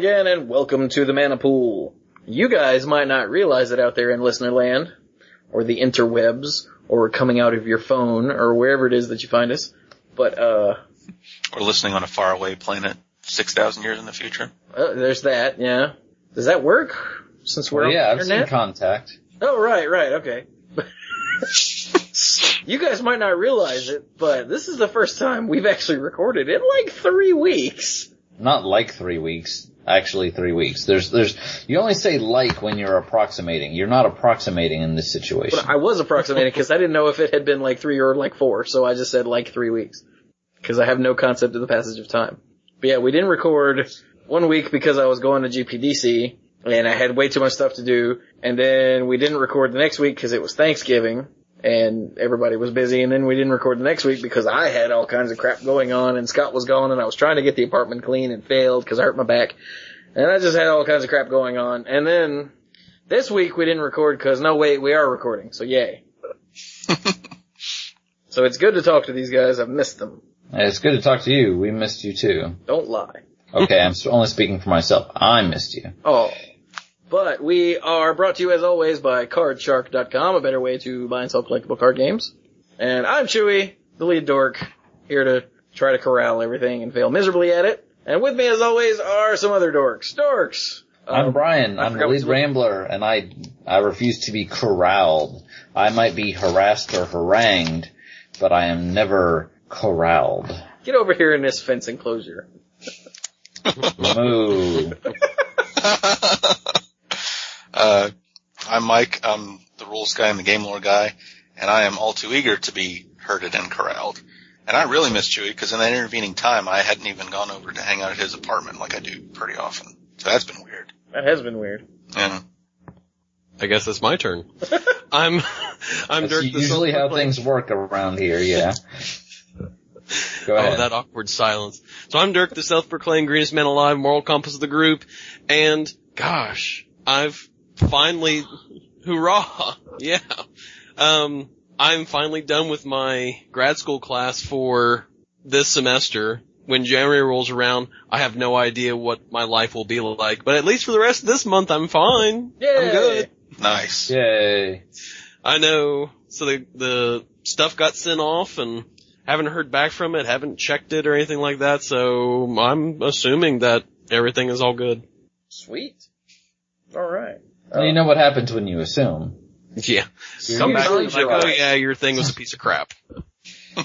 again, and welcome to the Mana Pool. You guys might not realize it out there in listener land, or the interwebs, or coming out of your phone, or wherever it is that you find us, but uh, Or listening on a faraway planet 6,000 years in the future. uh there's that. Yeah, does that work? Since we're Well, on yeah, the I've seen internet. Contact. oh right, right, okay. you guys might not realize it, but this is the first time we've actually recorded in like three weeks. Not like three weeks. Actually, three weeks. There's, there's, you only say like when you're approximating. You're not approximating in this situation. I was approximating because I didn't know if it had been like three or like four, so I just said like three weeks. Because I have no concept of the passage of time. But yeah, we didn't record one week because I was going to GPDC and I had way too much stuff to do. And then we didn't record the next week because it was Thanksgiving and everybody was busy. And then we didn't record the next week because I had all kinds of crap going on and Scott was gone and I was trying to get the apartment clean and failed because I hurt my back. And I just had all kinds of crap going on. And then this week we didn't record because no wait, we are recording, so yay. so it's good to talk to these guys. I've missed them. it's good to talk to you. We missed you too. Don't lie. Okay, I'm only speaking for myself. I missed you. Oh. But we are brought to you as always by CardShark.com, a better way to buy and sell collectible card games. And I'm Chewy, the lead dork, here to try to corral everything and fail miserably at it. And with me as always are some other dorks. Dorks! I'm Um, Brian. I'm the lead rambler, and I I refuse to be corralled. I might be harassed or harangued, but I am never corralled. Get over here in this fence enclosure. Moo. uh, I'm Mike. I'm the rules guy and the game lore guy, and I am all too eager to be herded and corralled. And I really miss Chewy because in that intervening time, I hadn't even gone over to hang out at his apartment like I do pretty often. So that's been weird. That has been weird. Yeah. I guess it's my turn. I'm I'm That's Dirk. the usually how self-proclaimed- things work around here. Yeah. Go ahead. Oh, that awkward silence. So I'm Dirk, the self-proclaimed greenest man alive, moral compass of the group, and gosh, I've finally, hoorah, yeah. Um, I'm finally done with my grad school class for this semester. When January rolls around, I have no idea what my life will be like, but at least for the rest of this month, I'm fine. Yay! I'm good. Nice. Yay. I know. So the the stuff got sent off and haven't heard back from it, haven't checked it or anything like that, so I'm assuming that everything is all good. Sweet. Alright. Well, you know what happens when you assume. Yeah. You're Come back usually and like, right. oh yeah, your thing was a piece of crap.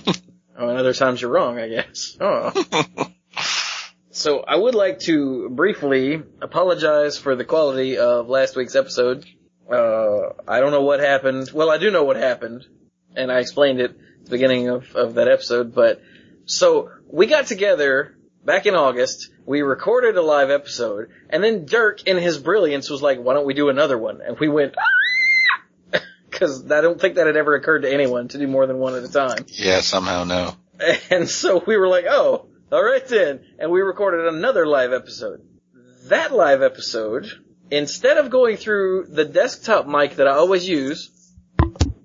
Oh, and other times you're wrong, I guess. Oh. so I would like to briefly apologize for the quality of last week's episode. Uh, I don't know what happened. Well, I do know what happened, and I explained it at the beginning of, of that episode, but so we got together back in August, we recorded a live episode, and then Dirk in his brilliance was like, why don't we do another one? And we went, ah! cause I don't think that had ever occurred to anyone to do more than one at a time. Yeah, somehow no. And so we were like, oh, alright then. And we recorded another live episode. That live episode, instead of going through the desktop mic that I always use,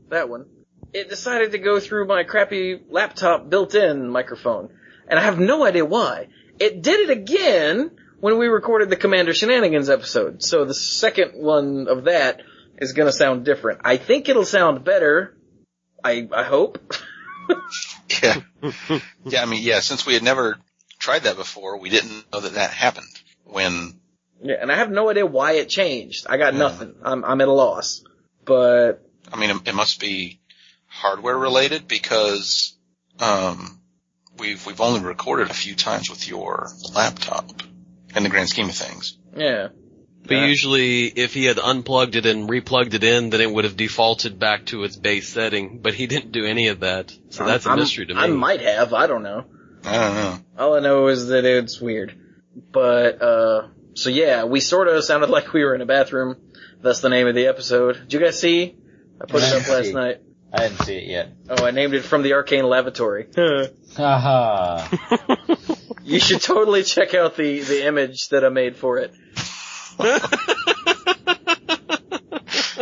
that one, it decided to go through my crappy laptop built-in microphone. And I have no idea why. It did it again when we recorded the Commander Shenanigans episode. So the second one of that is gonna sound different. I think it'll sound better. I, I hope. Yeah. yeah, I mean, yeah, since we had never tried that before, we didn't know that that happened when, Yeah, and I have no idea why it changed. I got Yeah. nothing. I'm I'm at a loss. But I mean, it, it must be hardware related because, um, we've, we've only recorded a few times with your laptop in the grand scheme of things. yeah, But Yeah. usually if he had unplugged it and replugged it in, then it would have defaulted back to its base setting, but he didn't do any of that. So that's a I'm- mystery to me. I might have. I don't know. I don't know. All I know is that it's weird. But uh, so yeah, we sort of sounded like we were in a bathroom. That's the name of the episode. Did you guys see? I put it up last night. I didn't see it yet. Oh, I named it from the Arcane Lavatory. Haha. you should totally check out the the image that I made for it.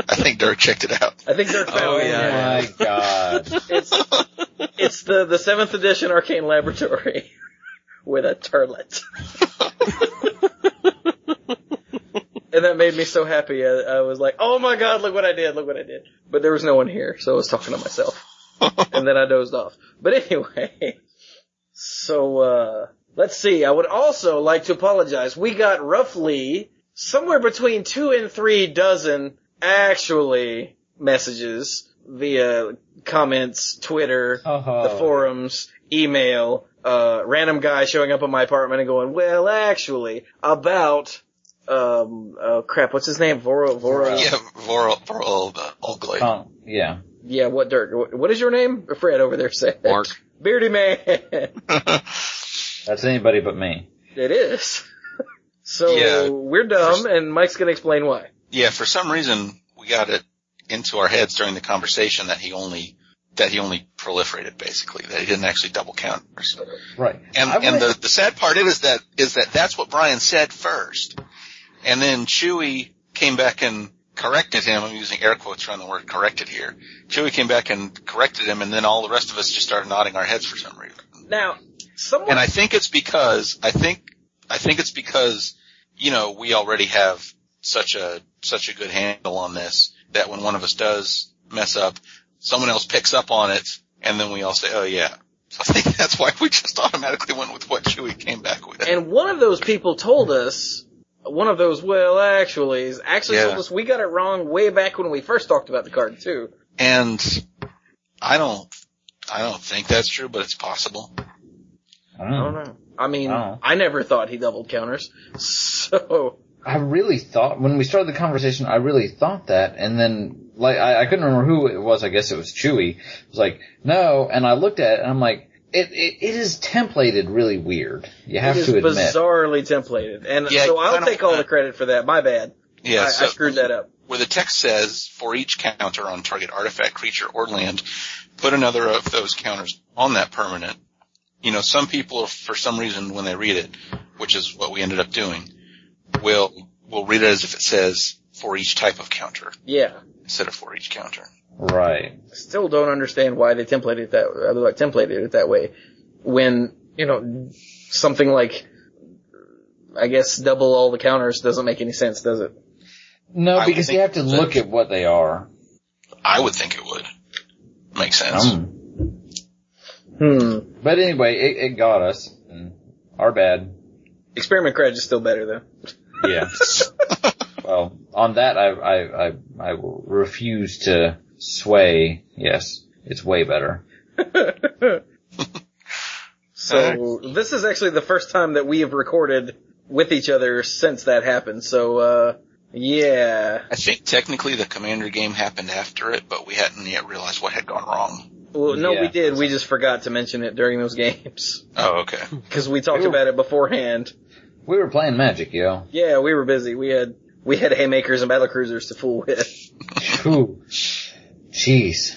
I think Dirk checked it out. I think Dirk found Oh, it. yeah. my god. It's it's the the seventh edition Arcane Laboratory with a turlet. and that made me so happy. I, I was like, "Oh my god, look what I did! Look what I did!" But there was no one here, so I was talking to myself, and then I dozed off. But anyway, so uh let's see. I would also like to apologize. We got roughly somewhere between two and three dozen actually messages via comments, Twitter, Oh. the forums, email, uh, random guy showing up at my apartment and going, well, actually, about, um, oh crap, what's his name? Voro, Voro? Yeah, Voral, Voral, uh, Ugly. Oh, yeah. Yeah, what dirt? What- What is your name? Fred over there said. Mark. Beardy man. That's anybody but me. it is. so, Yeah. we're dumb and Mike's gonna explain why. yeah, for some reason we got it into our heads during the conversation that he only that he only proliferated basically, that he didn't actually double counters. Right. And I and went- the the sad part is that is that that's what Brian said first, and then Chewy came back and corrected him. I'm using air quotes around the word corrected here. Chewy came back and corrected him, and then all the rest of us just started nodding our heads for some reason. Now, someone, And I think it's because I think I think it's because you know we already have such a such a good handle on this that when one of us does mess up, someone else picks up on it, and then we all say, "Oh yeah." So I think that's why we just automatically went with what Chewy came back with. and one of those people told us, one of those, well, actually, actually Yeah. told us we got it wrong way back when we first talked about the card too. And I don't I don't think that's true, but it's possible. I I don't don't know. know. I mean, Oh. I never thought he doubled counters. So, I really thought when we started the conversation, I really thought that, and then like I, I couldn't remember who it was. I guess it was Chewy. It was like no, and I looked at it and I'm like, it it, it is templated really weird. You have it is to admit. bizarrely templated. And Yeah, so I'll take all wanna- the credit for that. My bad. Yeah, I, I screwed that up. where the text says for each counter on target artifact, creature, or land, put another of those counters on that permanent. You know, some people, for some reason, when they read it, which is what we ended up doing, will will read it as if it says for each type of counter Yeah. Instead of for each counter. Right. Still don't understand why they templated it that, uh, like templated it that way. When, you know, something like, I guess double all the counters doesn't make any sense, does it? No, I because you have to look at what they are. I would think it would make sense. Um, Hmm. but anyway, it, it got us. And our bad. Experiment Kraj is still better though. Yeah. well, on that, I, I, I, I refuse to sway. Yes, it's way better. so this is actually the first time that we have recorded with each other since that happened. So uh yeah. I think technically the commander game happened after it, but we hadn't yet realized what had gone wrong. Well, no, we did. We just forgot to mention it during those games Oh, okay. because we talked Ooh. about it beforehand. We were playing Magic, yo. Yeah, we were busy. We had we had haymakers and battle cruisers to fool with. Whew. Jeez.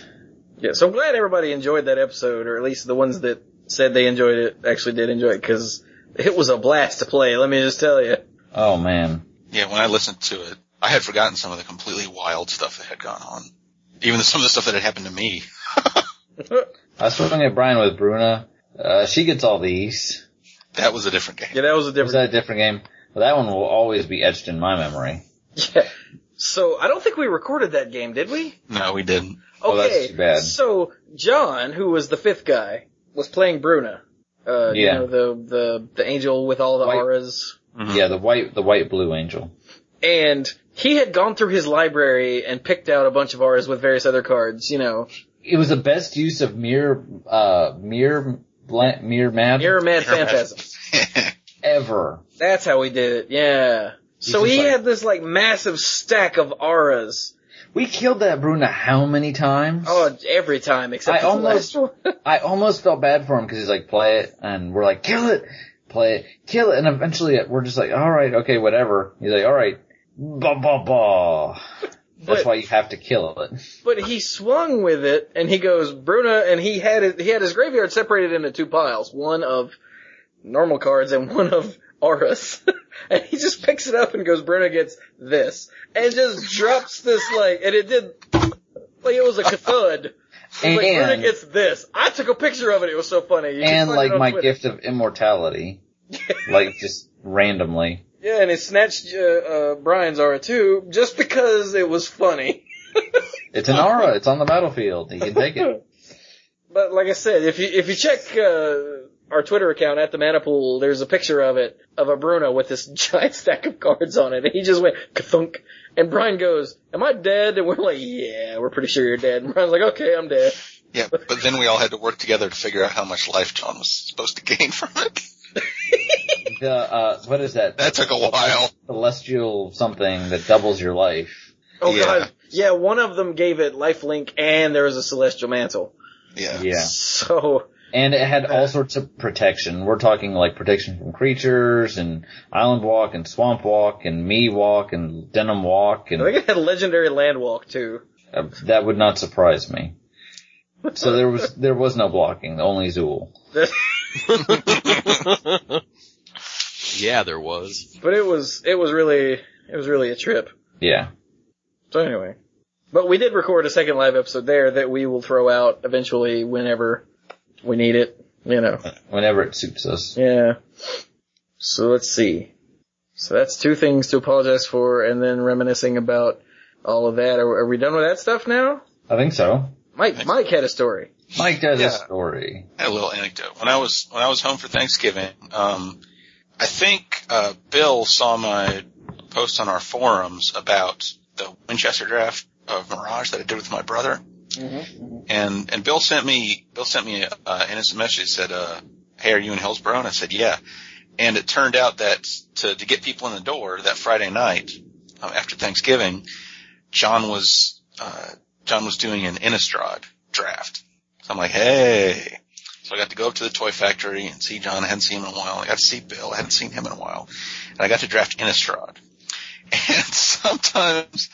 Yeah, so I'm glad everybody enjoyed that episode, or at least the ones that said they enjoyed it actually did enjoy it because it was a blast to play. Let me just tell you. Oh man. Yeah, when I listened to it, I had forgotten some of the completely wild stuff that had gone on. Even some of the stuff that had happened to me. I swung at Brian with Bruna. Uh, she gets all these. That was a different game. Yeah, that was a Was different. that a different game? Well, that one will always be etched in my memory. Yeah. So I don't think we recorded that game, did we? No, we didn't. Oh, that's Okay. too bad. So John, who was the fifth guy, was playing Bruna. Uh, you Yeah. know, the, the, the angel with all the White. auras. Mhm. Yeah, the white, the white blue angel. And he had gone through his library and picked out a bunch of auras with various other cards, you know. It was the best use of mirror, uh, mirror, bla- mirror mad Mirror Mad Mirror Mad. Phantasm. ever. That's how we did it, yeah. So just he like- had this like massive stack of auras. We killed that Bruna how many times? Oh, every time except I for the almost- last one. I almost felt bad for him because he's like, play it, and we're like, kill it, play it, kill it, and eventually we're just like, alright, okay, whatever. He's like, alright, ba ba ba. That's why you have to kill it. But he swung with it, and he goes Bruna, and he had it, he had his graveyard separated into two piles, one of normal cards and one of auras. and he just picks it up and goes, Bruna gets this, and just drops this like, and it did like it was a thud. And, like Bruna And- gets this. I took a picture of it. It was so funny. You And like my Twitter. gift of immortality. like just randomly. Yeah, and he snatched uh, uh, Brian's aura too, just because it was funny. It's an aura. It's on the battlefield. He can take it. But like I said, if you if you check uh, our Twitter account at the Mana Pool, there's a picture of it of a Bruna with this giant stack of cards on it, and he just went kathunk. And Brian goes, "Am I dead?" And we're like, "Yeah, we're pretty sure you're dead." And Brian's like, "Okay, I'm dead." Yeah, but then we all had to work together to figure out how much life John was supposed to gain from it. The uh, what is that? That took a while. Celestial something that doubles your life. Oh Yeah. god, yeah. One of them gave it life link, and there was a celestial mantle. Yeah. Yeah. So And it had all sorts of protection. We're talking like protection from creatures and island walk and swamp walk and me walk and denim walk and. I and think it had legendary land walk too. uh, that would not surprise me. So there was there was no blocking, only Zuul. yeah, there was. But it was it was really it was really a trip. Yeah. So anyway, but we did record a second live episode there that we will throw out eventually whenever we need it. You know. Whenever it suits us. Yeah. So let's see. So that's two things to apologize for, and then reminiscing about all of that. Are, are we done with that stuff now? I think so. Mike, Mike had a story. Mike has Yeah. a story. I had a little anecdote. When I was when I was home for Thanksgiving, um, I think uh, Bill saw my post on our forums about the Winchester draft of Mirage that I did with my brother, and and Bill sent me Bill sent me a, uh, innocent message that said, uh, "Hey, are you in Hillsborough?" And I said, "Yeah." And it turned out that to to get people in the door that Friday night um, after Thanksgiving, John was uh, John was doing an Innistrad draft. So I'm like, hey. So I got to go up to the toy factory and see John. I hadn't seen him in a while. I got to see Bill. I hadn't seen him in a while. And I got to draft Innistrad. And sometimes,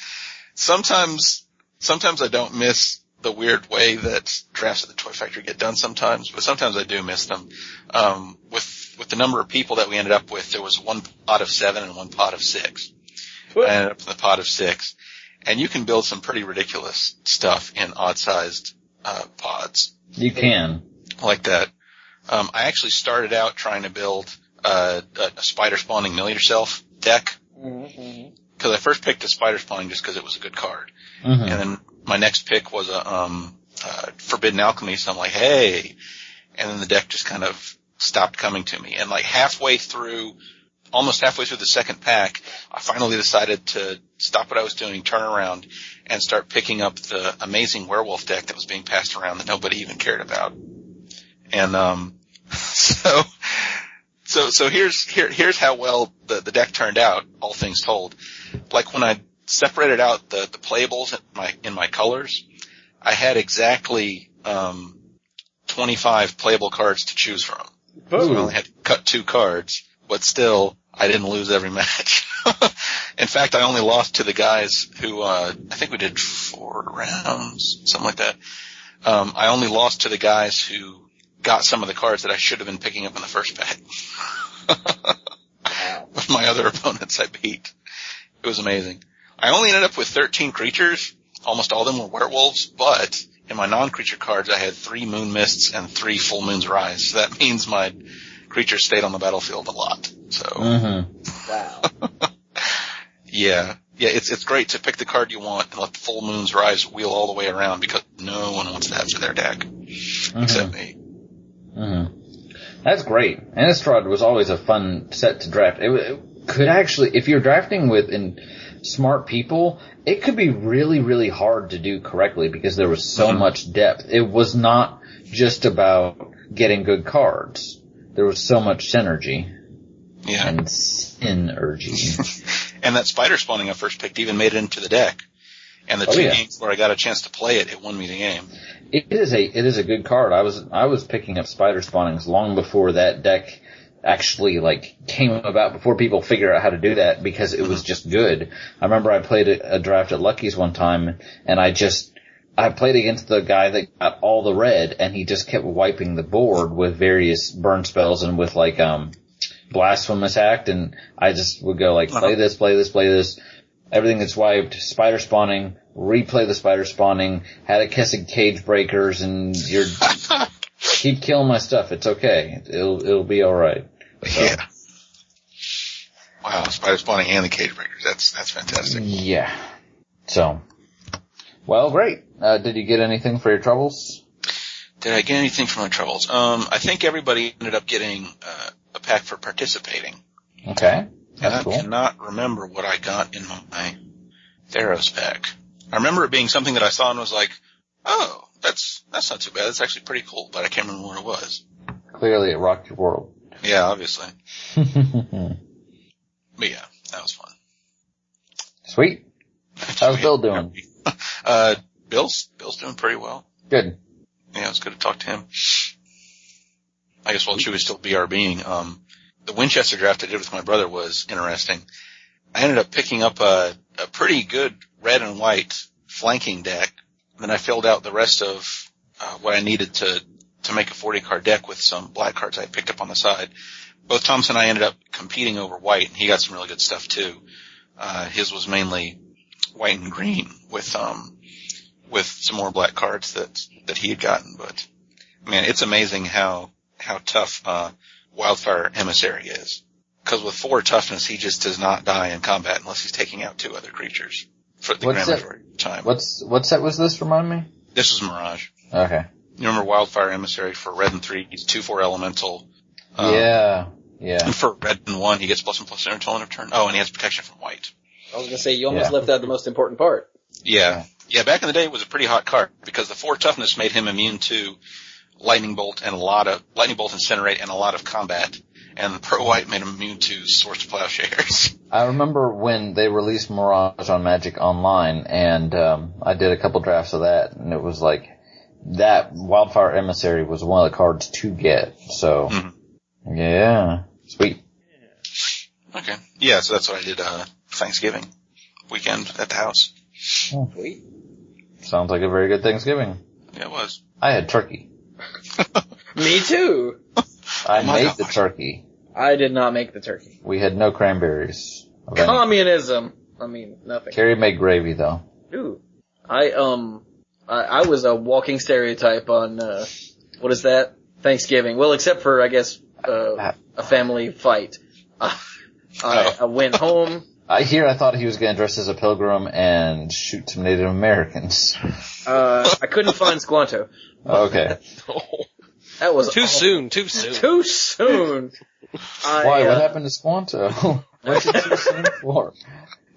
sometimes, sometimes I don't miss the weird way that drafts at the toy factory get done sometimes, but sometimes I do miss them. Um, with, with the number of people that we ended up with, there was one pot of seven and one pot of six. I ended up in the pot of six. And you can build some pretty ridiculous stuff in odd sized, uh, pods You can. like that. Um, I actually started out trying to build uh, a, a spider spawning mill yourself deck because I first picked a spider spawning just because it was a good card, hmm and then my next pick was a um, uh, forbidden alchemy. So I'm like, hey, and then the deck just kind of stopped coming to me, and like halfway through. Almost halfway through the second pack, I finally decided to stop what I was doing, turn around, and start picking up the amazing werewolf deck that was being passed around that nobody even cared about. And um so so so here's here here's how well the, the deck turned out, all things told. Like when I separated out the, the playables in my in my colors, I had exactly um twenty five playable cards to choose from. So I only had to cut two cards, but still I didn't lose every match. In fact, I only lost to the guys who uh I think we did four rounds, something like that. Um I only lost to the guys who got some of the cards that I should have been picking up in the first pack. With my other opponents I beat. It was amazing. I only ended up with 13 creatures. Almost all of them were werewolves, but in my non-creature cards I had three moon mists and three full moons rise. So that means my creatures stayed on the battlefield a lot. So hmm Wow. yeah, yeah, it's it's great to pick the card you want and let the full moons rise wheel all the way around because no one wants that for their deck except me. hmm That's great. Innistrad was always a fun set to draft. It, it could actually, if you're drafting with in smart people, it could be really, really hard to do correctly because there was so Mhm. much depth. It was not just about getting good cards. There was so much synergy Yeah, and synergy. and that spider spawning I first picked even made it into the deck. And the Oh, two yeah. games where I got a chance to play it, it won me the game. It is a it is a good card. I was I was picking up spider spawnings long before that deck actually like came about before people figured out how to do that because it was just good. I remember I played a, a draft at Lucky's one time and I just I played against the guy that got all the red and he just kept wiping the board with various burn spells and with like um blasphemous act and I just would go like play this, play this, play this. Everything gets wiped, spider spawning, replay the spider spawning, had a Kessig Cagebreakers and you're keep killing my stuff. It's okay. It'll it'll be alright. So, Yeah. Wow, Wow, spider spawning and the cage breakers. That's that's fantastic. Yeah. So, well, great. Uh, did you get anything for your troubles? Did I get anything for my troubles? Um, I think everybody ended up getting uh, a pack for participating, Okay. That's and I cool. cannot remember what I got in my Theros pack. I remember it being something that I saw and was like, "Oh, that's that's not too bad. That's actually pretty cool." But I can't remember what it was. Clearly it rocked your world. Yeah, obviously. But yeah, that was fun. Sweet. How's Bill doing? Uh, Bill's Bill's doing pretty well. Good. Yeah, it's good to talk to him. I guess while Chewie's still BRBing, um, the Winchester draft I did with my brother was interesting. I ended up picking up a, a pretty good red and white flanking deck. Then I filled out the rest of uh, what I needed to to make a 40 card deck with some black cards I picked up on the side. Both Thompson and I ended up competing over white, and he got some really good stuff too. Uh, his was mainly white and green with um with some more black cards that that he had gotten. But man, it's amazing how how tough uh, Wildfire Emissary is. Because with four toughness, he just does not die in combat unless he's taking out two other creatures for the What's grand that? majority of time. What's what set was this? Remind me. This was Mirage. Okay. You remember Wildfire Emissary for red and three? He's two four elemental. Um, yeah. Yeah. And for red and one, he gets plus and plus until end of turn. Oh, and he has protection from white. I was gonna say you almost Yeah. left out the most important part. Yeah. Yeah, back in the day it was a pretty hot card because the four toughness made him immune to lightning bolt and a lot of lightning bolt incinerate and a lot of combat. And the pro white made him immune to swords to plowshares. I remember when they released Mirage on Magic Online, and um, I did a couple drafts of that, and it was like that Wildfire Emissary was one of the cards to get. So, Mhm. yeah, sweet. Okay. Yeah, so that's what I did uh Thanksgiving weekend at the house. Sweet. Sounds like a very good Thanksgiving. Yeah, it was. I had turkey. Me too. I Oh my made the turkey. I did not make the turkey. We had no cranberries. of any- Communism. I mean, nothing. Carrie made gravy though. Ooh. I, um, I, I was a walking stereotype on, uh, what is that? Thanksgiving. Well, except for, I guess, uh, a family fight. I, I went home. I hear I thought he was going to dress as a pilgrim and shoot some Native Americans. Uh, I couldn't find Squanto. Okay. That was Too awful. soon, too soon. Too soon. I, Why? uh, What happened to Squanto? What's it too soon for?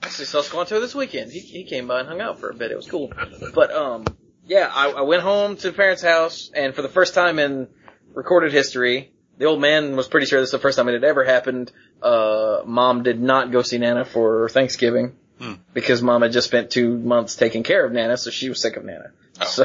Actually saw Squanto this weekend. He, he came by and hung out for a bit. It was cool. But, um, yeah, I, I went home to the parents' house and for the first time in recorded history, the old man was pretty sure this is the first time it had ever happened. Uh, mom did not go see Nana for Thanksgiving Hmm. because mom had just spent two months taking care of Nana, so she was sick of Nana. Oh. So,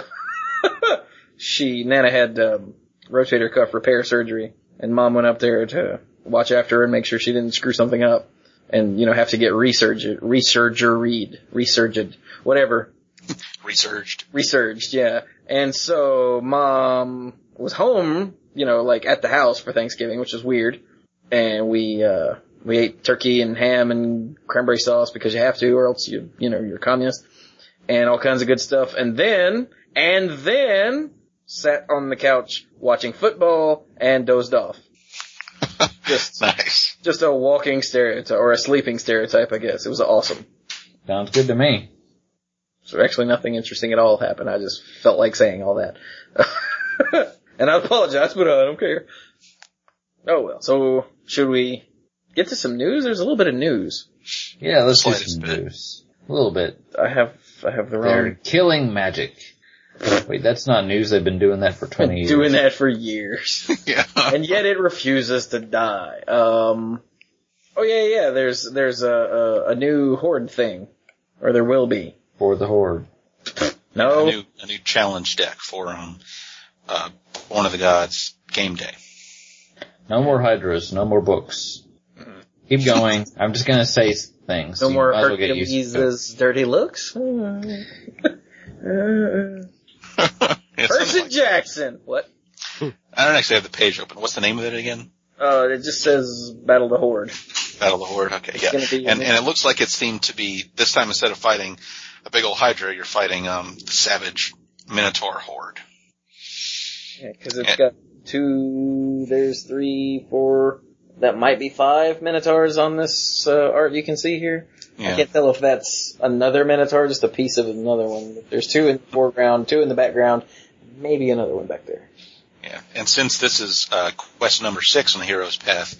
she, Nana had, um, rotator cuff repair surgery and mom went up there to watch after her and make sure she didn't screw something up and, you know, have to get resurged, resurgeried, resurged, whatever, Resurged. resurged, yeah. And so mom was home, you know, like at the house for Thanksgiving, which is weird. And we, uh, we ate turkey and ham and cranberry sauce because you have to or else you, you know, you're a communist and all kinds of good stuff. And then, and then sat on the couch watching football and dozed off. Just, Nice. just a walking stereotype or a sleeping stereotype, I guess. It was awesome. Sounds good to me. So actually nothing interesting at all happened. I just felt like saying all that. and I apologize, but uh, I don't care. Oh well. So should we get to some news? There's a little bit of news. Yeah, let's do some bit. news. A little bit. I have I have the They're wrong killing magic. Wait, that's not news. They've been doing that for 20 been years. doing that for years. Yeah. and yet it refuses to die. Um Oh yeah, yeah, there's there's a, a a new horde thing. Or there will be. For the Horde. No. a new a new challenge deck for um uh one of the gods game day. No more Hydras, no more books. Keep going. I'm just gonna say things. No You more might as well get used to it. Hercules' dirty looks. It's Percy like- Jackson. What? I don't actually have the page open. What's the name of it again? Uh, it just says Battle of the Horde. Battle of the Horde. Okay, yeah. And and it looks like it's themed to be this time instead of fighting a big old Hydra, you're fighting um the savage Minotaur horde. Yeah, cause it's Yeah. got two, there's three, four, that might be five Minotaurs on this uh, art you can see here. I can't tell if that's another Minotaur, just a piece of another one. There's two in the foreground, two in the background, maybe another one back there. Yeah. And since this is uh, quest number six on the hero's path,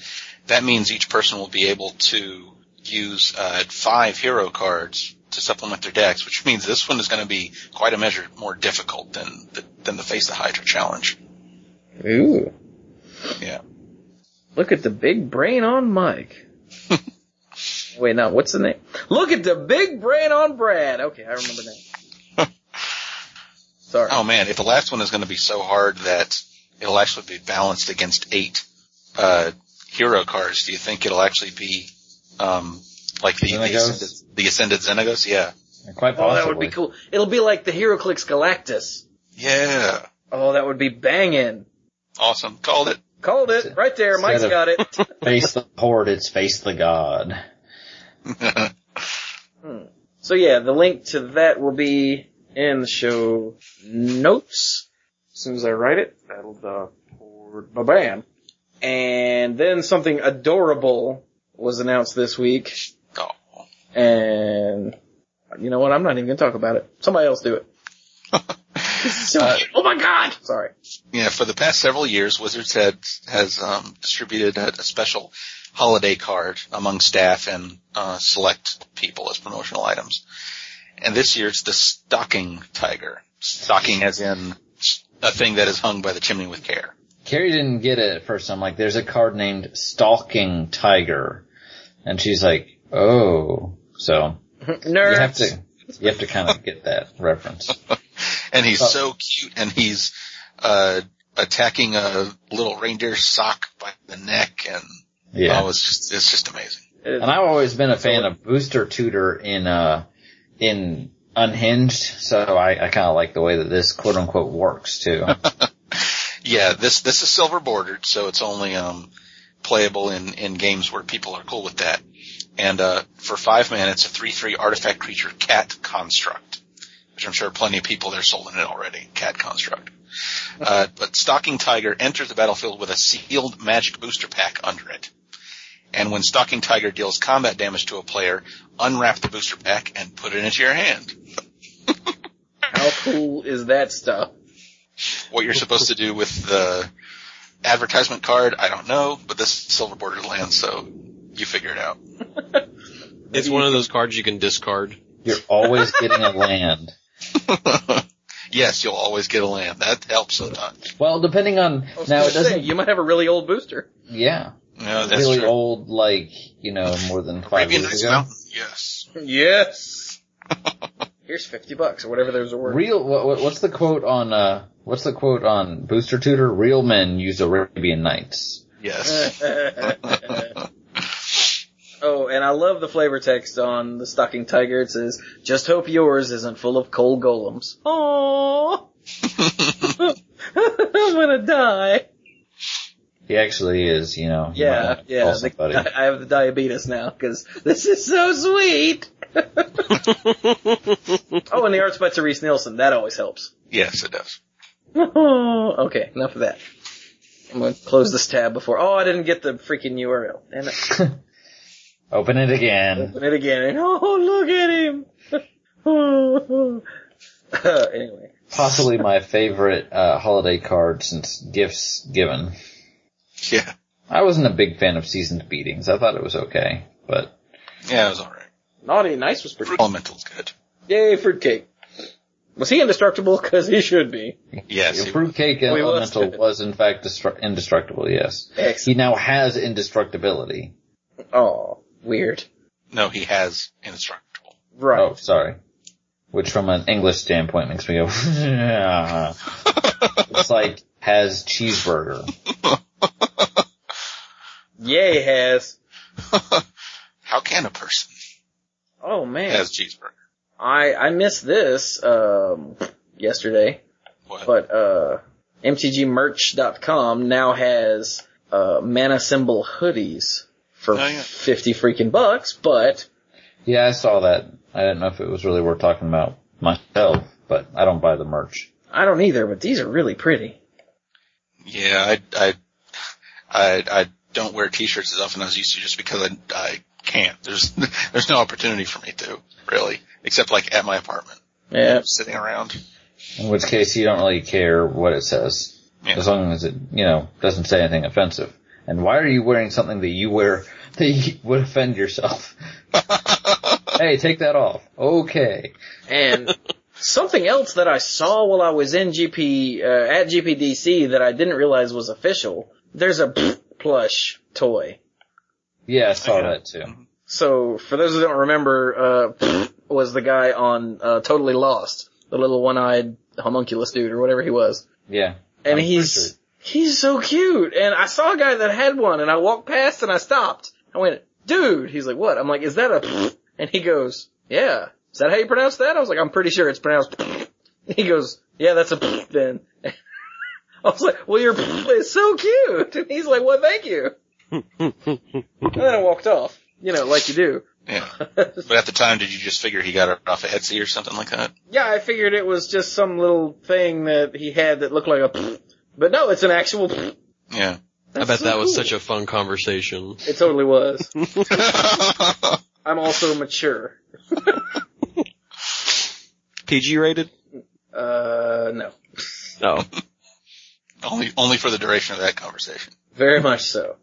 that means each person will be able to use uh, five hero cards to supplement their decks, which means this one is going to be quite a measure more difficult than the, than the Face the Hydra challenge. Ooh. Yeah. Look at the big brain on Mike. Wait, no, what's the name? Look at the big brain on Brad. Okay, I remember now. Sorry. Oh man, if the last one is going to be so hard that it'll actually be balanced against eight uh, hero cards, do you think it'll actually be um, like the the ascended, the ascended Xenagos? Yeah. Quite possibly. Oh, that would be cool. It'll be like the HeroClix Galactus. Yeah. Oh, that would be banging. Awesome. Called it. Called it. Right there. Mike's got it. Face the horde, it's face the god. So yeah, the link to that will be in the show notes. As soon as I write it, that'll the bam. And then something adorable was announced this week. oh. And you know what? I'm not even gonna talk about it. Somebody else do it. So- Uh, oh my god! Sorry. Yeah, for the past several years, Wizards had, has um, distributed a, a special holiday card among staff and uh, select people as promotional items. And this year it's the stocking tiger. Stocking as in a thing that is hung by the chimney with care. Carrie didn't get it at first. I'm like, there's a card named Stalking Tiger. And she's like, oh. So, Nerds. you have to, you have to kind of get that reference. And he's Oh. so cute and he's uh, attacking a little reindeer sock by the neck and Yeah. oh, it's just, it's just amazing. And I've always been a fan of Booster Tutor in, uh, in Unhinged, so I, I kinda like the way that this quote unquote works too. Yeah, this this is silver bordered, so it's only um playable in in games where people are cool with that. And uh for five mana, it's a three three artifact creature cat construct, which I'm sure plenty of people there sold in it already. Cat construct. Uh, but Stalking Tiger enters the battlefield with a sealed magic booster pack under it. And when Stalking Tiger deals combat damage to a player, unwrap the booster pack and put it into your hand. How cool is that stuff? What you're supposed to do with the advertisement card, I don't know, but this is silver bordered land, so you figure it out. It's one of those cards you can discard. You're always getting a land. yes, you'll always get a land. That helps a ton. Well, depending on, now it doesn't, say, you might have a really old booster. yeah. No, that's really true. old, like, you know, more than five Arabian years Nights ago. Mountain, yes. Yes. Here's fifty bucks or whatever there's a word. Real, what, what- what's the quote on, uh, what's the quote on Booster Tutor? Real men use Arabian Nights. Yes. oh, and I love the flavor text on the stocking tiger. It says, "Just hope yours isn't full of coal golems." Aww. I'm gonna die. He actually is, you know. you Yeah, yeah. the- I have the diabetes now because this is so sweet. oh, and the art's by Terese Nielsen. That always helps. yes, it does. okay, enough of that. I'm gonna close this tab before. Oh, I didn't get the freaking URL. Damn it. Open it again. Open it again. Oh, look at him. anyway, Possibly my favorite, uh, holiday card since Gifts Given. Yeah. I wasn't a big fan of Season's Beatings. I thought it was okay, but Yeah, it was alright. naughty nice was pretty. Fruit Elemental's good. Yay, fruitcake. Was he indestructible? Because he should be. Yes. your it- Fruitcake We was- Elemental was in fact destru- indestructible, yes. He now has indestructibility. Oh, weird. no, he has indestructible. Right. Oh, sorry. Which from an English standpoint makes me go, yeah. It's like, has cheeseburger. Yay has. How can a person Oh man. has cheeseburger? I, I missed this, um, yesterday, What? but, uh, MTGmerch.com now has, uh, mana symbol hoodies for Oh, yeah. 50 freaking bucks, but Yeah, I saw that. I didn't know if it was really worth talking about myself, but I don't buy the merch. I don't either, but these are really pretty. yeah, I, I, I, I don't wear t-shirts as often as I used to just because I, I can't. There's, there's no opportunity for me to, really. Except like at my apartment. Yeah. Sitting around. In which case you don't really care what it says. Yeah. As long as it, you know, doesn't say anything offensive. And why are you wearing something that you wear that you would offend yourself? hey, take that off. Okay. And something else that I saw while I was in GP, uh, at GPDC that I didn't realize was official. There's a plush toy. Yeah, I saw that too. So for those who don't remember, uh, was the guy on, uh, Totally Lost. The little one-eyed homunculus dude or whatever he was. Yeah. And I'm he's, pretty he's so cute. And I saw a guy that had one and I walked past and I stopped. I went, dude, he's like, what? I'm like, is that a, and he goes, yeah. Is that how you pronounce that? I was like, I'm pretty sure it's pronounced, he goes, yeah, that's a then. I was like, well, your is so cute. And he's like, well, thank you. And then I walked off, you know, like you do. Yeah. But at the time, did you just figure he got it off of Etsy or something like that? Yeah, I figured it was just some little thing that he had that looked like a, but no, it's an actual. Yeah. I bet that was such a fun conversation. It totally was. I'm also mature. PG rated? Uh, no. No. Only, only for the duration of that conversation. Very much so.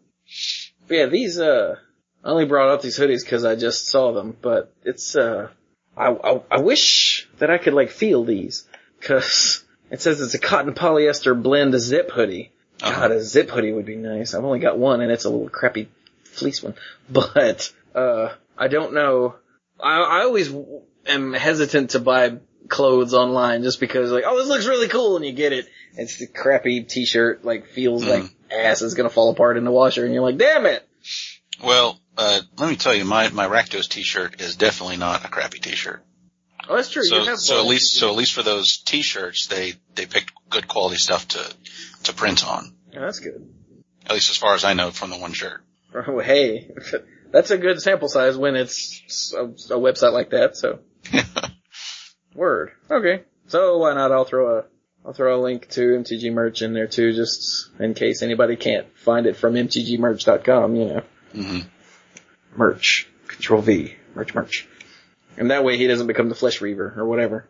But yeah, these, uh, I only brought up these hoodies cause I just saw them, but it's, uh, I, I, I wish that I could like feel these cause it says it's a cotton polyester blend zip hoodie. God, a zip hoodie would be nice. I've only got one and it's a little crappy fleece one, but, uh, I don't know. I, I always am hesitant to buy clothes online just because like, oh, this looks really cool and you get it. It's a crappy t-shirt, like feels like ass is gonna fall apart in the washer and you're like, damn it! Well, uh, let me tell you, my, my Rakdos t-shirt is definitely not a crappy t-shirt. Oh, that's true. you So, have so at least, so at least for those t-shirts, they, they picked good quality stuff to, to print on. Yeah, that's good. At least as far as I know from the one shirt. Oh, hey, that's a good sample size when it's a, a website like that. So word. Okay. So why not? I'll throw a I'll throw a link to MTG merch in there too, just in case anybody can't find it from mtgmerch.com. You know, hmm merch. Control V. Merch, merch. And that way he doesn't become the Flesh Reaver or whatever.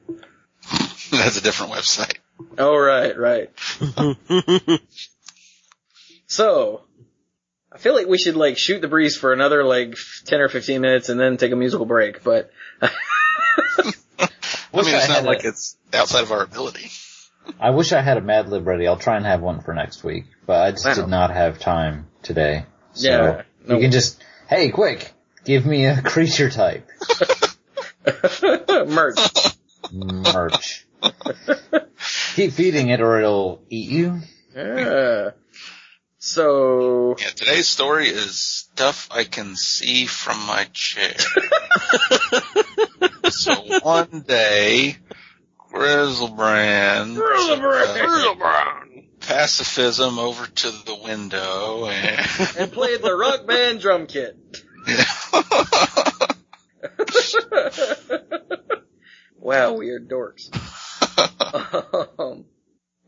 That's a different website. Oh, right, right. So, I feel like we should like shoot the breeze for another like 10 or 15 minutes and then take a musical break, but I mean, it's I not like a- it's outside of our ability. I wish I had a Mad Lib ready. I'll try and have one for next week, but I just Wow. did not have time today. So Yeah, no. you can just, hey, quick, give me a creature type. merch. Merch. Keep feeding it or it'll eat you. Yeah. So, Yeah, today's story is stuff I can see from my chair. so one day, Griselbrand, Griselbrand. Griselbrand, pacifism over to the window and, and played the rock band drum kit. wow, we are dorks. um,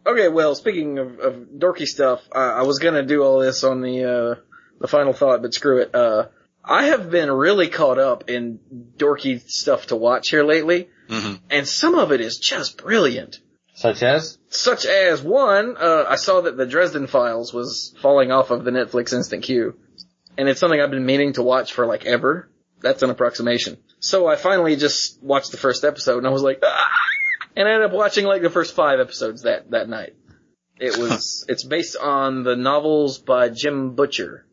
okay, well, speaking of, of dorky stuff, I, I was gonna do all this on the, uh, the final thought, but screw it. Uh, I have been really caught up in dorky stuff to watch here lately, Mhm. and some of it is just brilliant. Such as? Such as one, uh, I saw that the Dresden Files was falling off of the Netflix instant queue. And it's something I've been meaning to watch for like ever. That's an approximation. So I finally just watched the first episode and I was like, ah! And I ended up watching like the first five episodes that, that night. It was, it's based on the novels by Jim Butcher.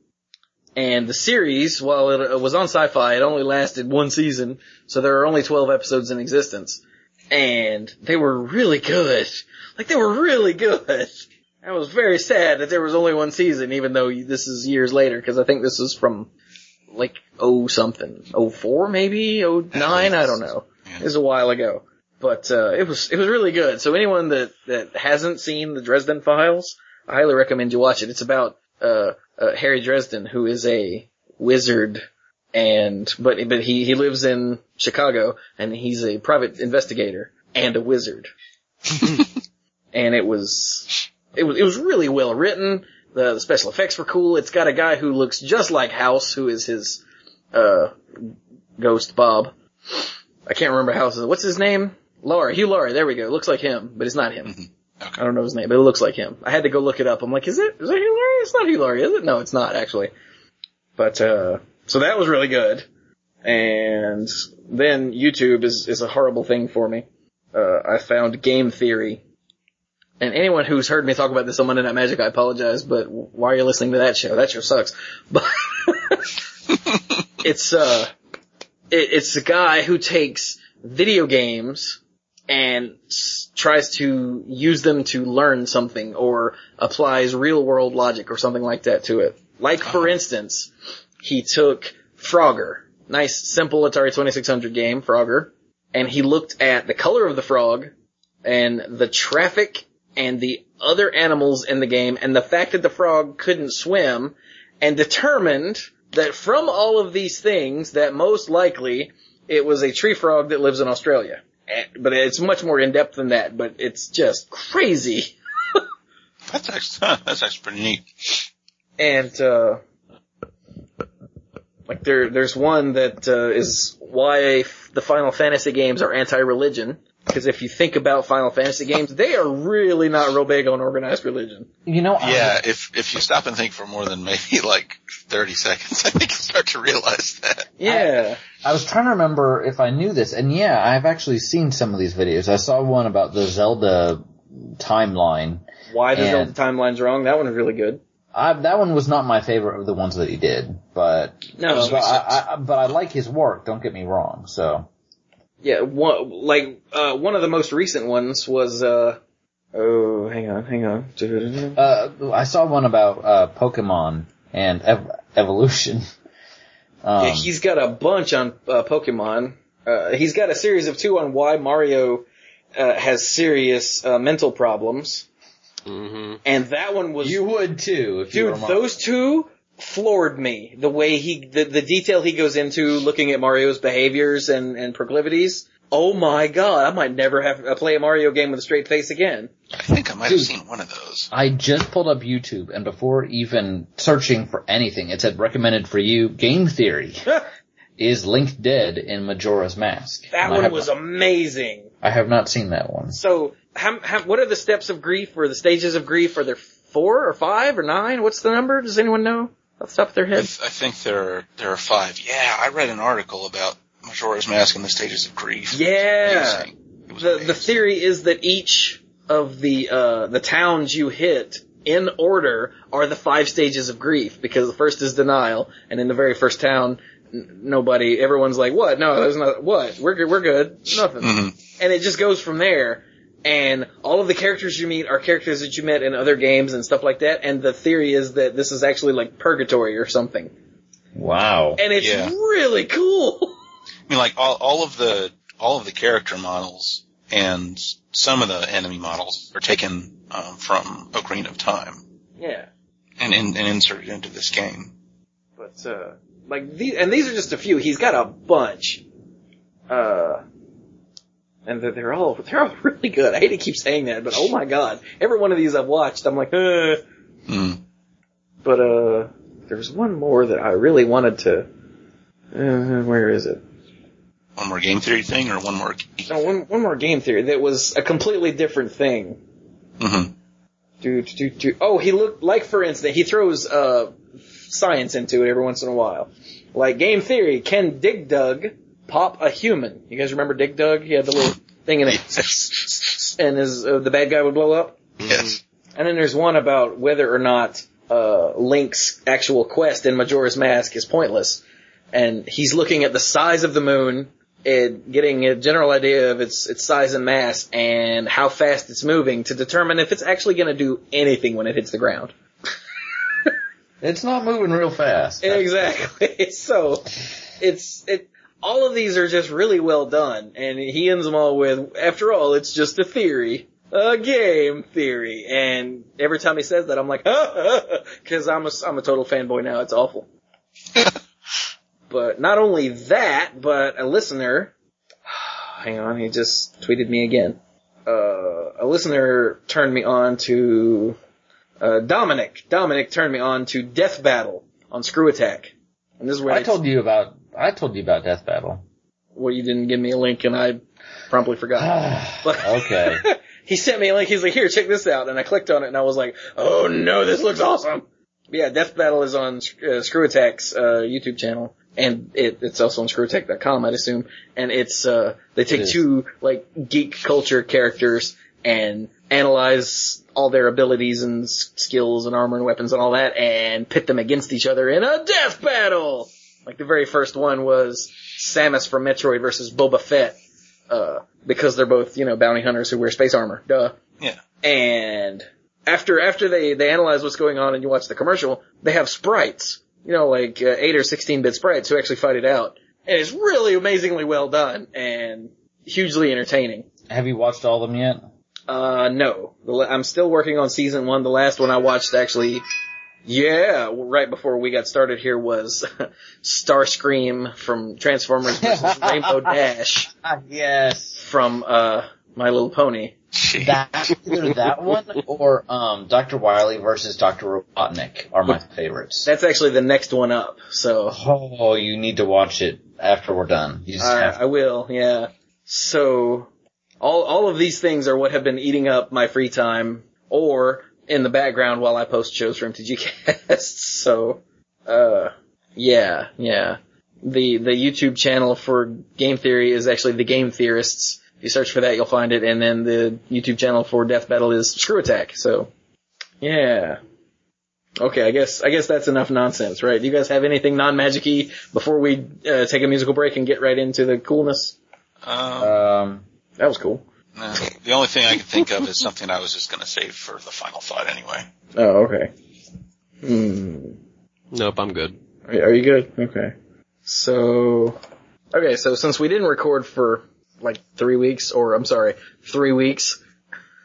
And the series, while it was on sci-fi, it only lasted one season, so there are only 12 episodes in existence. And they were really good. Like they were really good. I was very sad that there was only one season, even though this is years later, because I think this is from like oh something, oh four maybe, oh nine, I don't know. It was a while ago, but uh, it was it was really good. So anyone that that hasn't seen the Dresden Files, I highly recommend you watch it. It's about uh, uh Harry Dresden, who is a wizard, and but but he he lives in Chicago, and he's a private investigator and a wizard. and it was it was it was really well written, The, the special effects were cool. It's got a guy who looks just like House, who is his, uh, ghost Bob. I can't remember House's, what's his name? Laurie, Hugh Laurie, there we go. Looks like him, but it's not him. Okay. I don't know his name, but it looks like him. I had to go look it up. I'm like, is it, is it Hugh Laurie? It's not Hugh Laurie, is it? No, it's not actually. But, uh, so that was really good. And then YouTube is, is a horrible thing for me. Uh, I found Game Theory. And anyone who's heard me talk about this on Monday Night Magic, I apologize, but why are you listening to that show? That show sucks. But, it's, uh, it, it's a guy who takes video games and tries to use them to learn something or applies real world logic or something like that to it. Like for uh-huh. instance, he took Frogger, nice simple Atari 2600 game, Frogger, and he looked at the color of the frog and the traffic and the other animals in the game and the fact that the frog couldn't swim and determined that from all of these things that most likely it was a tree frog that lives in Australia. Eh, But it's much more in depth than that, but it's just crazy. That's actually that's actually pretty neat. And, uh, like there, there's one that, uh, is why the Final Fantasy games are anti-religion. Because if you think about Final Fantasy games, they are really not real big on organized religion. You know, I- Yeah, if if you stop and think for more than maybe like thirty seconds, I think you start to realize that. Yeah. I was trying to remember if I knew this, and yeah, I've actually seen some of these videos. I saw one about the Zelda timeline. Why the Zelda timeline's wrong? That one is really good. I, that one was not my favorite of the ones that he did, but No, but I, I, but I like his work. Don't get me wrong. So Yeah, one, like, uh, one of the most recent ones was, uh, oh, hang on, hang on. uh, I saw one about uh, Pokemon and ev- evolution. Um, Yeah, he's got a bunch on, uh, Pokemon. Uh, he's got a series of two on why Mario, uh, has serious, uh, mental problems. hmm And that one was, you would too, if you dude, were those two floored me. The way he, the, the detail he goes into looking at Mario's behaviors and, and proclivities. Oh my god, I might never have to play a Mario game with a straight face again. I think I might have seen one of those. I just pulled up YouTube, and before even searching for anything, it said recommended for you. Game Theory is Link dead in Majora's Mask. That And one was not- amazing. I have not seen that one. So, how, how, what are the steps of grief or the stages of grief? Are there four or five or nine? What's the number? Does anyone know off the top of their I, th- I think there there are five. Yeah, I read an article about Majora's Mask and the stages of grief. Yeah. Amazing. It was The, amazing. the theory is that each of the, uh, the towns you hit in order are the five stages of grief because the first is denial and in the very first town, n- nobody, everyone's like, what? No, there's not, what? We're good, we're good. Nothing. Mhm. and it just goes from there. And all of the characters you meet are characters that you met in other games and stuff like that. And the theory is that this is actually like purgatory or something. Wow. And it's Yeah. really cool. I mean, like all all of the all of the character models and some of the enemy models are taken um, from Ocarina of Time yeah. and, in, and inserted into this game. But, uh, like these, and these are just a few. He's got a bunch. Uh, and they're, they're all, they're all really good. I hate to keep saying that, but oh my god. Every one of these I've watched, I'm like, uh, Mm. but, uh, there's one more that I really wanted to, uh, where is it? One more game theory thing or one more? No, one, one more game theory that was a completely different thing. hmm Do, do, do. Oh, he looked, like for instance, he throws, uh, science into it every once in a while. Like game theory, can Dig Dug pop a human? You guys remember Dig Dug? He had the little thing in it, Yes. and his, uh, the bad guy would blow up. yes. And then there's one about whether or not, uh, Link's actual quest in Majora's Mask is pointless. And he's looking at the size of the moon, and getting a general idea of its, its size and mass, and how fast it's moving to determine if it's actually gonna do anything when it hits the ground. It's not moving real fast. Exactly. So, it's, it, all of these are just really well done, and he ends them all with, after all, it's just a theory. A game theory. And every time he says that, I'm like, cause I'm a, I'm a total fanboy now. It's awful. But not only that, but a listener, hang on, he just tweeted me again. Uh, a listener turned me on to, uh, Dominic, Dominic turned me on to Death Battle on Screw Attack. And this is where I it's- told you about, I told you about Death Battle. well, you didn't give me a link and I promptly forgot. But- okay. he sent me a link. He's like, here, check this out. And I clicked on it and I was like, oh no, this looks awesome. Yeah, Death Battle is on uh, Screw Attack's uh, YouTube channel. And it, it's also on screwattack.com, I'd assume. And it's, uh, they take two, like, geek culture characters and analyze all their abilities and s- skills and armor and weapons and all that and pit them against each other in a death battle! Like the very first one was Samus from Metroid versus Boba Fett uh, because they're both, you know, bounty hunters who wear space armor. Duh. Yeah. And after, after they, they analyze what's going on and you watch the commercial, they have sprites. You know, like, uh, 8 or 16 bit sprites who actually fight it out. And it's really amazingly well done and hugely entertaining. Have you watched all of them yet? Uh, no. I'm still working on season one. The last one I watched actually, yeah, right before we got started here was Starscream from Transformers versus Rainbow Dash yes. from, uh, My Little Pony. Gee. That, either that one or, um, Dr. Wily versus Dr. Robotnik are my favorites. That's actually the next one up, so Oh, you need to watch it after we're done. You just I, have I will, yeah. So, all, all of these things are what have been eating up my free time, or in the background while I post shows for MTG Casts, so, uh, yeah, yeah. The, the YouTube channel for Game Theory is actually The Game Theorists. If you search for that, you'll find it, and then the YouTube channel for Death Battle is Screw Attack, so, yeah. Okay, I guess, I guess that's enough nonsense, right? Do you guys have anything non-magic-y before we, uh, take a musical break and get right into the coolness? Um, Um, That was cool. no. The only thing I can think of is something I was just going to save for the final thought anyway. Oh, okay. Hmm. Nope, I'm good. Are, are you good? Okay. So, okay, so since we didn't record for like three weeks, or I'm sorry, three weeks,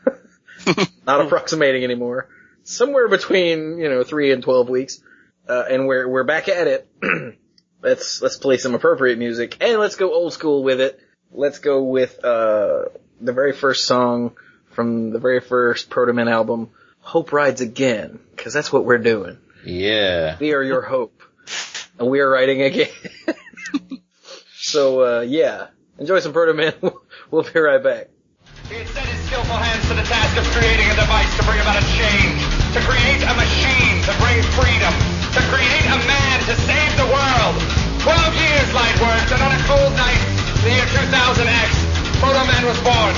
not approximating anymore, somewhere between, you know, three and 12 weeks, uh, and we're, we're back at it. let's, let's play some appropriate music, and let's go old school with it. Let's go with, uh, the very first song from the very first Proto Man album, Hope Rides Again, cause that's what we're doing. yeah. We are your hope. And we are riding again. so, uh, yeah. Enjoy some Proto Man. we'll be right back. He set his skillful hands to the task of creating a device to bring about a change, to create a machine to bring freedom, to create a man to save the world. Twelve years light worked, and on a cold night, the year 2000X, Proto Man was born.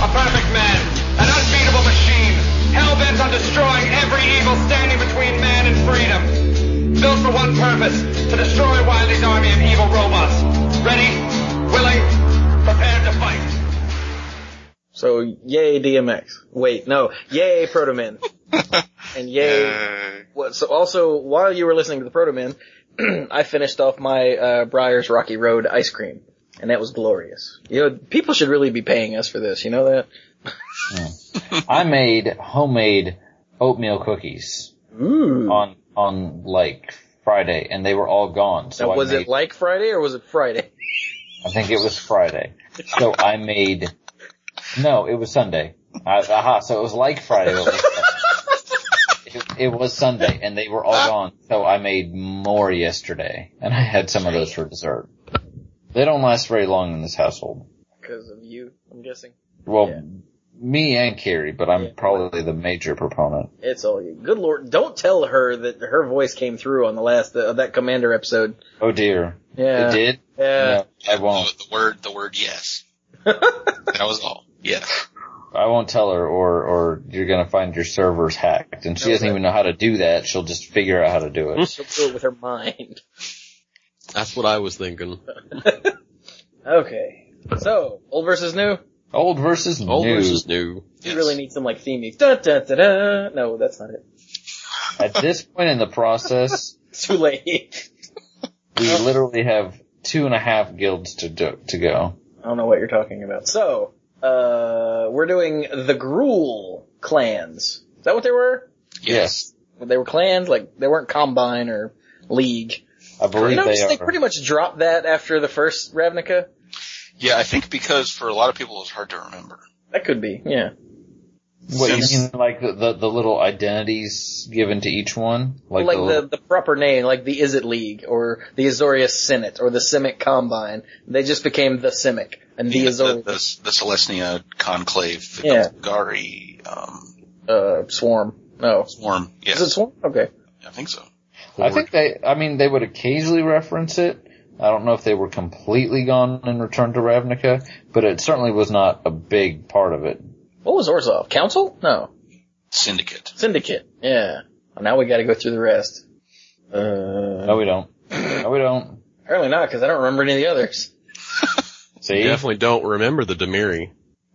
A perfect man, an unbeatable machine, hell-bent on destroying every evil standing between man and freedom. Built for one purpose, to destroy Wily's army of evil robots. Ready, willing, prepared to fight. So, yay DMX. Wait, no. Yay Proto Man. And yay. Yay. What, so also, while you were listening to the Proto Man, I finished off my, uh, Breyers Rocky Road ice cream. And that was glorious. You know, people should really be paying us for this, you know that? I made homemade oatmeal cookies Ooh. on, on like Friday and they were all gone. So Now, I was made, it like Friday or was it Friday? I think it was Friday. So I made, no, it was Sunday. I, aha, so it was like Friday. it was- It, it was Sunday and they were all gone. So I made more yesterday and I had some of those for dessert. They don't last very long in this household. Because of you, I'm guessing. Well, Yeah. Me and Carrie, but I'm Yeah. probably the major proponent. It's all you. Good lord, don't tell her that her voice came through on the last, uh, that Commander episode. Oh dear. Yeah. It did? Yeah. No, I won't. The, the word, the word yes. That was all. Yes. I won't tell her or, or you're gonna find your servers hacked. And she No, doesn't even know how to do that. She'll just figure out how to do it. She'll do it with her mind. That's what I was thinking. Okay. So, old versus new? Old versus Old new. versus new. You Yes. really need some like theme music. Da, da, da, da. No, that's not it. At this point in the process, Too late. we literally have two and a half guilds to do, to go. I don't know what you're talking about. So, uh, we're doing the Gruul clans. Is that what they were? Yes. They were clans, like, they weren't Combine or League. I believe You they notice they are. pretty much dropped that after the first Ravnica? Yeah, I think because for a lot of people it was hard to remember. That could be, yeah. What you mean, like the, the the little identities given to each one, Like, like, the, the proper name, like the Izzet League, or the Azorius Senate, or the Simic Combine. They just became the Simic, and the the, Azorius, the, the Selesnya Conclave, the Yeah. Golgari, um, uh, Swarm. No. Swarm. Yes, Is it Swarm? Okay. I think so. I think they, I mean, they would occasionally reference it. I don't know if they were completely gone and returned to Ravnica, but it certainly was not a big part of it. What was Orzhov? Council? No. Syndicate. Syndicate. Yeah. Well, now we gotta go through the rest. Uh, No, we don't. No, we don't. apparently not, cause I don't remember any of the others. See? Definitely don't remember the Demiri.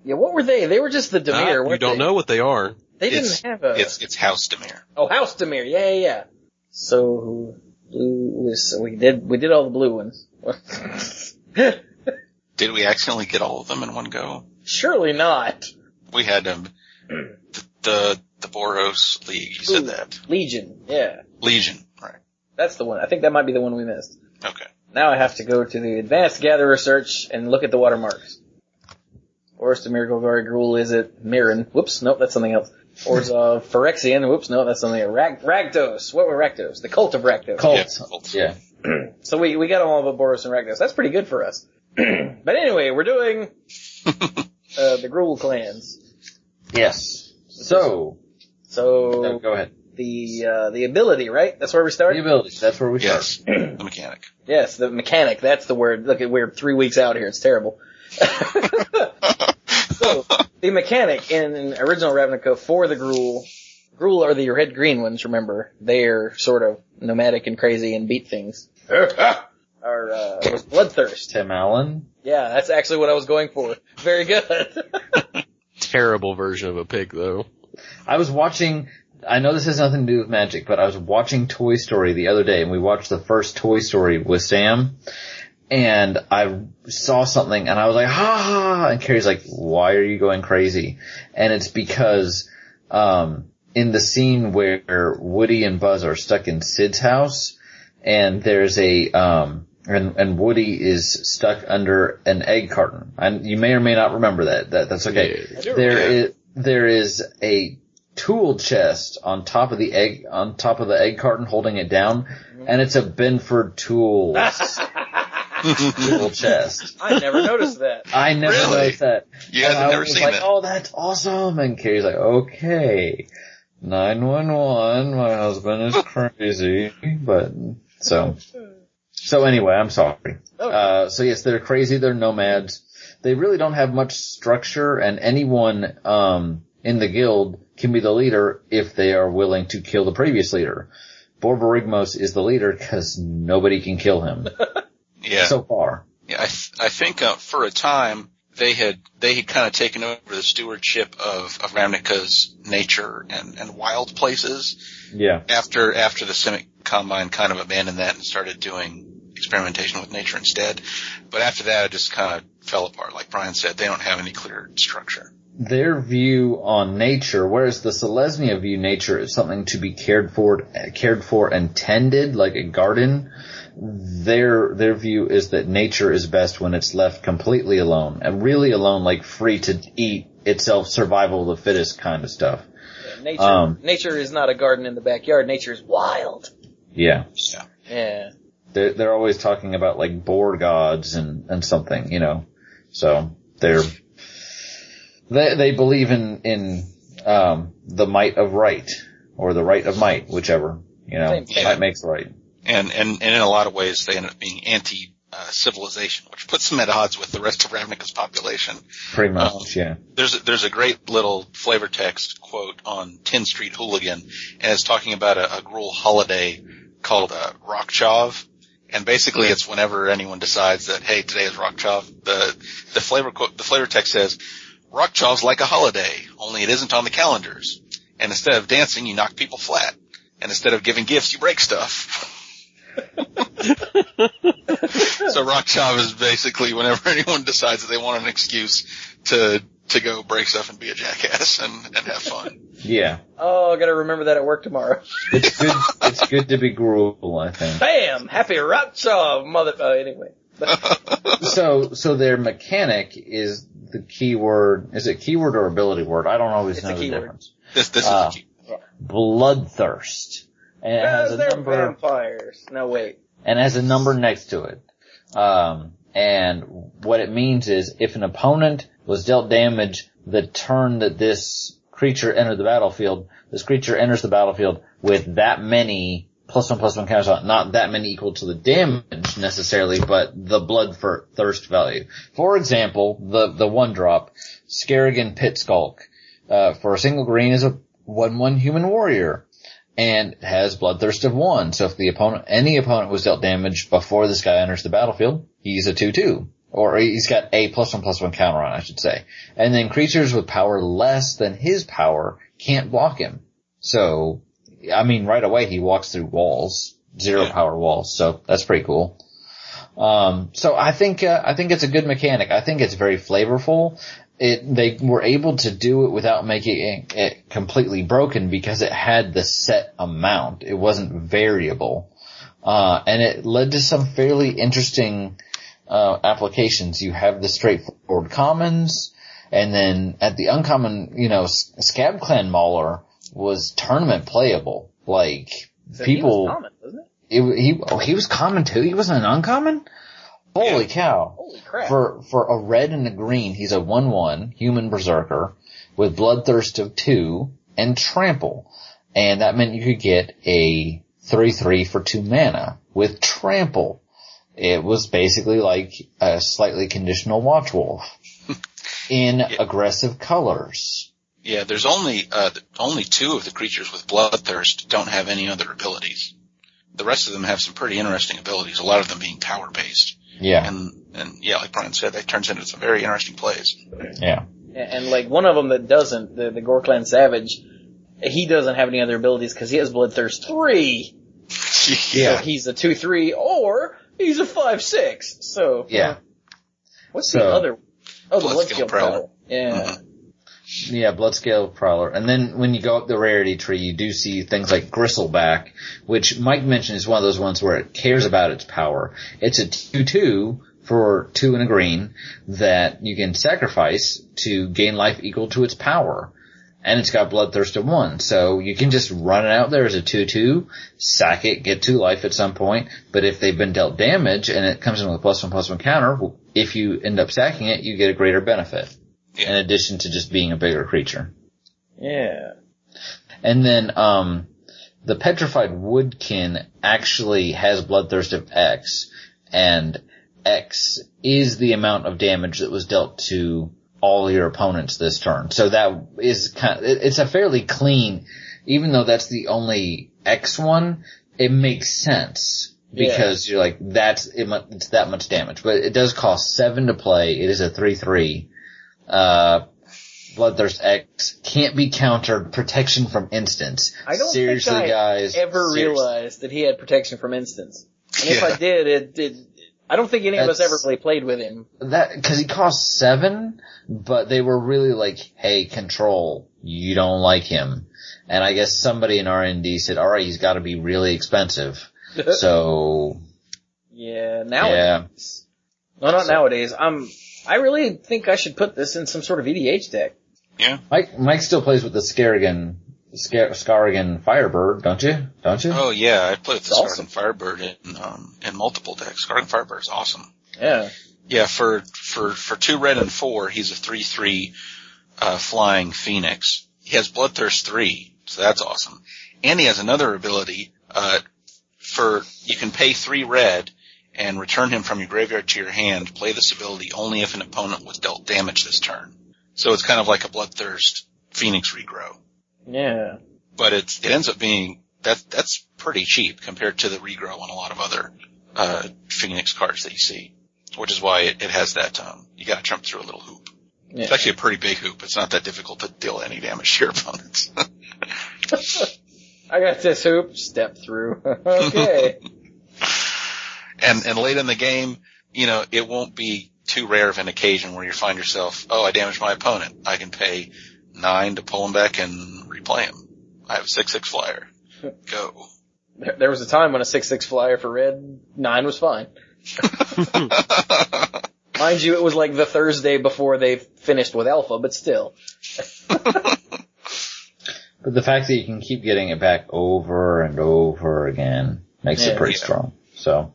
Yeah, what were they? They were just the Dimir, Ah, you don't they? know what they are. They didn't have a, It's it's House Dimir. oh, House Dimir, yeah, yeah, yeah. So, blue, so we did, we did all the blue ones. Did we accidentally get all of them in one go? Surely not. We had um, the, the the Boros League. You said Ooh. that Legion, yeah. Legion, right? That's the one. I think that might be the one we missed. Okay. Now I have to go to the advanced gatherer search and look at the watermarks. Orstamir Golgari Gruul, is it Mirran? Whoops, nope, that's something else. Orzhov Phyrexian, whoops, no, that's something else. Rag- Rakdos, what were Rakdos? The Cult of Rakdos. Cult. Yeah, cult. Yeah. So we, we got them all but Boros and Rakdos. That's pretty good for us. but anyway, we're doing, uh, the Gruul clans. Yes. So, So, no, go ahead. the, uh, the ability, right? That's where we start? The abilities. That's where we start. Yes, the mechanic. Yes, the mechanic, that's the word. Look, we're three weeks out here, it's terrible. so, the mechanic in original Ravnica for the Gruul, Gruul are the red green ones, remember. They're sort of nomadic and crazy and beat things. Are, uh, was Bloodthirst. Tim Allen. Yeah, that's actually what I was going for. Very good. Terrible version of a pig though. I was watching, I know this has nothing to do with magic, but I was watching Toy Story the other day and we watched the first Toy Story with Sam and I saw something and I was like, ha ha, and Carrie's like, why are you going crazy? And it's because, um, in the scene where Woody and Buzz are stuck in Sid's house and there's a, um, and, and Woody is stuck under an egg carton. And you may or may not remember that. That that's okay. Yeah. There is there is a tool chest on top of the egg on top of the egg carton holding it down, and it's a Binford tools tool chest. I never noticed that. I never Really? noticed that. You and had I never was seen like, that. oh, that's awesome. And Carrie's like, okay. 911, my husband is crazy. But, so. So anyway, I'm sorry. Uh, so yes, they're crazy, they're nomads. They really don't have much structure and anyone, um, in the guild can be the leader if they are willing to kill the previous leader. Borborygmos is the leader because nobody can kill him. Yeah. So far. Yeah, I, th- I think uh, for a time they had they had kind of taken over the stewardship of, of Ravnica's nature and, and wild places Yeah. after after the Simic Combine kind of abandoned that and started doing experimentation with nature instead. But after that, it just kind of fell apart. Like Brian said, they don't have any clear structure. their view on nature, whereas the Selesnya view nature is something to be cared for, cared for and tended, like a garden. Their, their view is that nature is best when it's left completely alone, and really alone, like free to eat itself, survival of the fittest kind of stuff. Nature, Um, nature is not a garden in the backyard. Nature is wild. Yeah. Yeah. They're, they're always talking about like boar gods and, and something, you know. So they're, they, they believe in, in, um, the might of right, or the right of might, whichever, you know. Same. Might makes right. And and, and in a lot of ways, they end up being anti uh, civilization, which puts them at odds with the rest of Ravnica's population. Pretty much, Um, yeah. there's a, there's a great little flavor text quote on Tin Street Hooligan, and it's talking about a, a Gruul holiday called uh, Rauck-Chauv. And basically, it's whenever anyone decides that hey, today is Rauck-Chauv. The the flavor quote, the flavor text says, "Rauck-Chauv's like a holiday, only it isn't on the calendars. And instead of dancing, you knock people flat, and instead of giving gifts, you break stuff." so rock Rauck-Chauv is basically whenever anyone decides that they want an excuse to to go break stuff and be a jackass and, and have fun. Yeah. Oh, I gotta remember that at work tomorrow. It's good, it's good to be Gruul, I think. Bam! Happy rock job, mother, uh, anyway. So, so their mechanic is the keyword. Is it keyword or ability word? I don't always It's know a the keyword. difference. This this Uh, is key. Bloodthirst. And it has a they're number, vampires. No, wait. and has a number next to it. Um, and what it means is if an opponent was dealt damage the turn that this creature entered the battlefield, this creature enters the battlefield with that many plus one plus one counters on. Not that many equal to the damage necessarily, but the blood for thirst value. For example, the, the one drop, Skarrgan Pit Skulk, uh, for a single green is a 1-1 human warrior and has bloodthirst of one. So if the opponent, any opponent was dealt damage before this guy enters the battlefield, he's a 2-2. Or he's got a plus one plus one counter on, I should say. And then creatures with power less than his power can't block him. So, I mean, right away he walks through walls, zero Yeah. power walls. So that's pretty cool. Um, so I think, uh, I think it's a good mechanic. I think it's very flavorful. It, they were able to do it without making it, completely broken because it had the set amount. It wasn't variable. Uh, and it led to some fairly interesting, uh, applications. You have the straightforward commons, and then at the uncommon, you know, Scab Clan Mauler was tournament playable. Like, So he was people, common, wasn't it? it, he, oh, he was common too? He wasn't an uncommon? Holy Yeah. cow. Holy crap. For for a red and a green, he's a one one human berserker with bloodthirst of two and trample, and that meant you could get a three three for two mana with trample. It was basically like a slightly conditional Watchwolf in aggressive colors. Yeah, there's only uh, only two of the creatures with bloodthirst don't have any other abilities. The rest of them have some pretty interesting abilities. A lot of them being power based, Yeah, and and yeah, like Brian said, that turns into some very interesting plays. yeah, And, and like one of them that doesn't, the, the Gorklan Savage, he doesn't have any other abilities because he has Bloodthirst 3. Yeah. So he's a 2-3 or he's a 5-6. So. yeah. What's So- the other? Oh, the Bloodscale Bloodscale Prowler. Prowler. Yeah. Mhm. Yeah, Bloodscale Prowler. And then when you go up the rarity tree, you do see things like Gristleback, which Mike mentioned is one of those ones where it cares about its power. It's a 2-2 for two and a green that you can sacrifice to gain life equal to its power. And it's got Bloodthirst of 1. So you can just run it out there as a 2-2, sack it, get two life at some point. But if they've been dealt damage and it comes in with a plus one plus one counter, if you end up sacking it, you get a greater benefit. Yeah. In addition to just being a bigger creature. Yeah. And then, um, the petrified woodkin actually has bloodthirst of X, and X is the amount of damage that was dealt to all your opponents this turn. So that is kind it- it's a fairly clean, even though that's the only X one, it makes sense. Yeah. Because you're like, that's, it, it's that much damage. But it does cost seven to play. It is a 3-3. Uh, Bloodthirst X can't be countered. Protection from instants. I don't seriously, think I guys. ever seriously. realized that he had protection from instants. And if Yeah. I did, it, it I don't think any of us ever really played with him. that because he cost seven, but they were really like, "Hey, control, you don't like him," and I guess somebody in R and D said, "All right, he's got to be really expensive." so yeah, nowadays. No, not So- nowadays. I'm. I really think I should put this in some sort of EDH deck. Yeah. Mike Mike still plays with the Skarrgan Scar- Skarrgan Firebird, don't you? Don't you? Oh yeah, I play with the It's Scarlet awesome. Firebird in um, in multiple decks. Scarlet Firebird is awesome. Yeah. Yeah, for for for two red and four, he's a three three uh, flying phoenix. He has bloodthirst three, so that's awesome. And he has another ability. Uh, for you can pay three red and return him from your graveyard to your hand. Play this ability only if an opponent was dealt damage this turn. So it's kind of like a bloodthirst phoenix regrow, Yeah. but it's it ends up being that that's pretty cheap compared to the regrow on a lot of other uh, phoenix cards that you see which is why it, it has that, um, you gotta jump through a little hoop. Yeah. It's actually a pretty big hoop. It's not that difficult to deal any damage to your opponents. I got this hoop. Step through. okay. and, and late in the game, you know, it won't be too rare of an occasion where you find yourself, oh, I damaged my opponent. I can pay nine to pull him back and replay him. I have a six six flyer. Go. There, there was a time when a six six flyer for red nine was fine. Mind you, it was like the Thursday before they finished with Alpha, but still. But the fact that you can keep getting it back over and over again makes Yeah. it pretty Yeah. strong. So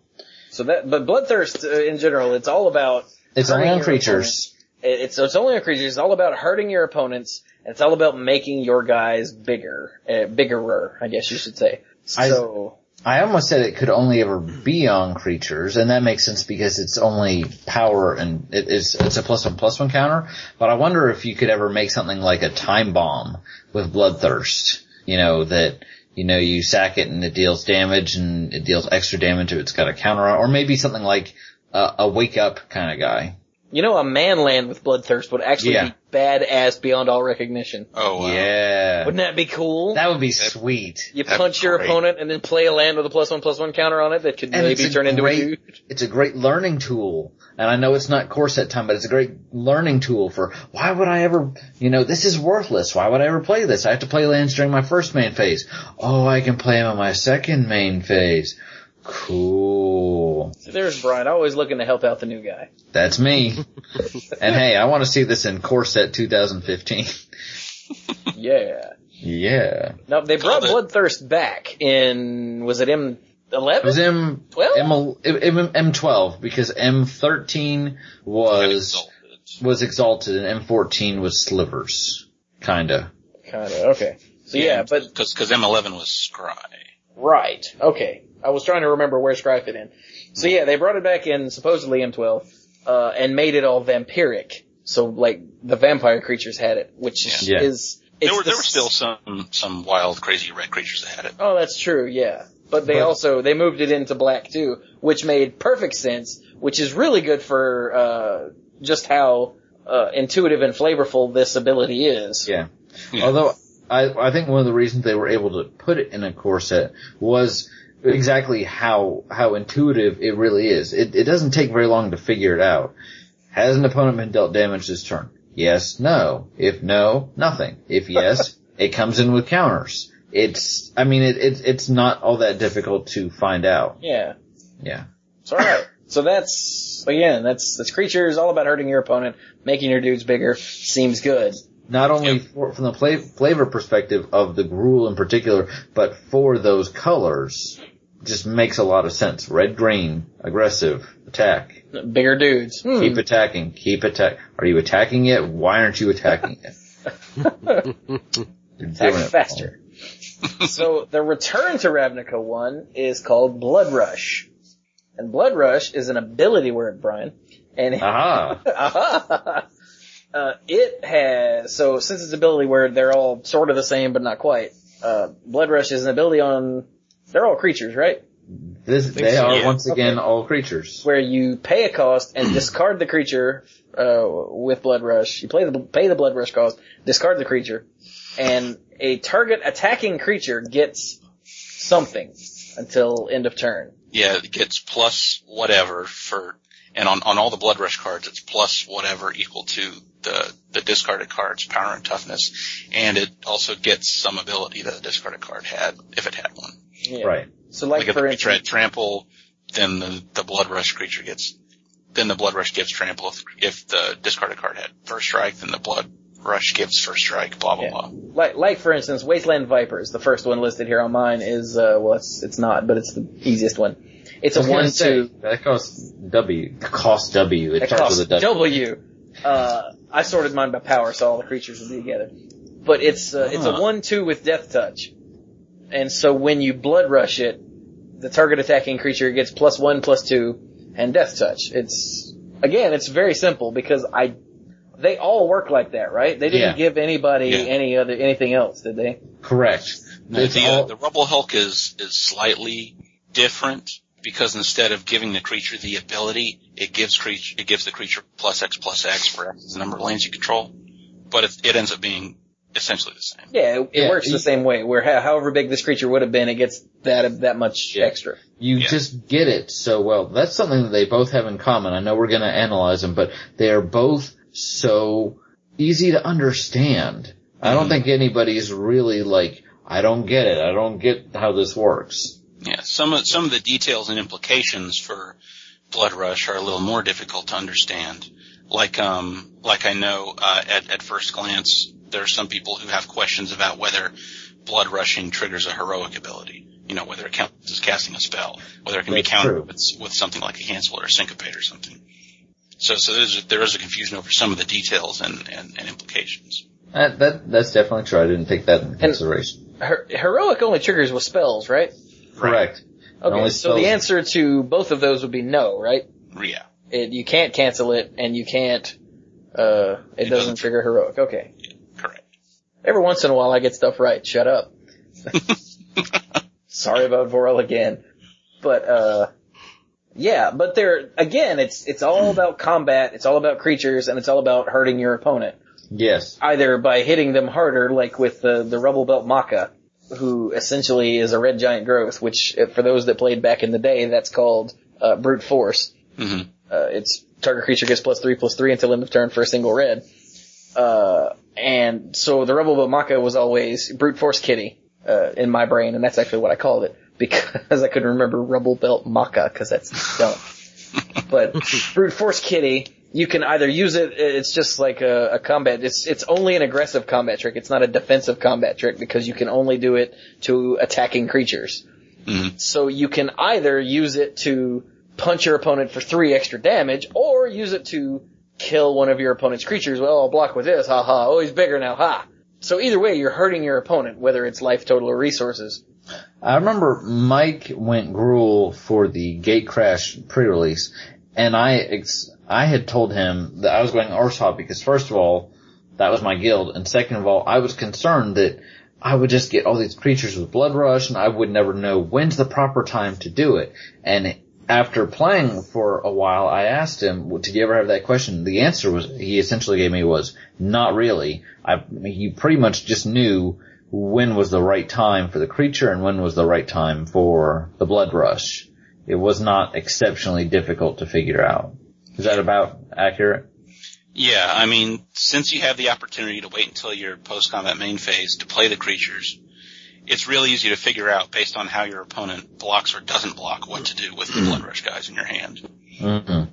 So that, but Bloodthirst uh, in general, it's all about it's only on creatures. It- It's it's only on creatures. It's all about hurting your opponents. And it's all about making your guys bigger, uh, biggerer, I guess you should say. I- So I almost said it could only ever be on creatures, and that makes sense because it's only power and it is it's a plus one plus one counter. But I wonder if you could ever make something like a time bomb with bloodthirst. You know that you know you sack it and it deals damage and it deals extra damage if it's got a counter on, or maybe something like a, a wake up kind of guy. You know, a manland with bloodthirst would actually Yeah. be badass beyond all recognition. Oh, wow. Yeah, Wouldn't that be cool? that would be sweet. you that'd punch your great. opponent and then play a land with a plus one plus one counter on it that could And it's maybe a turn into a dude. it's a great learning tool. And I know it's not core set time, but it's a great learning tool for why would I ever, you know, this is worthless. Why would I ever play this? I have to play lands during my first main phase. Oh, I can play them in my second main phase. Cool. So there's Brian, always looking to help out the new guy. That's me. and hey, I want to see this in Core Set 2015. Yeah. yeah. Now they brought Called Bloodthirst back in was it M It was? M, 12? M, M, M12 because M13 was, Exalted. was exalted and M14 was slivers. Kinda. Kinda, okay. So yeah, but Cause, cause M11 was Scry. right. Okay. I was trying to remember where Scry fit in. So yeah, they brought it back in supposedly M12, uh, and made it all vampiric. So like the vampire creatures had it, which Yeah. is There it's were, the there were still some, some wild, crazy red creatures that had it. Oh, that's true, yeah. But they But- also, they moved it into black too, which made perfect sense, which is really good for, uh, just how, uh, intuitive and flavorful this ability is. Yeah. Yeah. Although I I think one of the reasons they were able to put it in a core set was exactly how how intuitive it really is. It it doesn't take very long to figure it out. Has an opponent been dealt damage this turn? Yes, no. If no, nothing. If yes, it comes in with counters. It's I mean it, it's it's not all that difficult to find out. Yeah. Yeah. It's alright. so that's, again, that's, that's creatures, all about hurting your opponent, making your dudes bigger, seems good. Not only for, from the fla- flavor perspective of the Gruul in particular, but for those colors, just makes a lot of sense. Red, green, aggressive, attack. Bigger dudes. Hmm. Keep attacking. Keep attack. Are you attacking it? Why aren't you attacking it? You're Attack doing it faster. so the return to Ravnica one is called Blood Rush. And Blood Rush is an ability word, Brian. And Aha. Aha! uh, it has, so since it's ability word, they're all sort of the same, but not quite. Uh, Blood Rush is an ability on, they're all creatures, right? This, they so, are yeah. once again Okay. all creatures. Where you pay a cost and discard the creature, uh, with Blood Rush. You play the, pay the Blood Rush cost, discard the creature, and a target attacking creature gets something until end of turn. Yeah, it gets plus whatever for, and on, on all the Blood Rush cards, it's plus whatever equal to the, the discarded card's power and toughness, and it also gets some ability that the discarded card had, if it had one. Yeah. Right. So like, Like, if for it had instance, trample, then the, the Blood Rush creature gets, then the Blood Rush gives trample. If, if the discarded card had first strike, then the Blood Rush gives first strike, blah, blah, Yeah. blah. like, like for instance, Wasteland Vipers, the first one listed here on mine is, uh, well it's, it's not, but it's the easiest one. It's a one say, two, That costs W. Cost W. It It starts costs with a W. W. Uh, I sorted mine by power, so all the creatures would be together. But it's uh, it's a Ah. one-two with Death Touch, and so when you Blood Rush it, the target attacking creature gets plus one, plus two, and Death Touch. It's again, it's very simple because I they all work like that, right? They didn't Yeah. give anybody Yeah. any other anything else, did they? Correct. No, It's the, all- uh, the Rubble Hulk is, is slightly different because instead of giving the creature the ability, it gives creature, it gives the creature plus X plus X for X is the number of lanes you control. But it, it ends up being essentially the same. Yeah, it, it Yeah, works you- the same way. Where ho- however big this creature would have been, it gets that that much Yeah. extra. You Yeah. just get it so well. That's something that they both have in common. I know we're going to analyze them, but they are both so easy to understand. I don't Mhm. think anybody's really like, I don't get it. I don't get how this works. Yeah, some of, some of the details and implications for, Blood Rush are a little more difficult to understand. Like, um, like I know, uh, at, at first glance, there are some people who have questions about whether blood rushing triggers a heroic ability. You know, whether it counts as casting a spell, whether it can That's be countered with, with something like a cancel or a syncopate or something. So, so there's a, there is a confusion over some of the details and, and, and implications. That, that that's definitely true. I didn't take that into consideration. Her- heroic only triggers with spells, right? Correct. Okay, Only so the answer to both of those would be no, right? Yeah. It, you can't cancel it, and you can't. Uh, it, It doesn't doesn't trigger heroic. Okay. Every once in a while, I get stuff right. Shut up. Sorry about Vorel again, but uh, yeah. But there again, it's it's all about combat. It's all about creatures, and it's all about hurting your opponent. Yes. Either by hitting them harder, like with the the Rubblebelt Maaka, who essentially is a red giant growth. Which, for those that played back in the day, that's called uh, brute force. hmm Uh, it's target creature gets plus three plus three until end of turn for a single red. Uh, and so the Rubblebelt Maaka was always brute force kitty, uh, in my brain, and that's actually what I called it because I couldn't remember Rubblebelt Maaka because that's dumb. but brute force kitty, you can either use it, it's just like a, a combat, it's, it's only an aggressive combat trick, it's not a defensive combat trick because you can only do it to attacking creatures. hmm So you can either use it to punch your opponent for three extra damage, or use it to kill one of your opponent's creatures. Well, I'll block with this, ha ha. Oh, he's bigger now, ha. So either way, you're hurting your opponent, whether it's life total or resources. I remember Mike went Gruul for the Gate Crash pre-release, and I ex- I had told him that I was going Ursop because first of all, that was my guild, and second of all, I was concerned that I would just get all these creatures with Blood Rush, and I would never know when's the proper time to do it. And after playing for a while, I asked him, "Well, "Did you ever have that question?" The answer was he essentially gave me was not really. I he pretty much just knew when was the right time for the creature and when was the right time for the blood rush. It was not exceptionally difficult to figure out. Is that about accurate? Yeah, I mean, since you have the opportunity to wait until your post-combat main phase to play the creatures, it's really easy to figure out based on how your opponent blocks or doesn't block what to do with the Blood Rush guys in your hand. Mm-mm.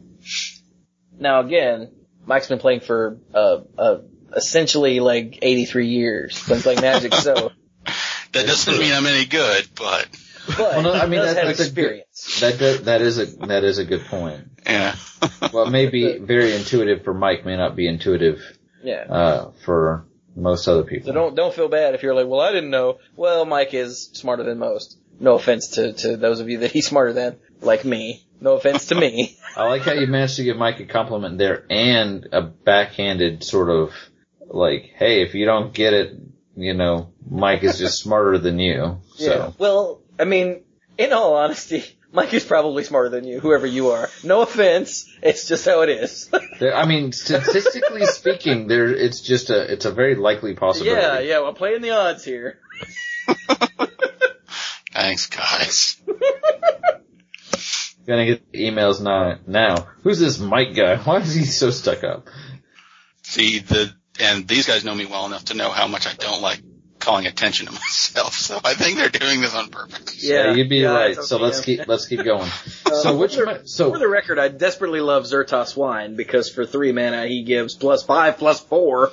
Now again, Mike's been playing for, uh, uh, essentially like 83 years. Been playing Magic, so, That doesn't mean I'm any good, but but Well, no, I mean, he that- have that's a good- experience. That that is a that is a good point. yeah. Well, it may be very intuitive for Mike, may not be intuitive Yeah. uh, for most other people. So don't don't feel bad if you're like, well, I didn't know. Well, Mike is smarter than most. No offense to to those of you that he's smarter than, like me. No offense to me. I like how you managed to give Mike a compliment there and a backhanded sort of like, hey, if you don't get it, you know, Mike is just smarter than you. So Well, I mean, in all honesty, Mike is probably smarter than you, whoever you are. No offense. It's just how it is. I mean, statistically speaking, there it's just a it's a very likely possibility. yeah, yeah. Well, playing the odds here. Thanks, guys. Gonna get emails now. Now, who's this Mike guy? Why is he so stuck up? See, the, and these guys know me well enough to know how much I don't like calling attention to myself, so I think they're doing this on purpose. Yeah, you'd be yeah, right. it's So let's yeah. keep let's keep going. Uh, so which for, mi- for the record, I desperately love Zhur-Taa Swine because for three mana he gives plus five plus four,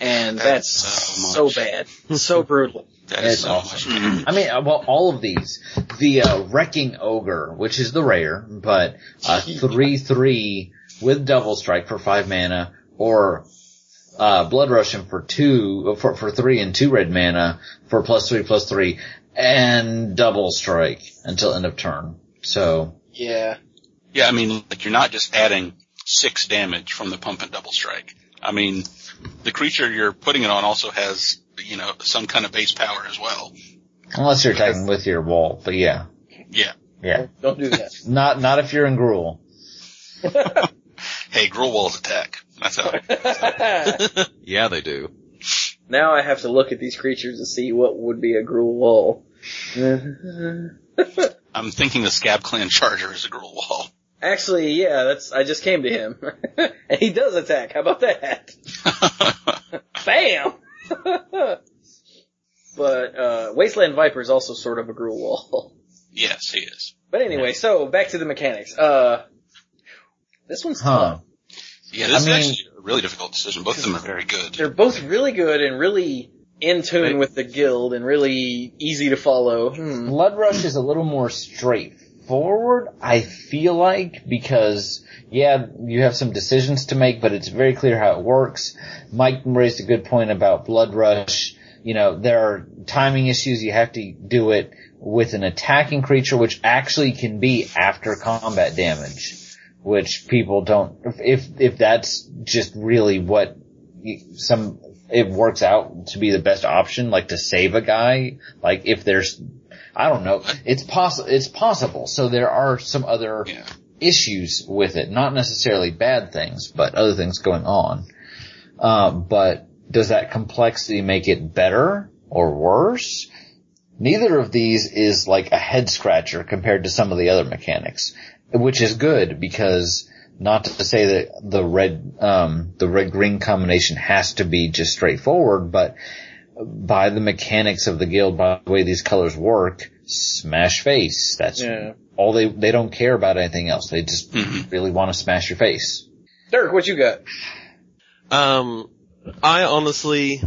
and that's, That's so so bad, so brutal. That is so awesome. much. I mean, well, all of these, the uh, Wrecking Ogre, which is the rare, but uh, three three with double strike for five mana, or uh, Blood Russian for two for for three and two red mana for plus three plus three, and double strike until end of turn. So Yeah. Yeah, I mean, like you're not just adding six damage from the pump and double strike. I mean, the creature you're putting it on also has, you know, some kind of base power as well. unless you're attacking with your wall, but yeah, Yeah. yeah, Don't do that. not not if you're in Gruul. Hey, Gruul Walls attack. That's how. yeah, they do. now I have to look at these creatures to see what would be a Gruul wall. I'm thinking the Scab Clan Charger is a Gruul Wall. Actually, yeah, that's I just came to him, and he does attack. How about that? Bam! but uh, Wasteland Viper is also sort of a Gruul wall. yes, he is. But anyway, so back to the mechanics. Uh, This one's Huh. tough. Yeah, this I mean- is actually a really difficult decision. Both of them are very good. They're both really good and really in tune with the guild and really easy to follow. Hmm. Blood Rush is a little more straightforward, I feel like, because yeah, you have some decisions to make, but it's very clear how it works. Mike raised a good point about Blood Rush. You know, there are timing issues. You have to do it with an attacking creature, which actually can be after combat damage, which people don't, if, if that's just really what some, it works out to be the best option, like to save a guy, like if there's, I don't know, it's possible, it's possible. So there are some other Yeah. issues with it, not necessarily bad things, but other things going on. Um, but does that complexity make it better or worse? Neither of these is like a head scratcher compared to some of the other mechanics, which is good because not to say that the red, um, the red green combination has to be just straightforward, but by the mechanics of the guild, by the way these colors work, smash face. That's Yeah. all they, they don't care about anything else. They just Mhm. really want to smash your face. Dirk, what you got? Um, I honestly,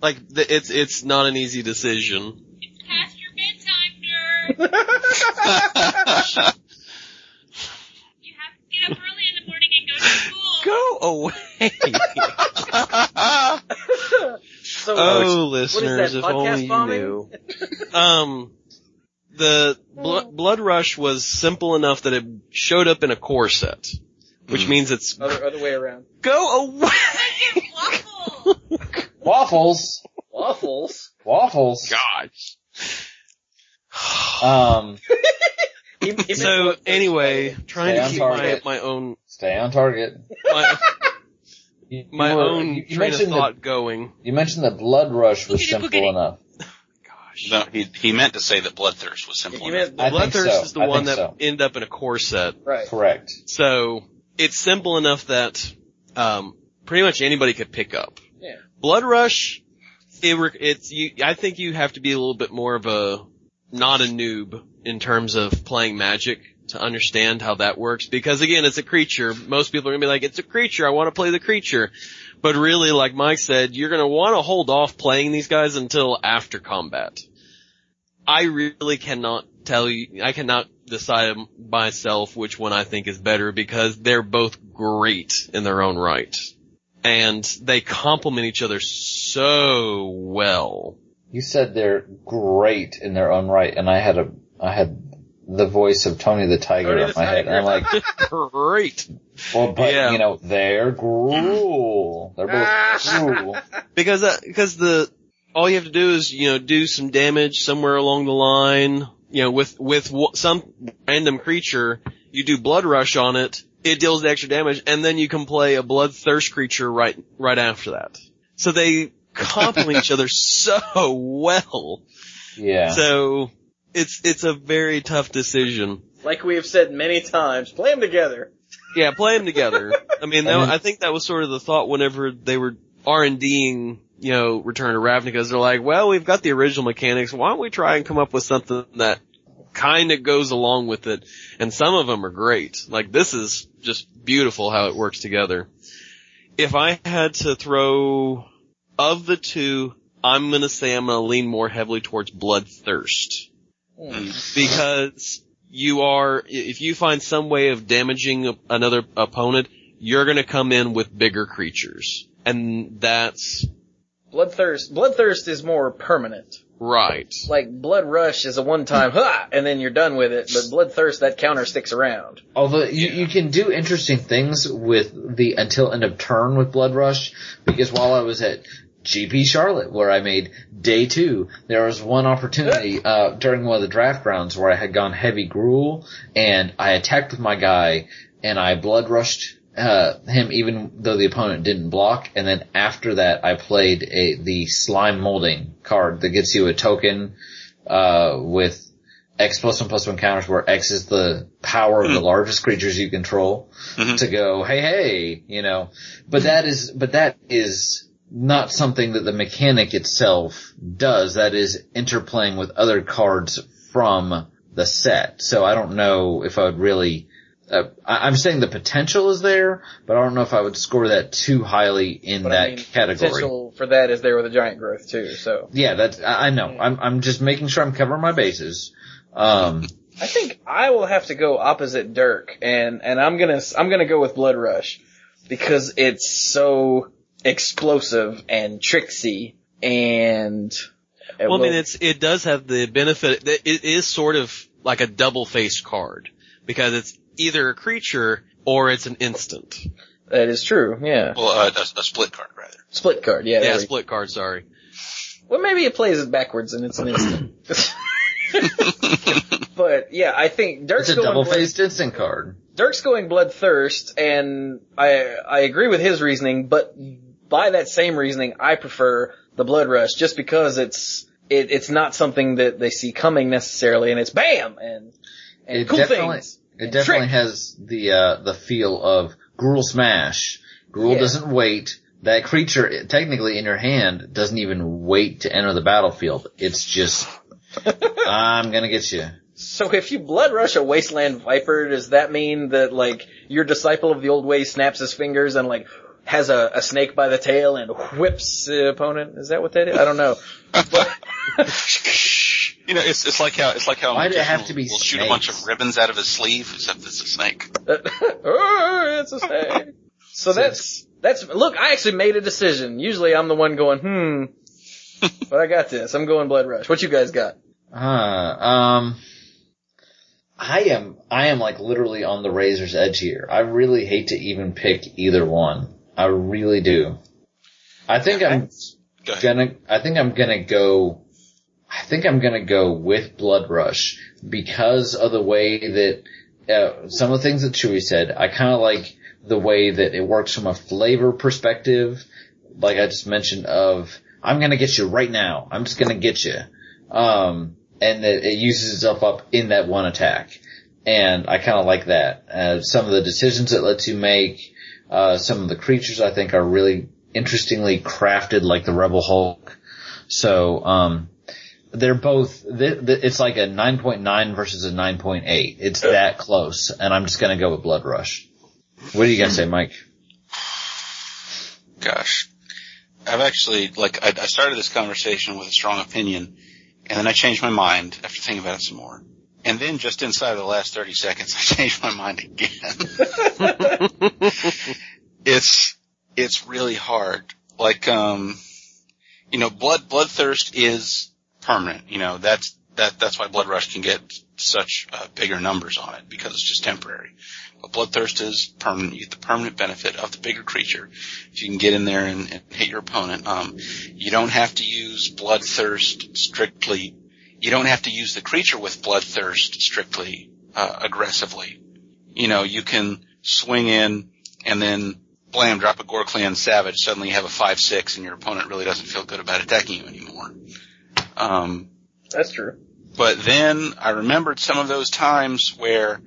like, th- it's, it's not an easy decision. It's past your bedtime, Dirk. You have to get up early in the morning and go to school. Go away! so, oh, what is listeners, that, if podcast only you knew. Um, the Blo- Blood Rush was simple enough that it showed up in a core set, which Mm. means it's other, other way around. go away. Waffles! Waffles. Waffles! Gosh. Um, He- he So what- anyway, trying Stay to keep my, target. my own stay on target. my, You, my you were- own you, you train of thought that, going. you mentioned that Blood Rush was simple boogity. enough. Gosh. no, he he meant to say that Bloodthirst was simple He enough. meant I Bloodthirst so. is the I one that so. ended up in a core set. right. Correct. So it's simple enough that um, pretty much anybody could pick up. Yeah. Blood Rush, it, it's you. I think you have to be a little bit more of a not a noob in terms of playing Magic to understand how that works. Because again, it's a creature. Most people are gonna be like, "It's a creature. I want to play the creature." But really, like Mike said, you're gonna want to hold off playing these guys until after combat. I really cannot tell you, I cannot decide myself which one I think is better because they're both great in their own right. And they complement each other so well. You said they're great in their own right, and I had a, I had the voice of Tony the Tiger Tony in the my head, and I'm like, great. well, but Yeah. you know, they're Gruul. They're both Gruul. Because, uh, because the, all you have to do is, you know, do some damage somewhere along the line, you know, with, with w- some random creature, you do blood rush on it, it deals the extra damage, and then you can play a bloodthirst creature right, right after that. So they complement each other so well. Yeah. So, it's, it's a very tough decision. Like we have said many times, play them together. Yeah, play them together. I mean, that, I think that was sort of the thought whenever they were R&Ding, you know, Return to Ravnica, they're like, well, we've got the original mechanics, why don't we try and come up with something that kinda goes along with it? And some of them are great. Like, this is just beautiful how it works together. If I had to throw, of the two, I'm gonna say I'm gonna lean more heavily towards Bloodthirst because you are, if you find some way of damaging another opponent, you're gonna come in with bigger creatures. And that's Bloodthirst. Bloodthirst is more permanent. right. Like Blood Rush is a one-time ha, and then you're done with it. But Bloodthirst, that counter sticks around. Although you, you can do interesting things with the until end of turn with Blood Rush, because while I was at GP Charlotte, where I made day two, there was one opportunity uh, during one of the draft rounds where I had gone heavy Gruul, and I attacked with my guy, and I blood rushed uh, him even though the opponent didn't block, and then after that I played a the slime molding card that gets you a token uh, with X plus one plus one counters where X is the power of the largest creatures you control Mhm. to go, hey, hey, you know, but that is, but that is not something that the mechanic itself does. That is interplaying with other cards from the set. So I don't know if I would really, uh, I- I'm saying the potential is there, but I don't know if I would score that too highly in But that I mean, category. potential for that is there with a giant growth too. So Yeah, that's, I I know. I'm, I'm just making sure I'm covering my bases. Um, I think I will have to go opposite Dirk, and and I'm gonna I'm gonna go with Blood Rush because it's so explosive and tricksy and. it Well, I mean, it's it does have the benefit that it is sort of like a double faced card because it's either a creature or it's an instant. that is true. Yeah, Well, uh, a, a split card rather. split card. Yeah, Yeah, there we- split card. Sorry. Well, maybe it plays it backwards and it's an instant. but yeah, I think Dirk's it's a going double Blood- faced instant card. Dirk's going bloodthirst, and I I agree with his reasoning, but by that same reasoning, I prefer the blood rush just because it's it, it's not something that they see coming necessarily, and it's bam and and It cool definitely- things. It definitely trick. has the, uh, the feel of Gruul Smash. Gruul Yeah. doesn't wait. That creature, technically in your hand, doesn't even wait to enter the battlefield. It's just, I'm gonna get you. So if you blood rush a wasteland viper, does that mean that like your disciple of the old way snaps his fingers and like has a, a snake by the tail and whips the opponent? Is that what that is? I don't know. You know, it's it's like how it's like how Why'd it magician have to be will shoot a bunch of ribbons out of his sleeve, except it's a snake. oh, it's a snake. So that's that's look. I actually made a decision. Usually I'm the one going hmm, but I got this. I'm going blood rush. What you guys got? Uh, um, I am, I am like literally on the razor's edge here. I really hate to even pick either one. I really do. I think I'm Go gonna, I think I'm gonna go, I think I'm gonna go with Blood Rush because of the way that, uh, some of the things that Chewie said. I kinda like the way that it works from a flavor perspective. Like I just mentioned of, I'm gonna get you right now. I'm just gonna get you. Um, and it, it uses itself up in that one attack. And I kinda like that. Uh, some of the decisions it lets you make, uh, some of the creatures I think are really interestingly crafted like the Rubblehulk. So, um, they're both, th- th- it's like a 9.9 versus a 9.8. It's that close. And I'm just gonna go with Blood Rush. What do you guys say, Mike? Gosh, I've actually like I started this conversation with a strong opinion, and then I changed my mind after thinking about it some more. And then just inside of the last 30 seconds, I changed my mind again. it's, it's really hard. Like, um, you know, blood, bloodthirst is permanent. You know, that's, that, that's why blood rush can get such uh, bigger numbers on it because it's just temporary. But bloodthirst is permanent. You get the permanent benefit of the bigger creature. If you can get in there and, and hit your opponent, um, you don't have to use bloodthirst strictly. You don't have to use the creature with bloodthirst strictly uh, aggressively. You know, you can swing in and then blam, drop a Ghor-Clan Savage. Suddenly you have a five six, and your opponent really doesn't feel good about attacking you anymore. Um, That's true. but then I remembered some of those times where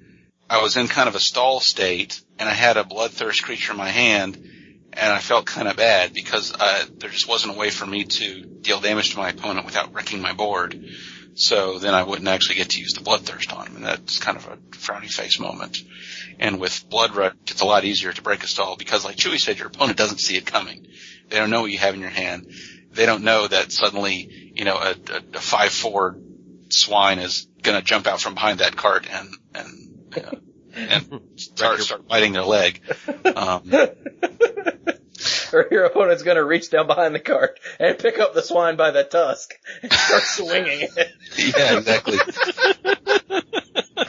I was in kind of a stall state and I had a bloodthirst creature in my hand and I felt kind of bad because uh, there just wasn't a way for me to deal damage to my opponent without wrecking my board. So then I wouldn't actually get to use the bloodthirst on him, and that's kind of a frowny face moment. And with blood rush, it's a lot easier to break a stall because, like Chewie said, your opponent doesn't see it coming. They don't know what you have in your hand. They don't know that suddenly, you know, a, a, a five four swine is gonna jump out from behind that cart and and uh, and start start biting their leg. Um, or your opponent's gonna reach down behind the cart and pick up the swine by the tusk and start swinging it. yeah, exactly.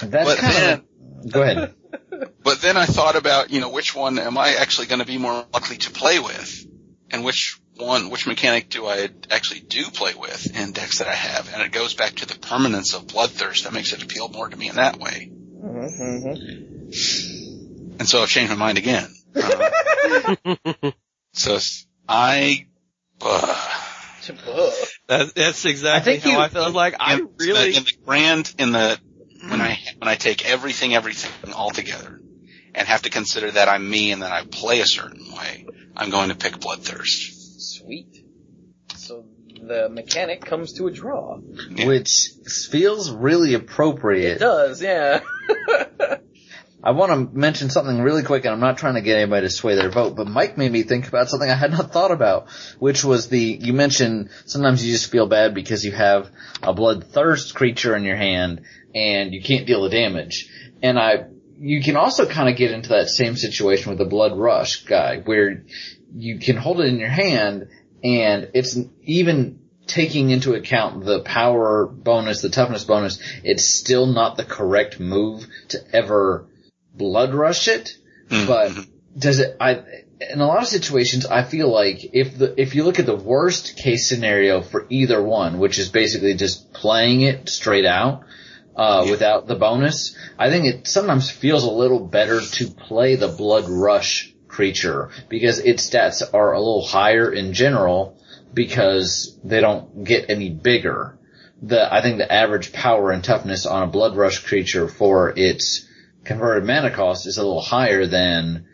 That's But kind then- of, go ahead. But then I thought about, you know, which one am I actually going to be more likely to play with, and which one, which mechanic do I actually do play with in decks that I have, and it goes back to the permanence of bloodthirst that makes it appeal more to me in that way. And so I've changed my mind again. Uh, so I. uh, That, that's exactly I think how you- I felt. I was like, I in, really, in the grand in the when I when I take everything everything all together and have to consider that I'm me and that I play a certain way, I'm going to pick bloodthirst. Sweet. So the mechanic comes to a draw. Yeah. Which feels really appropriate. It appropriate. does, yeah. I want to mention something really quick, and I'm not trying to get anybody to sway their vote, but Mike made me think about something I had not thought about, which was the, you mentioned sometimes you just feel bad because you have a bloodthirst creature in your hand and you can't deal the damage. And I, you can also kind of get into that same situation with the blood rush guy, where you can hold it in your hand and it's even taking into account the power bonus, the toughness bonus, it's still not the correct move to ever blood rush it, but does it, I, in a lot of situations, I feel like if the, if you look at the worst case scenario for either one, which is basically just playing it straight out, uh, without the bonus, I think it sometimes feels a little better to play the blood rush creature because its stats are a little higher in general because they don't get any bigger. The, I think the average power and toughness on a blood rush creature for its converted mana cost is a little higher than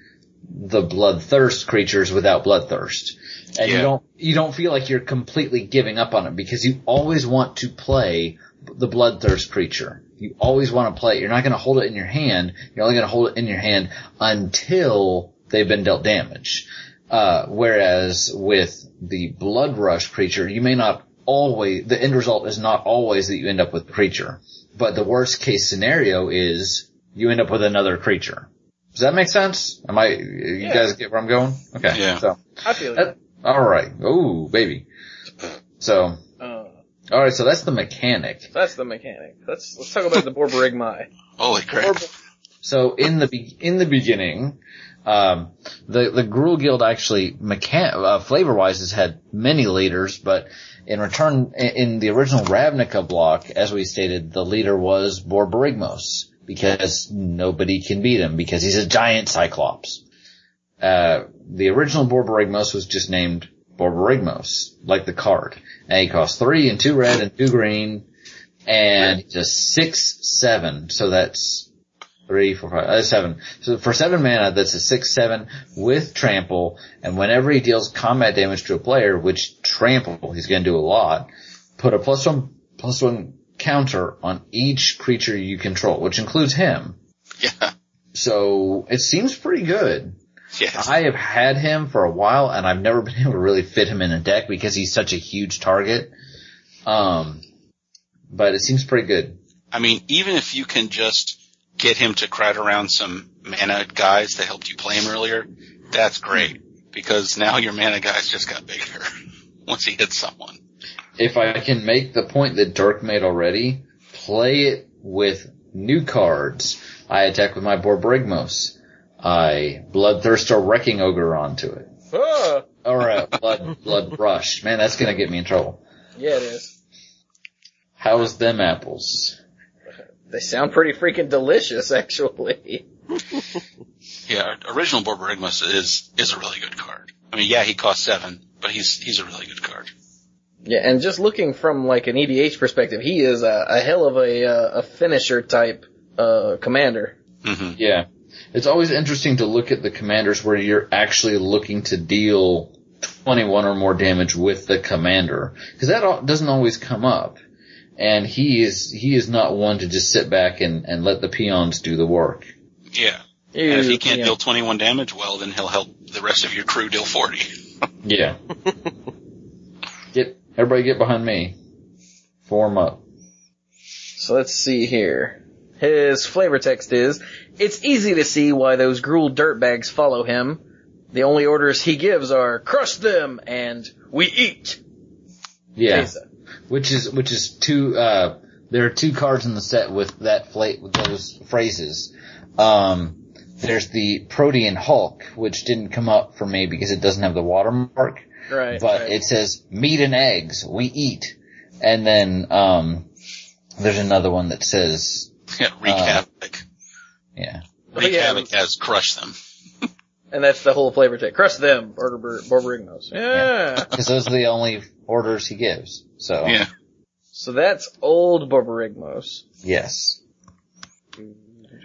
the bloodthirst creatures without bloodthirst. And you don't, you don't feel like you're completely giving up on it because you always want to play the bloodthirst creature. You always want to play it. You're not going to hold it in your hand. You're only going to hold it in your hand until they've been dealt damage. Uh, whereas with the blood rush creature, you may not always, the end result is not always that you end up with the creature. But the worst case scenario is you end up with another creature. Does that make sense? Am I, you Yeah. guys get where I'm going? Okay. Yeah. So, I feel that, alright. Ooh, baby. So, Uh, alright, so that's the mechanic. that's the mechanic. Let's let's talk about the Borborygmi. Holy crap. So in the be- in the beginning, um, the the Gruul Guild actually mechan- uh, flavor wise has had many leaders, but in return, in, in the original Ravnica block, as we stated, the leader was Borborygmos because nobody can beat him because he's a giant cyclops. Uh, the original Borborygmos was just named Borborygmos, like the card, and he costs three and two red and two green, and just six seven, so that's three, four, five, uh, seven. So for seven mana, that's a six, seven with trample, and whenever he deals combat damage to a player, which trample, he's gonna do a lot, put a plus one, plus one counter on each creature you control, which includes him. Yeah. So it seems pretty good. Yes. I have had him for a while and I've never been able to really fit him in a deck because he's such a huge target. Um, but it seems pretty good. I mean, even if you can just get him to crowd around some mana guys that helped you play him earlier, that's great. Because now your mana guys just got bigger once he hits someone. If I can make the point that Dirk made already, play it with new cards. I attack with my Borborygmos. I bloodthirst a wrecking ogre onto it. Ah, Or a blood blood rush. Man, that's gonna get me in trouble. yeah, it is. How's them apples? They sound pretty freaking delicious, actually. Yeah, original Borborygmos is, is a really good card. I mean, yeah, he costs seven, but he's, he's a really good card. Yeah, and just looking from like an EDH perspective, he is a, a hell of a uh, a finisher type uh commander. hmm Yeah. It's always interesting to look at the commanders where you're actually looking to deal 21 or more damage with the commander. Cause that al- doesn't always come up. And he is, he is not one to just sit back and, and let the peons do the work. Yeah. And if he can't yeah. deal 21 damage, well, then he'll help the rest of your crew deal 40. Yeah. everybody get behind me. Form up. So let's see here. His flavor text is, it's easy to see why those Gruul dirtbags follow him. The only orders he gives are, crush them and we eat. Yeah. Pizza. Which is, which is two, uh, there are two cards in the set with that fla- with those phrases. Um, there's the Protean Hulk, which didn't come up for me because it doesn't have the watermark, Right. but right. it says meat and eggs, we eat. And then, um, there's another one that says, Yeah, Wreak Uh, Havoc. yeah, Wreak yeah. Havoc has crushed them. and that's the whole flavor text. Crush them, Burger Borborygmos. Yeah. because those are the only orders he gives. So, Yeah. so that's old Borborygmos. yes.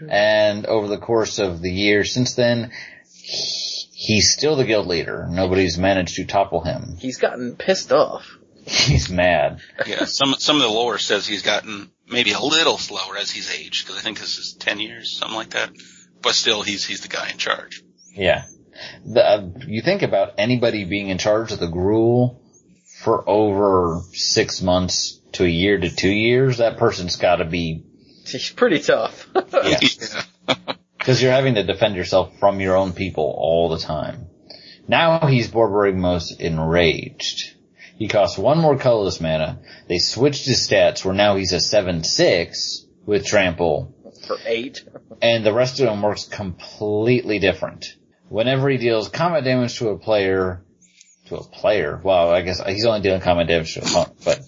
And over the course of the years since then, he- he's still the guild leader. Nobody's managed to topple him. He's gotten pissed off. He's mad. Yeah. Some, some of the lore says he's gotten maybe a little slower as he's aged, because I think this is 10 years, something like that. but still, he's he's the guy in charge. Yeah. The, uh, you think about anybody being in charge of the Gruul for over six months to a year to two years, that person's gotta be, He's pretty tough. yeah. Cause you're having to defend yourself from your own people all the time. Now he's Borborygmos enraged. He costs one more colorless mana. They switched his stats where now he's a 7-6 with trample For eight. and the rest of them works completely different. Whenever he deals combat damage to a player, to a player, well, I guess he's only dealing combat damage to a opponent, but,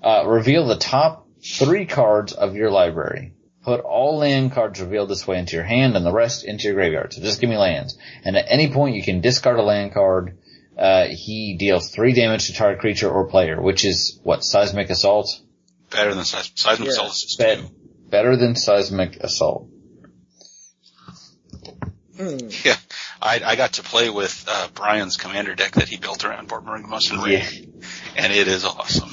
uh, reveal the top three cards of your library. Put all land cards revealed this way into your hand and the rest into your graveyard. So just give me lands. And at any point you can discard a land card. Uh, he deals three damage to target creature or player, which is what, seismic assault? Better than seis- seismic Yeah. assault is just Bet- two. better than seismic assault. Hmm. Yeah, I, I got to play with uh, Brian's commander deck that he built around Port Borborygmos and Yeah. And it is awesome.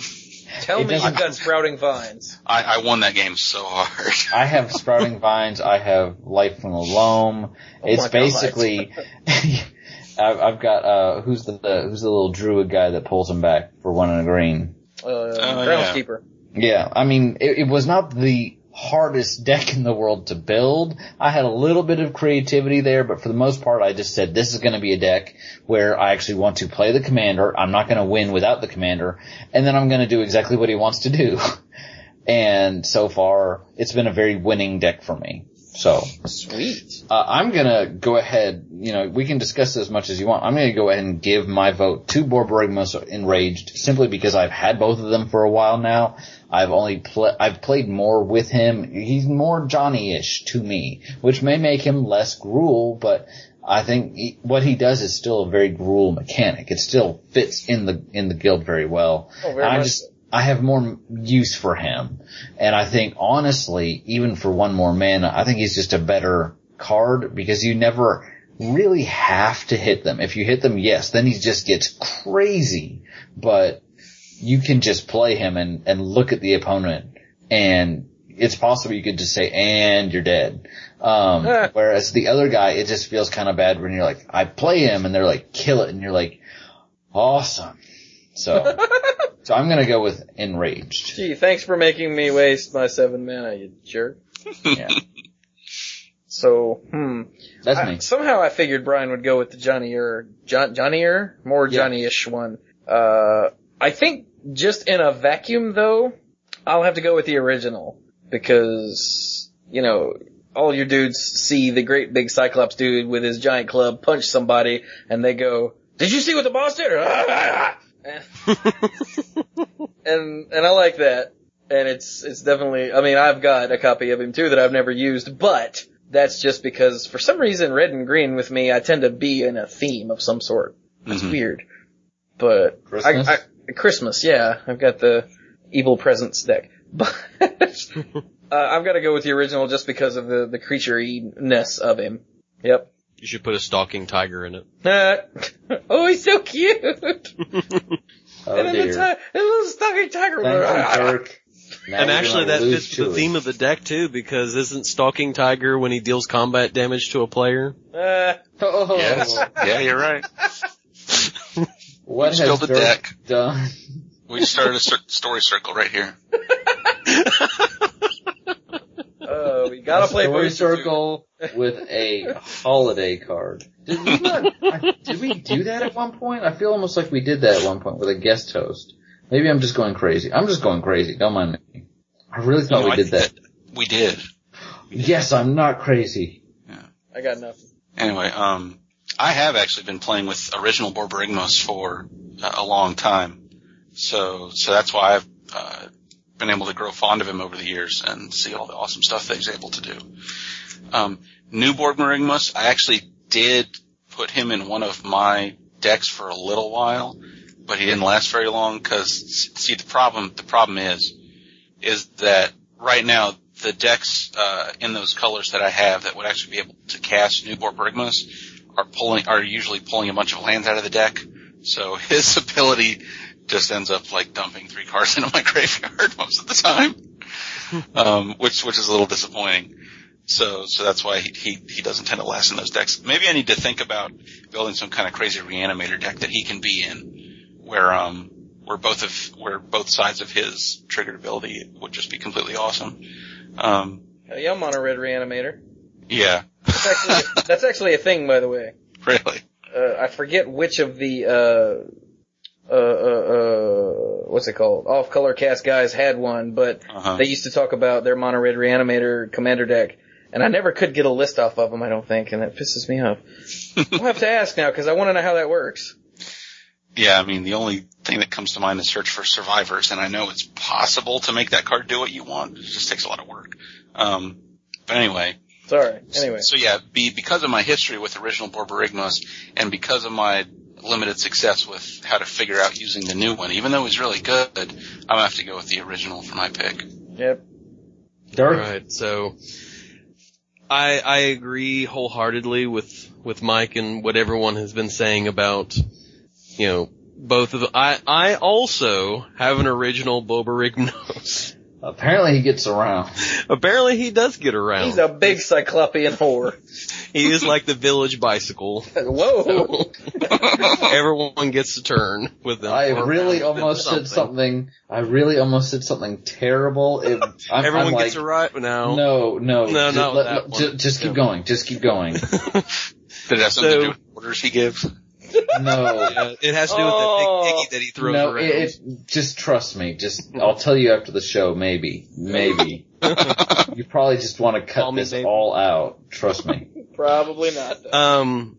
Tell It me you've doesn't- got sprouting vines. I, I won that game so hard. I have sprouting vines. I have life from the loam. It's my basically, I've, I've got uh, who's the, the who's the little druid guy that pulls him back for one and a green. Uh, yeah. groundskeeper. Yeah, I mean, it, it was not the hardest deck in the world to build. I had a little bit of creativity there, but for the most part, I just said this is going to be a deck where I actually want to play the commander. I'm not going to win without the commander, and then I'm going to do exactly what he wants to do. And so far, it's been a very winning deck for me. So, Sweet. uh, I'm gonna go ahead, you know, we can discuss this as much as you want. I'm gonna go ahead and give my vote to Borborygmos Enraged simply because I've had both of them for a while now. I've only pl- I've played more with him. He's more Johnny-ish to me, which may make him less Gruul, but I think he, what he does is still a very Gruul mechanic. It still fits in the, in the guild very well. Oh, very I just. I have more use for him. And I think honestly, even for one more mana, I think he's just a better card because you never really have to hit them. If you hit them, yes, then he just gets crazy. But you can just play him and, and look at the opponent and it's possible you could just say, and you're dead. Um, Ah. whereas the other guy, it just feels kind of bad when you're like, I play him and they're like, kill it. And you're like, awesome. So, so I'm gonna go with enraged. Gee, thanks for making me waste my seven mana, you jerk. Yeah. So, hmm. That's I- me. somehow I figured Brian would go with the Johnny or John, Johnny-er, more Yeah. Johnny-ish one. Uh, I think just in a vacuum though, I'll have to go with the original because, you know, all your dudes see the great big Cyclops dude with his giant club punch somebody and they go, did you see what the boss did? and, and I like that. And it's, it's definitely, I mean, I've got a copy of him too that I've never used, but that's just because for some reason red and green with me, I tend to be in a theme of some sort. It's Mhm. weird. But Christmas? I, I, Christmas, yeah. I've got the evil presents deck. But uh, I've got to go with the original just because of the the creature-ness of him. Yep. You should put a stalking tiger in it. Uh, oh, he's so cute. Oh and then the, dear. ti- little stocking tiger. Thank you, and actually gonna that fits the Chewie. theme of the deck too, because isn't Stalking Tiger when he deals combat damage to a player? Uh, Oh, Yes. yeah, you're right. What Just has build a Dirk deck. done? We started a cir- story circle right here. We gotta play Story Booster Two. circle with a holiday card. Did we not? I- did we do that at one point? I feel almost like we did that at one point with a guest host. Maybe I'm just going crazy. I'm just going crazy. Don't mind me. I really thought No, we I did think that. We did. Yes, I'm not crazy. I got nothing. Anyway, um, I have actually been playing with original Borborygmos for uh, a long time. So, so that's why I've, uh, been able to grow fond of him over the years and see all the awesome stuff that he's able to do. Um, new Borborygmos, I actually did put him in one of my decks for a little while, but he didn't last very long because, see, the problem, the problem is, is that right now the decks uh, in those colors that I have that would actually be able to cast new Borborygmos are pulling are usually pulling a bunch of lands out of the deck. So his ability just ends up like dumping three cards into my graveyard most of the time, um, which which is a little disappointing. So, so that's why he, he, he doesn't tend to last in those decks. Maybe I need to think about building some kind of crazy reanimator deck that he can be in, where, um, where both of, where both sides of his triggered ability would just be completely awesome. Um, Uh, yeah, mono red reanimator. yeah, That's actually, that's actually a thing, by the way. really. Uh, I forget which of the, uh, uh, uh, uh, what's it called? Off color cast guys had one, but Uh-huh. they used to talk about their mono red reanimator commander deck. And I never could get a list off of them, I don't think, and that pisses me off. I'll have to ask now, because I want to know how that works. Yeah, I mean, the only thing that comes to mind is search for survivors, and I know it's possible to make that card do what you want. It just takes a lot of work. Um, but anyway, Sorry. Anyway. So yeah, be, because of my history with original Borborygmos and because of my limited success with how to figure out using the new one, even though he's really good, I'm gonna have to go with the original for my pick. Yep. Dirk? Right. So I I agree wholeheartedly with with Mike and what everyone has been saying about you know both of the, I I also have an original Bobarignos. Apparently he gets around. Apparently he does get around. He's a big cyclopean whore. he is like the village bicycle. Whoa. Everyone gets a turn with them. I really around with almost said something. I really almost said something terrible. It, I'm, Everyone I'm gets like, a right now. No, no, No, ju- not let- that let- one. ju- just keep going. Just keep going. Did it have something So- to do with orders he gives? No, Uh, it has to do with Oh. that big piggy that he throws no. around. It, it, just trust me. Just I'll tell you after the show. Maybe, maybe. you probably just want to cut me this baby. all out. Trust me. Probably not. though. Um,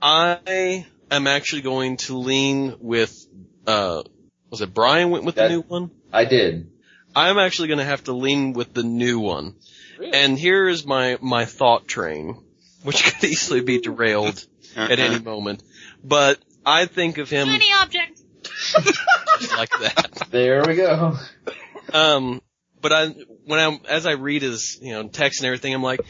I am actually going to lean with, uh, was it Brian went with That- the new one? I did. I'm actually going to have to lean with the new one. Really? And here is my, my thought train, which could easily be derailed at any moment. But I think of him Shiny object. like that. There we go. Um, but I, when I, as I read his, you know, text and everything, I'm like,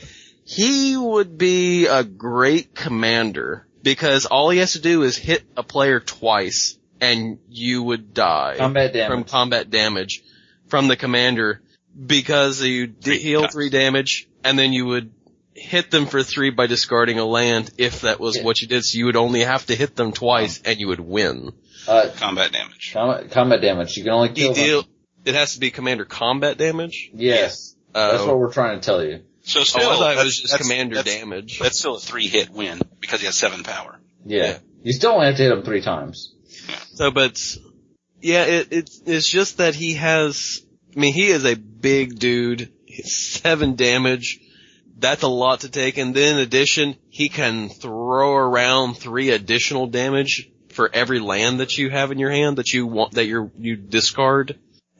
he would be a great commander because all he has to do is hit a player twice and you would die Combat from combat damage from the commander because you d- heal three damage and then you would hit them for three by discarding a land if that was Yeah. what you did. So you would only have to hit them twice and you would win. Uh, Combat damage. combat, combat damage. You can only You kill them. deal, it has to be commander combat damage. Yes. That's Uh, what we're trying to tell you. So Oh, still, I thought it was just commander that's, damage. That's still a three hit win because he has seven power. Yeah. Yeah. You still only have to hit him three times. So, but yeah, it, it's it's just that he has. I mean, he is a big dude. He's seven damage. That's a lot to take. And then in addition, he can throw around three additional damage for every land that you have in your hand that you want that you you discard.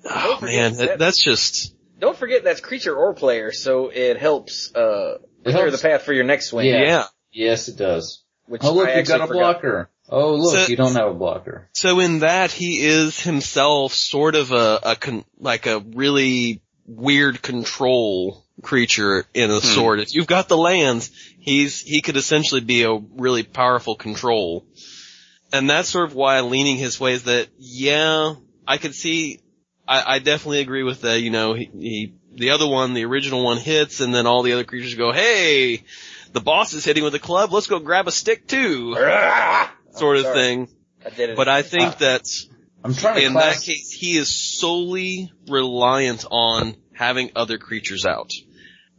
Oh man, that, that- that's just Don't forget that's creature or player, so it helps uh It clear helps. the path for your next swing. Yeah. yeah. Yes, it does. Which Oh look, I you actually got a forgot. blocker. Oh look, So- you don't have a blocker. So in that, he is himself sort of a, a con, like a really weird control creature in a sort. If you've got the lands, he's, he could essentially be a really powerful control. And that's sort of why leaning his way is that, yeah, I could see, I, I definitely agree with that, you know, he, he, the other one, the original one hits and then all the other creatures go, hey, the boss is hitting with a club, let's go grab a stick too, sort of sorry. thing. I did it. But I think Uh, that I'm trying to in class. that case, he is solely reliant on having other creatures out.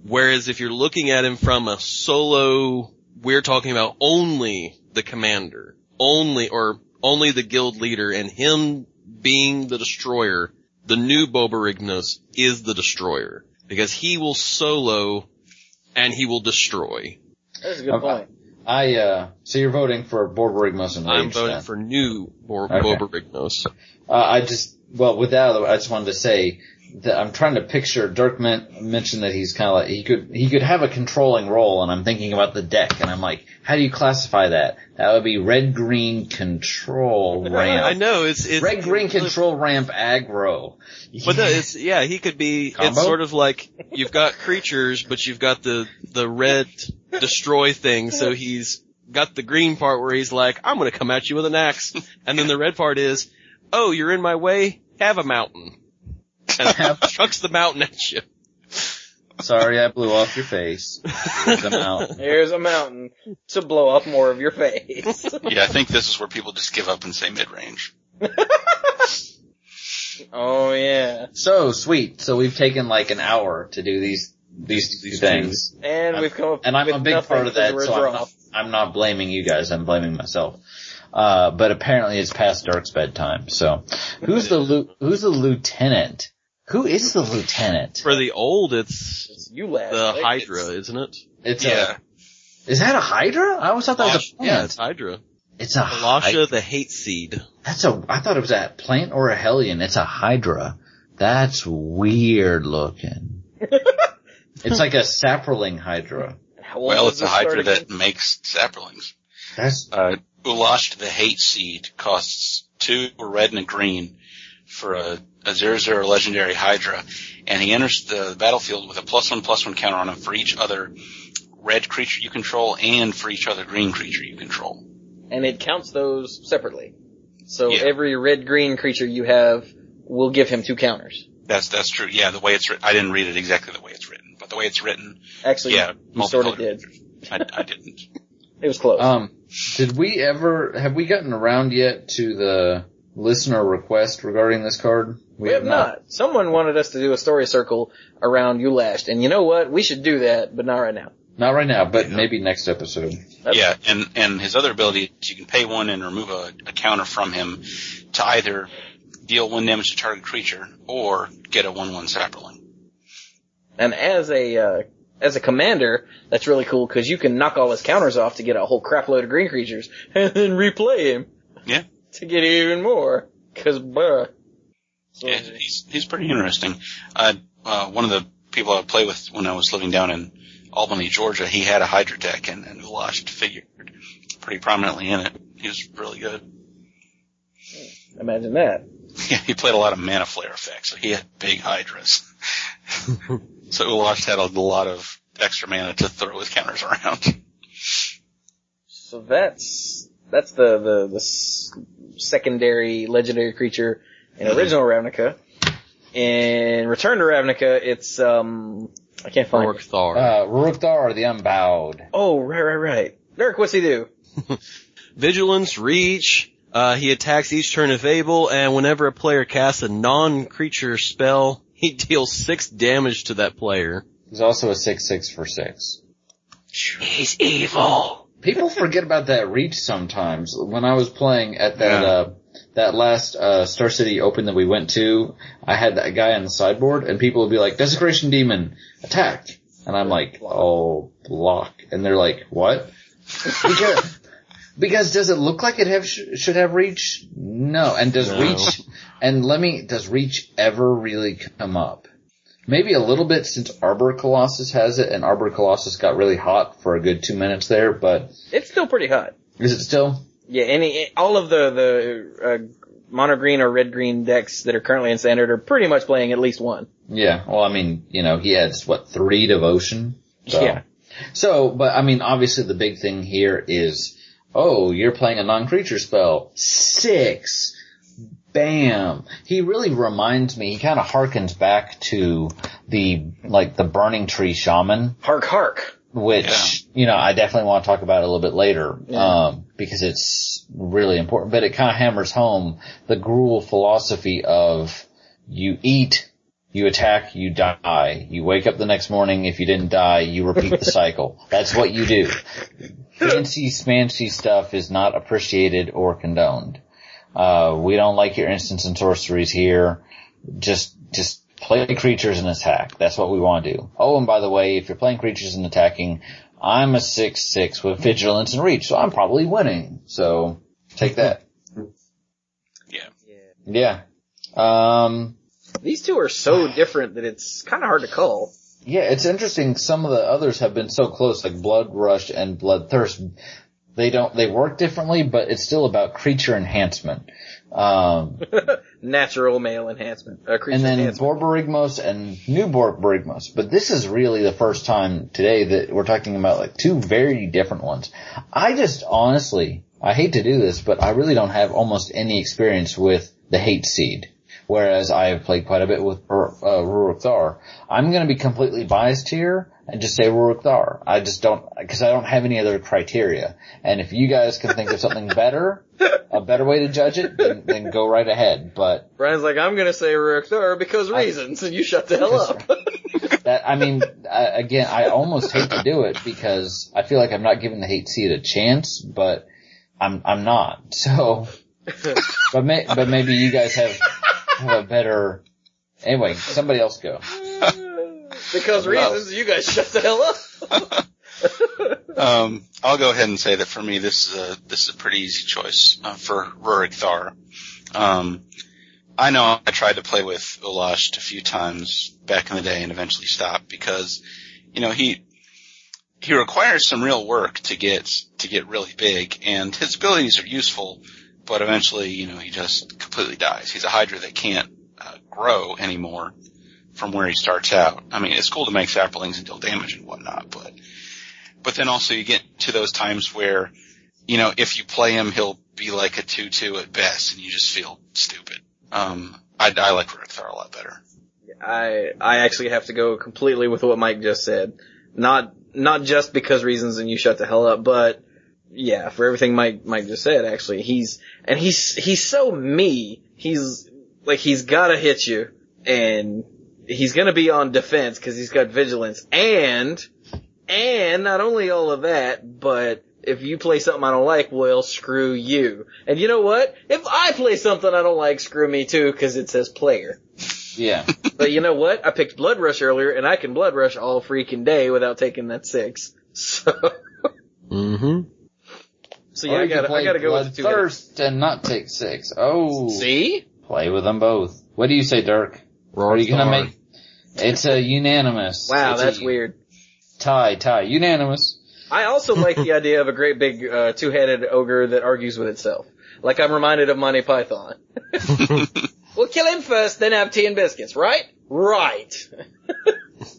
Whereas if you're looking at him from a solo, we're talking about only the commander, only, or only the guild leader and him being the destroyer, the new Bobarignos is the destroyer. Because he will solo and he will destroy. That's a good I'm- point. I uh, so you're voting for Borborygmos Enraged. I'm voting then. for new Bor- Okay. Bobarignos. Uh, I just, well, with that, I just wanted to say that I'm trying to picture. Dirk men- mentioned that he's kind of like he could he could have a controlling role, and I'm thinking about the deck, and I'm like, how do you classify that? That would be red green control ramp. I know, it's, it's Red green control ramp aggro. But no, it's yeah, he could be. Combo? It's sort of like you've got creatures, but you've got the the red destroy thing. So he's got the green part where he's like, "I'm going to come at you with an axe, and then the red part is, "Oh, you're in my way. Have a mountain," and chucks the mountain at you. Sorry, I blew off your face. Here's a mountain. Here's a mountain to blow up more of your face. Yeah, I think this is where people just give up and say mid-range. oh yeah. So sweet. So we've taken like an hour to do these these, these things, And we've come up and I'm with a big part of that. So I'm not, I'm not blaming you guys. I'm blaming myself. Uh, but apparently it's past Dirk's bedtime. So who's the who's the lieutenant? Who is the lieutenant? For the old, it's You last. the right? Hydra, isn't it? It's Yeah. a, is that a Hydra? I always thought that was a Yeah, plant. it's Hydra. It's a Lasha, Hydra. the hate seed. That's a. I thought it was a plant or a hellion. It's a Hydra. That's weird looking. it's like a sapling Hydra. Well, it's a hydra start again? that makes saplings. That's Uh, Ulasht the Hate Seed costs two a red and a green for a, a zero zero legendary Hydra, and he enters the battlefield with a plus one plus one counter on him for each other red creature you control and for each other green creature you control. and it counts those separately. So Yeah. every red green creature you have will give him two counters. That's that's true. Yeah, the way it's written, I didn't read it exactly the way it's written, but the way it's written, Actually, yeah, you sort of did. I, I didn't. It was close. um. Did we ever have we gotten around yet to the listener request regarding this card? we have not. Someone wanted us to do a story circle around Ulasht, and you know what? We should do that, but not right now. Not right now, but maybe next episode. That's- Yeah, and and his other ability is you can pay one and remove a, a counter from him to either deal one damage to target creature or get a one one saproling. And as a uh, as a commander, that's really cool because you can knock all his counters off to get a whole crap load of green creatures, and then replay him Yeah, to get even more. Cause bruh. So, yeah he's he's pretty interesting. Uh, uh, one of the people I played with when I was living down in Albany, Georgia, he had a Hydra deck and, and Ulasht figured pretty prominently in it. He was really good. imagine that. Yeah, he played a lot of mana flare effects, so he had big Hydras. so Ulasht had a lot of extra mana to throw his counters around. So that's that's the the, the s- secondary legendary creature in original Ravnica. In Return to Ravnica, it's um I can't find Orc it. Thar. Uh, Ruric Thar the Unbowed. Oh right right right. Dirk, what's he do? Vigilance, reach. Uh, he attacks each turn if able, and whenever a player casts a non-creature spell, he deals six damage to that player. He's also a six six for six. He's evil. People forget about that reach sometimes. When I was playing at that Yeah. uh that last uh Star City Open that we went to, I had that guy on the sideboard and people would be like, Desecration Demon, attack. And I'm like, oh, block. And they're like, what? Because, because does it look like it have, sh- should have reach? No. And does No. reach, and let me, does reach ever really come up? Maybe a little bit since Arbor Colossus has it and Arbor Colossus got really hot for a good two minutes there, but It's still pretty hot. is it still? Yeah, any all of the the uh, mono green or red green decks that are currently in standard are pretty much playing at least one. Yeah. Well, I mean, you know, he adds what three devotion. So. Yeah. So, but I mean, obviously the big thing here is, oh, you're playing a non-creature spell. Six. Bam. He really reminds me, he kind of harkens back to the, like, the Burning Tree Shaman, Hark hark. which, you know, I definitely want to talk about a little bit later, Yeah. um, because it's really important, but it kind of hammers home the Gruul philosophy of you eat, you attack, you die. You wake up the next morning, if you didn't die, you repeat the cycle. That's what you do. Fancy smancy stuff is not appreciated or condoned. Uh, we don't like your instants and sorceries here. Just, just play creatures and attack. That's what we want to do. Oh, and by the way, if you're playing creatures and attacking, I'm a 6-6 with vigilance and reach, so I'm probably winning. So, take that. Yeah. Yeah. Um, These two are so different that it's kind of hard to call. yeah, it's interesting. Some of the others have been so close, like Blood Rush and Bloodthirst. They don't, they work differently, but it's still about creature enhancement. Um, Natural male enhancement. Uh, creature and then enhancement. Borborygmos and New Borborygmos. But this is really the first time today that we're talking about like two very different ones. I just honestly, I hate to do this, but I really don't have almost any experience with the hate seed. whereas I have played quite a bit with uh, Ruric Thar. I'm going to be completely biased here and just say Ruric Thar. I just don't, because I don't have any other criteria. And if you guys can think of something better, a better way to judge it, then, then go right ahead. But Brian's like, I'm gonna say Rurik Thor because reasons, and you shut the hell up. that, I mean, I, again, I almost hate to do it because I feel like I'm not giving the hate seed a chance, but I'm, I'm not. So, but may, but maybe you guys have, have a better, anyway, somebody else go. because reasons, you guys shut the hell up. Um, I'll go ahead and say that for me, this is a this is a pretty easy choice uh, for Ruric Thar. Um, I know I tried to play with Ulasht a few times back in the day and eventually stopped because, you know, he he requires some real work to get to get really big, and his abilities are useful, but eventually, you know, he just completely dies. He's a Hydra that can't uh, grow anymore from where he starts out. I mean, it's cool to make saprolings and deal damage and whatnot, but but then also you get to those times where, you know, if you play him, he'll be like a 2-2 at best, and you just feel stupid. Um, I, I like Ruric Thar a lot better. I I actually have to go completely with what Mike just said. Not not just because reasons and you shut the hell up, but yeah, for everything Mike Mike just said, actually, he's and he's he's so me. He's like he's gotta hit you, and he's gonna be on defense because he's got vigilance, and and not only all of that, but if you play something I don't like, well, screw you. And you know what? If I play something I don't like, screw me too, because it says player. Yeah. But you know what? I picked Blood Rush earlier, and I can Blood Rush all freaking day without taking that six. So, Mm-hmm. so yeah, Or I you gotta, I gotta go with the two. Bloodthirst and not take six. Oh. See? Play with them both. What do you say, Dirk? Are you gonna make? It's a unanimous. Wow, It's a that's weird. Tie, tie, unanimous. I also like the idea of a great big uh, two-headed ogre that argues with itself. Like I'm reminded of Monty Python. we'll kill him first, then have tea and biscuits, right? Right.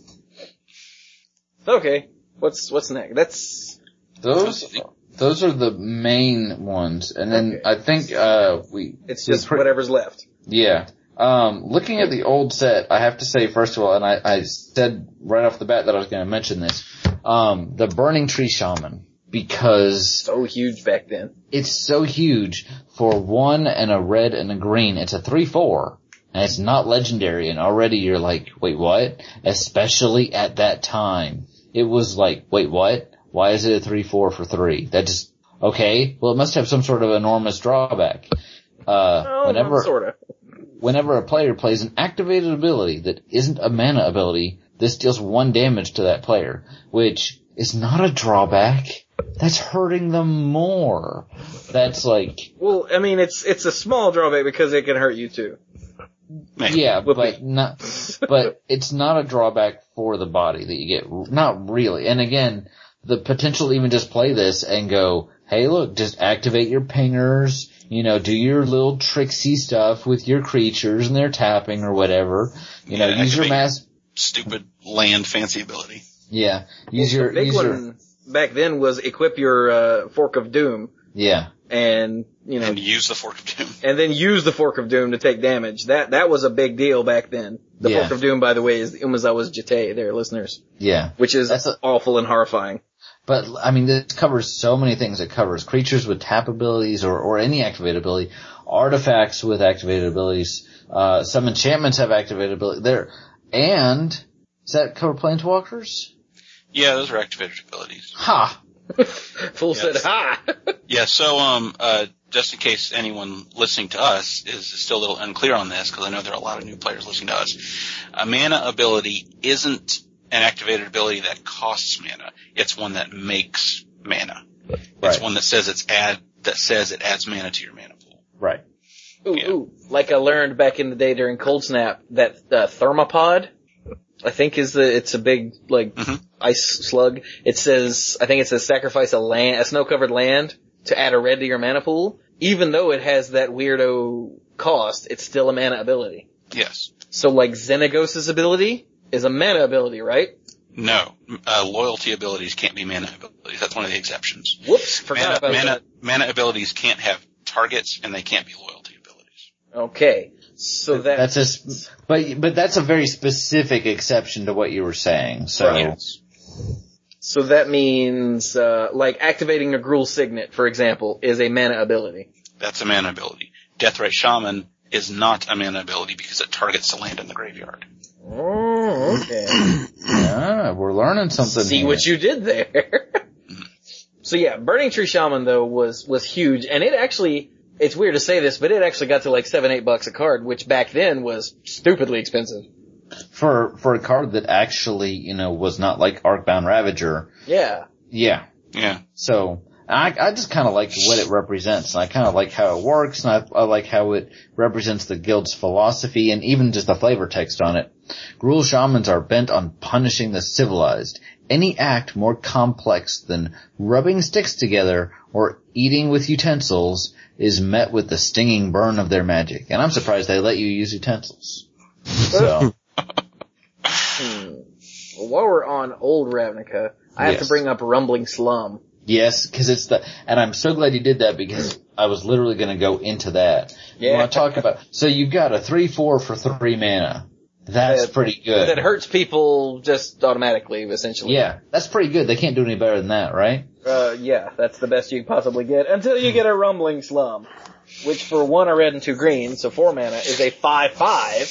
okay. What's what's next? That's Those, those are the main ones, and then Okay. I think uh we. it's just whatever's left. Yeah. Um, looking at the old set, I have to say, first of all, and I, I said right off the bat that I was going to mention this, um, the Burning Tree Shaman, because So huge back then. it's so huge for one and a red and a green. It's a 3-4. And it's not legendary and already you're like, wait, what? Especially at that time. It was like, wait, what? Why is it a 3-4 for 3? That just, okay, well it must have some sort of enormous drawback. Uh, Oh, whenever, sorta. Whenever a player plays an activated ability that isn't a mana ability, this deals one damage to that player, which is not a drawback. That's hurting them more. That's like, Well, I mean, it's it's a small drawback because it can hurt you too. Yeah, but not, but it's not a drawback for the body that you get. Not really. And again, the potential to even just play this and go, hey look, just activate your pingers, you know, do your little tricksy stuff with your creatures and their tapping or whatever. You know, Yeah, use your mass, Stupid land fancy ability. yeah, use Well, your, the big use one your, back then was equip your uh, Fork of Doom yeah, and you know And use the Fork of Doom. and then use the Fork of Doom to take damage. That that was a big deal back then. The Yeah. Fork of Doom, by the way, is Umezawa's Jitte, there, listeners, yeah. which is That's a- awful and horrifying. But I mean, this covers so many things. It covers creatures with tap abilities or, or any activated ability, artifacts with activated abilities. Uh, some enchantments have activated ability there, and does that cover planeswalkers? Yeah, those are activated abilities. Ha! Full Yes. said ha. Yeah, so um, uh, just in case anyone listening to us is still a little unclear on this, because I know there are a lot of new players listening to us, a mana ability isn't an activated ability that costs mana. It's one that makes mana. It's one that says it's add that says it adds mana to your mana pool. Right. Ooh, Yeah. ooh. Like I learned back in the day during Cold Snap, that uh, thermopod, I think is the, it's a big, like, Mhm. ice slug. It says, I think it says sacrifice a land, a snow covered land to add a red to your mana pool. Even though it has that weirdo cost, it's still a mana ability. Yes. So like Xenagos' ability is a mana ability, right? No. Uh, loyalty abilities can't be mana abilities. That's one of the exceptions. Whoops, forgot Mana, about mana, that. mana abilities can't have targets and they can't be loyalty abilities. Okay. So that That's a, s- but, but that's a very specific exception to what you were saying, so. Right. so that means uh, like activating a Gruul Signet, for example, is a mana ability. That's a mana ability. Deathrite Shaman is not a mana ability because it targets the land in the graveyard. Oh, okay. Ah, we're learning something See here. what you did there. so yeah, Burning Tree Shaman though was was huge, and it actually it's weird to say this, but it actually got to like seven eight bucks a card, which back then was stupidly expensive. for, for a card that actually, you know, was not like Arcbound Ravager. Yeah, Yeah. Yeah. So, I, I just kind of like what it represents, and I kind of like how it works, and I, I like how it represents the guild's philosophy, and even just the flavor text on it. Gruul shamans are bent on punishing the civilized. Any act more complex than rubbing sticks together or eating with utensils is met with the stinging burn of their magic. And I'm surprised they let you use utensils. So, Well, hmm. while we're on old Ravnica, I have to bring up Rumbling Slum. Yes, cause it's the, and I'm so glad you did that because I was literally gonna go into that. You Yeah. wanna talk about, so you've got a 3-4 for 3 mana. That's That- pretty good. That hurts people just automatically, essentially. Yeah, that's pretty good. They can't do any better than that, right? Uh, yeah, that's the best you can possibly get until you get a Rumbling Slum, which for one a red and two green, so four mana, is a five five.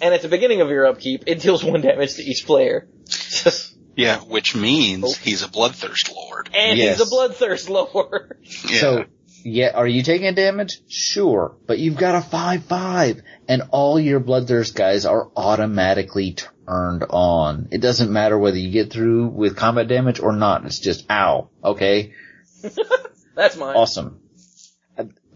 And at the beginning of your upkeep, it deals one damage to each player. Yeah, which means Oh. he's a bloodthirst lord. and Yes. he's a bloodthirst lord. Yeah. So, yeah, are you taking damage? Sure. But you've got a 5-5, and all your Bloodthirst guys are automatically turned on. It doesn't matter whether you get through with combat damage or not, it's just ow, okay? That's mine. Awesome.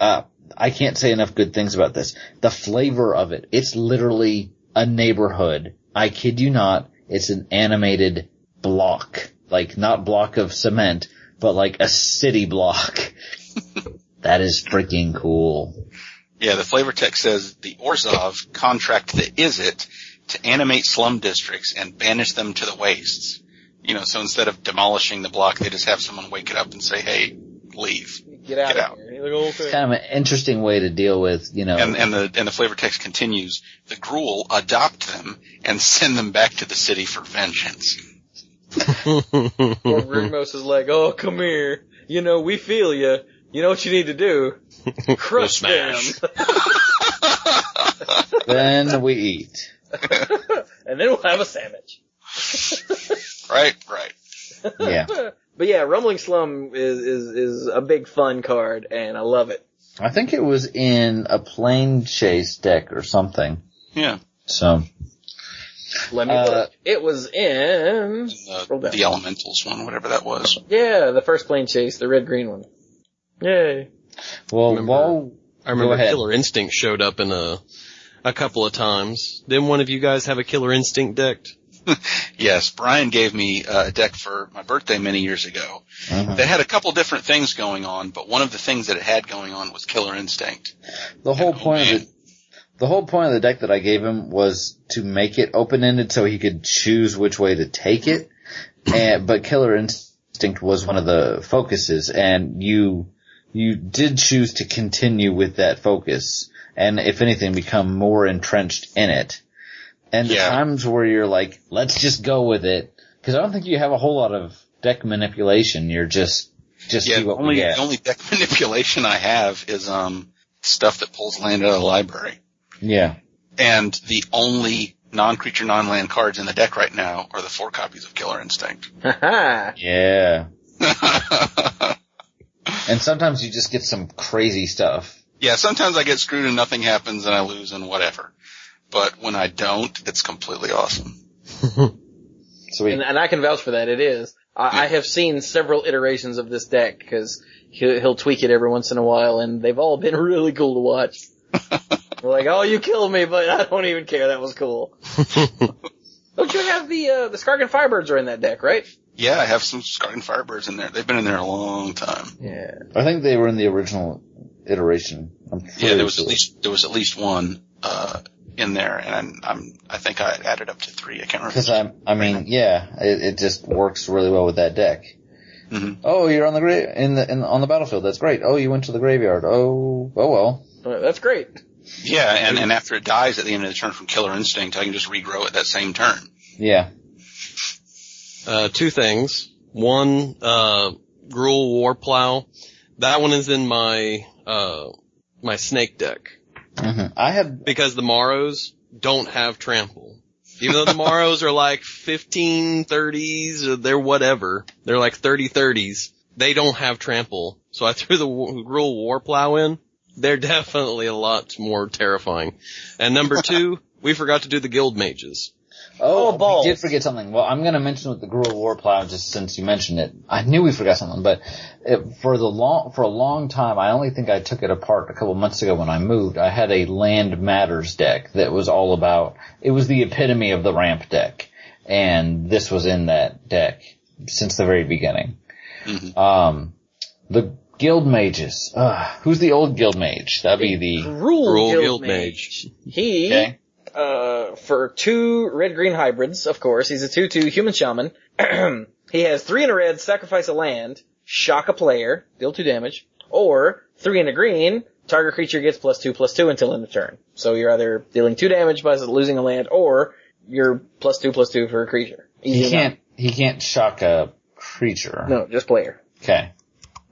Uh, I can't say enough good things about this. The flavor of it, it's literally a neighborhood. I kid you not, it's an animated block. Like, not block of cement, but like a city block. that is freaking cool. Yeah, the flavor text says the Orzhov contract the Izzet to animate slum districts and banish them to the wastes. You know, so instead of demolishing the block, they just have someone wake it up and say, hey, leave. Get out Get out. here. It's kind of an interesting way to deal with, you know, And, and the, and the flavor text continues, the Gruul adopt them and send them back to the city for vengeance. Borborygmos is like, oh, come here. You know, we feel you. You know what you need to do? Crush them. then we eat. and then we'll have a sandwich. Right, right. Yeah. But yeah, Rumbling Slum is, is, is a big fun card and I love it. I think it was in a Planechase deck or something. Yeah. So, Let me Uh, look. It was in, The, the elementals one, whatever that was. yeah, the first Planechase, the red green one. Yay. well, Remember- while, I remember Go. Killer Instinct showed up in a a couple of times. Didn't one of you guys have a Killer Instinct decked? Yes, Brian gave me uh, a deck for my birthday many years ago that had a couple different things going on, but one of the things that it had going on was Killer Instinct. the whole Oh, point man. of it, the whole point of the deck that I gave him was to make it open-ended so he could choose which way to take it. And, but Killer Instinct was one of the focuses and you, you did choose to continue with that focus and if anything become more entrenched in it. And the times where you're like, let's just go with it. Cause I don't think you have a whole lot of deck manipulation. You're just, just Yeah, see what we only, get. the only deck manipulation I have is um stuff that pulls land out of the library. Yeah. And the only non-creature, non-land cards in the deck right now are the four copies of Killer Instinct. Yeah. And sometimes you just get some crazy stuff. yeah, sometimes I get screwed and nothing happens and I lose and whatever. But when I don't, it's completely awesome. Sweet. And, and I can vouch for that. It is. I, I have seen several iterations of this deck because he'll, he'll tweak it every once in a while, and they've all been really cool to watch. We're like, oh, you killed me, but I don't even care. That was cool. don't you have the uh, the Skarrgan Firebirds are in that deck, right? Yeah, I have some Skarrgan Firebirds in there. They've been in there a long time. Yeah. I think they were in the original iteration. I'm Yeah, there was sure. at least there was at least one uh in there, and I'm, I'm I think I added up to three. I can't remember. Cause I'm, I mean, yeah, it, it just works really well with that deck. Mhm. Oh, you're on the gra- in the, in, on the battlefield. That's great. Oh, you went to the graveyard. Oh, oh well. That's great. Yeah, and, and after it dies at the end of the turn from Killer Instinct, I can just regrow it that same turn. Yeah. Uh, two things. One, uh, Gruul War Plow. That one is in my, uh, my snake deck. hmm I have, Because the Morrows don't have trample. Even though the Morrows are like 15 30s or they're whatever. They're like 30 30s. They don't have trample. So I threw the Wa- Gruul War Plow in. They're definitely a lot more terrifying. And number two, we forgot to do the Guild Mages. oh, Oh, balls. we did forget something. Well, I'm gonna mention with the Gruul War Plow just since you mentioned it. I knew we forgot something, but it, for the long, for a long time, I only think I took it apart a couple months ago when I moved. I had a Land Matters deck that was all about, it was the epitome of the ramp deck. And this was in that deck since the very beginning. Mhm. Um, the Guild Mages. Uh, who's the old Guild Mage? That'd be the, Gruul Gruul Guild, Guild Mage. Mage. He, okay. uh, for two red-green hybrids, of course, he's a 2-2 human shaman. he has three in a red, sacrifice a land, shock a player, deal two damage, or three in a green, target creature gets plus two plus two until end of turn. So you're either dealing two damage by losing a land, or you're plus two plus two for a creature. Easy He can't, he can't shock a creature. No, just player. Okay.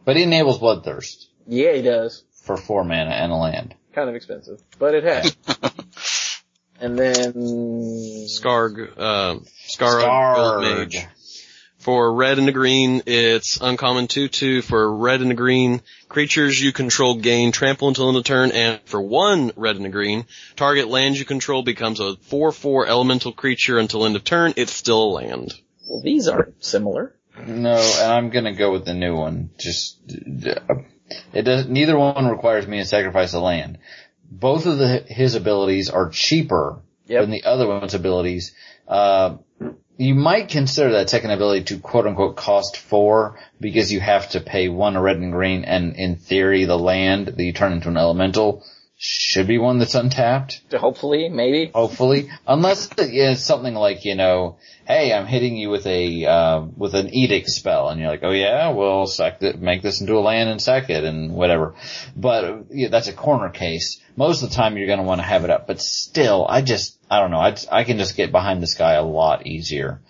But he enables Bloodthirst Yeah, he does. for four mana and a land. Kind of expensive, but it has. and then Scarg, uh, Scarg Scarg. Guild Mage. For red and a green, it's uncommon 2-2. For red and a green, creatures you control gain trample until end of turn, and for one red and a green, target land you control becomes a 4-4 elemental creature until end of turn. It's still a land. well, these aren't similar. No, and I'm gonna go with the new one. Just, it does, neither one requires me to sacrifice a land. Both of the, his abilities are cheaper Yep. than the other one's abilities. Uh, you might consider that second ability to quote unquote cost four because you have to pay one red and green and in theory the land that you turn into an elemental should be one that's untapped. Hopefully, maybe. Hopefully, unless it's something like you know, hey, I'm hitting you with a uh, with an edict spell, and you're like, oh yeah, well, sack it, make this into a land and sack it and whatever. But yeah, that's a corner case. Most of the time, you're going to want to have it up. But still, I just I don't know. I I can just get behind this guy a lot easier.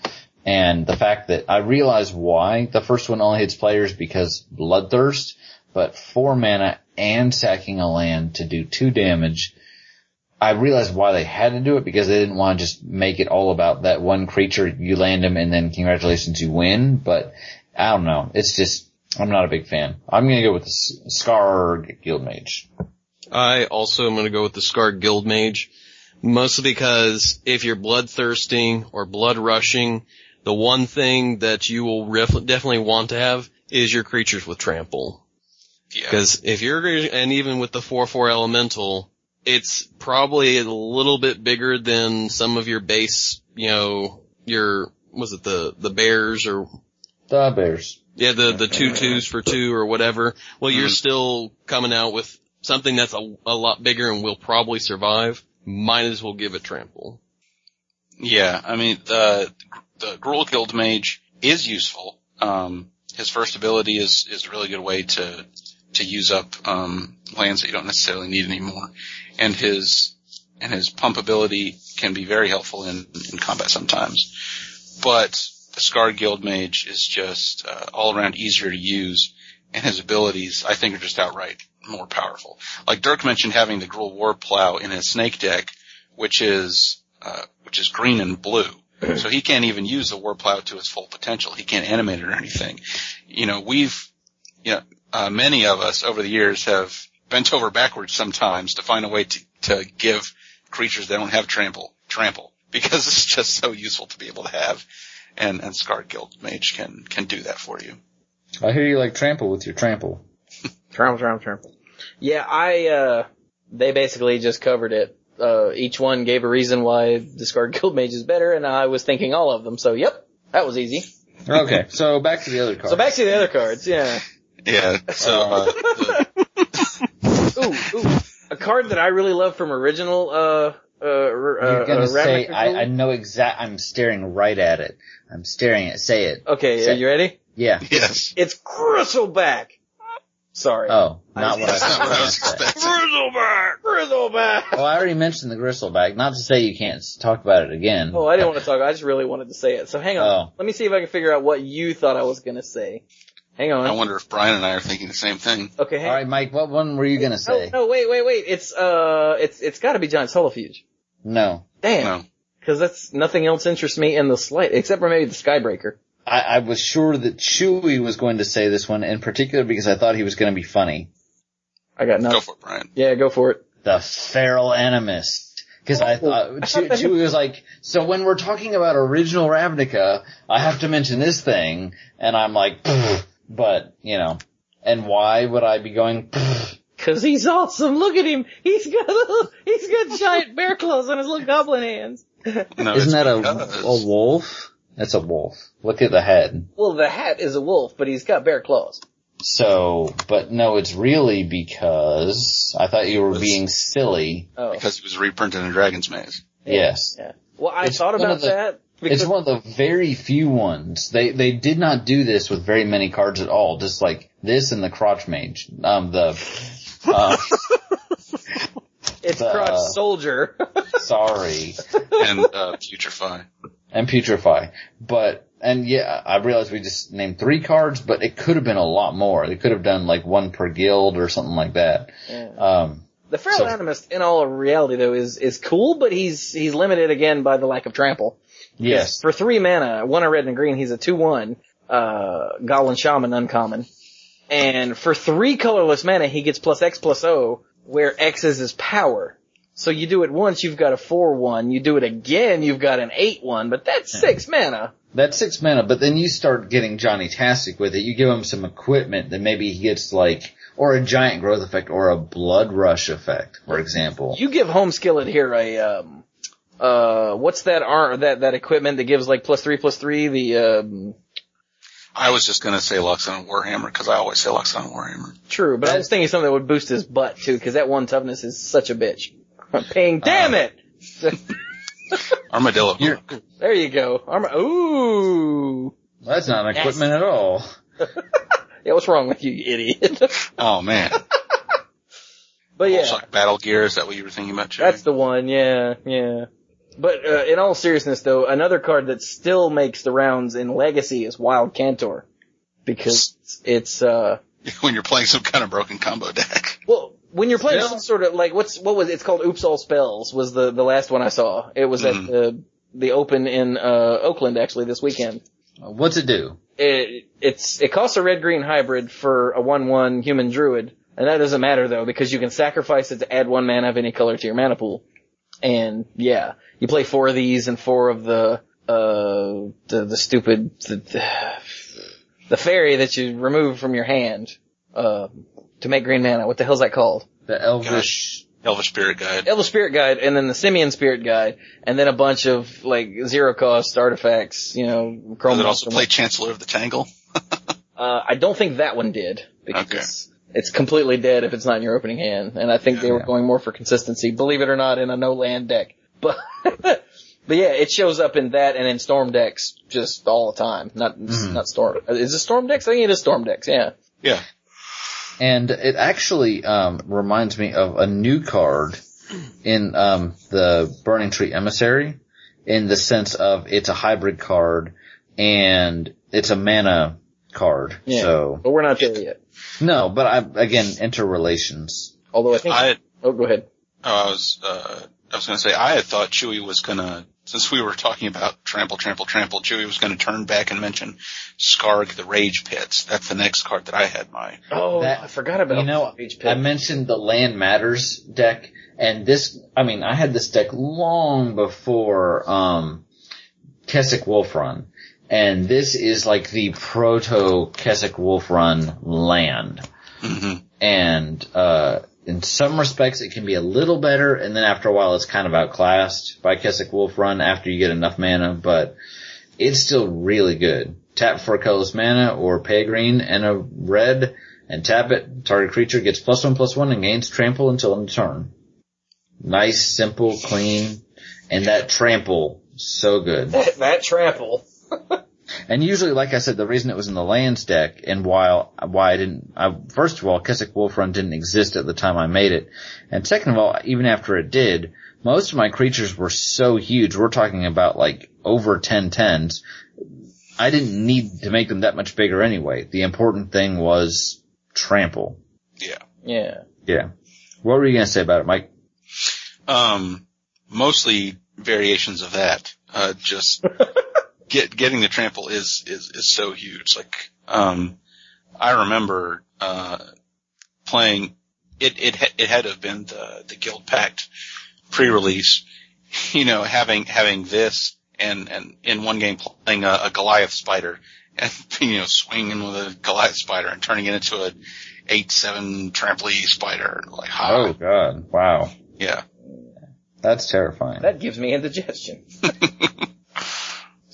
And the fact that I realize why the first one only hits players because bloodthirst, but four mana and sacking a land to do two damage. I realized why they had to do it because they didn't want to just make it all about that one creature. You land him and then congratulations, you win. But I don't know. It's just I'm not a big fan. I'm gonna go with the Scar Guild Mage. I also am going to go with the Scarred Guild Mage, mostly because if you're bloodthirsting or blood rushing, the one thing that you will ref- definitely want to have is your creatures with trample. Yeah. Because if you're, and even with the 4-4 elemental, it's probably a little bit bigger than some of your base, you know, your, was it the, the bears or, The Bears. yeah, the, the two twos for two or whatever. Well, you're Mhm. still coming out with something that's a, a lot bigger and will probably survive. Might as well give it trample. Yeah, I mean the the Gruul Guild Mage is useful. Um, his first ability is is a really good way to to use up um, lands that you don't necessarily need anymore, and his and his pump ability can be very helpful in in combat sometimes. But the Scar Guild Mage is just uh, all around easier to use, and his abilities I think are just outright more powerful. Like Dirk mentioned, having the Gruul War Plow in his Snake deck, which is uh, which is green and blue. So he can't even use the war plow to its full potential. He can't animate it or anything. You know, we've, you know, uh, many of us over the years have bent over backwards sometimes to find a way to, to give creatures that don't have trample, trample. Because it's just so useful to be able to have. And, and Scarred Guild Mage can, can do that for you. I hear you like trample with your trample. Trample, trample, trample. Yeah, I, uh, they basically just covered it. Uh, each one gave a reason why Discard Guild Mage is better, and I was thinking all of them, so yep, that was easy. Okay, so back to the other cards. So back to the other cards, yeah. Yeah. So, uh, the, Ooh, ooh. A card that I really love from original, uh, uh, You're uh, gonna uh, say, I, I know exact, I'm staring right at it. I'm staring at, say it. Okay, Say- are you ready? Yeah. yes. It's Gristleback! Sorry. Oh, not what I That's not what I thought. was expecting. Grizzleback! Grizzleback! Well, I already mentioned the Gristleback. Not to say you can't talk about it again. Oh, I didn't want to talk. I just really wanted to say it. So hang on. Oh. Let me see if I can figure out what you thought I was gonna say. Hang on. I wonder if Brian and I are thinking the same thing. okay, hang All right, Mike. What one were you gonna say? no, wait, wait, wait. It's, uh, it's, it's gotta be Giant Solifuge. No, Damn. No. Cause that's, nothing else interests me in the slight, except for maybe the Skybreaker. I, I was sure that Chewie was going to say this one in particular because I thought he was going to be funny. I got Go nothing. for it, Brian. Yeah, go for it. The feral animist. Because I thought, I Chewie, was like, so when we're talking about original Ravnica, I have to mention this thing, and I'm like, "Pfft," but, you know, and why would I be going, "Pfft"? Cause he's awesome. Look at him. He's got little, he's got giant bear claws on his little goblin hands. No, Isn't that a, because- a wolf? That's a wolf. Look at the head. Well, the hat is a wolf, but he's got bear claws. So, but no, it's really because I thought you were Was- being silly. Oh. because he was reprinted in Dragon's Maze. Yes. Yeah. Well, I It's thought about the- that because It's one of the very few ones. They they did not do this with very many cards at all. Just like this and the crotch mage. Um the uh, it's the- crotch soldier. sorry. and uh, Putrefy. And putrefy. But and yeah, I realized we just named three cards, but it could have been a lot more. They could have done like one per guild or something like that. Yeah. Um The Feral So- Animist, in all reality though, is, is cool, but he's, he's limited again by the lack of trample. Yes. For three mana, one a red and a green, he's a 2-1, uh, Goblin Shaman uncommon. And for three colorless mana, he gets plus X plus O, where X is his power. So you do it once, you've got a 4-1. You do it again, you've got an 8-1, but that's six mana. That's six mana, but then you start getting Johnny Tastic with it. You give him some equipment that maybe he gets like, or a giant growth effect, or a blood rush effect, for example. You give Home Skillet here a, um, uh, what's that ar- that, that equipment that gives like plus three plus three, the, um, I was just gonna say Loxodon Warhammer because I always say Loxodon Warhammer. True, but I was thinking something that would boost his butt too, because that one toughness is such a bitch. Ping, damn it! Armadillo. You're- there you go. Armor. Ooh. That's not an equipment at all. Yeah, what's wrong with you, you idiot? Oh man. but yeah, Bullshock Battle Gear, is that what you were thinking about, Jay? that's the one. Yeah, yeah. But uh, in all seriousness, though, another card that still makes the rounds in Legacy is Wild Cantor, because it's uh when you're playing some kind of broken combo deck. Well, when you're playing Still? some sort of like what's what was it's called Oops All Spells was the the last one I saw. It was Mhm. at the the Open in uh Oakland actually this weekend. What's it do? It it's it costs a red green hybrid for a one one human druid, and that doesn't matter though because you can sacrifice it to add one mana of any color to your mana pool. And yeah, you play four of these and four of the uh the the stupid the, the, the fairy that you remove from your hand uh to make green mana. What the hell's that called? The Elvish. Elvish Spirit Guide. Elvish Spirit Guide, and then the Simian Spirit Guide, and then a bunch of like zero cost artifacts. You know, Chrome. Does it also play Chancellor of the Tangle? Uh, I don't think that one did because it's completely dead if it's not in your opening hand, and I think they were Yeah. going more for consistency. Believe it or not, in a no land deck, but. But yeah, it shows up in that and in storm decks just all the time. Not Mhm. not storm. Is it storm decks? I think it is storm decks. Yeah. Yeah. And it actually, um, reminds me of a new card in, um, the Burning Tree Emissary in the sense of it's a hybrid card and it's a mana card. Yeah. So, But we're not there yet. No, but I, again, interrelations. Although I think. I oh, go ahead. Oh, I was, uh, I was gonna say, I had thought Chewie was gonna, since we were talking about trample, trample, trample, Chewie was gonna turn back and mention Skarrg the Rage Pits. That's the next card that I had my, Oh, That- I forgot about You know, Page I mentioned the Land Matters deck, and this, I mean, I had this deck long before, um, Kessig Wolf Run. And this is like the proto Kessig Wolf Run land. Mhm. And, uh, in some respects it can be a little better, and then after a while it's kind of outclassed by Kessig Wolf Run after you get enough mana, but it's still really good. Tap for a colorless mana or pay a green and a red and tap it. Target creature gets plus one plus one and gains trample until end of turn. Nice, simple, clean, and that trample, so good. that, that trample. And usually, like I said, the reason it was in the lands deck and while, why I didn't, I, first of all, Kessig Wolf Run didn't exist at the time I made it. And second of all, even after it did, most of my creatures were so huge, we're talking about like over 10 tens. I didn't need to make them that much bigger anyway. The important thing was trample. Yeah. Yeah. Yeah. What were you gonna say about it, Mike? Um, mostly variations of that. Uh, just get getting the trample is is is so huge. Like, um, I remember uh playing. It it it had to have been the the Guild Pact pre-release. You know, having having this and and in one game playing a, a Goliath spider and you know swinging with a Goliath spider and turning it into a eight seven trample spider. Like, Oh god. Wow. yeah. That's terrifying. That gives me indigestion.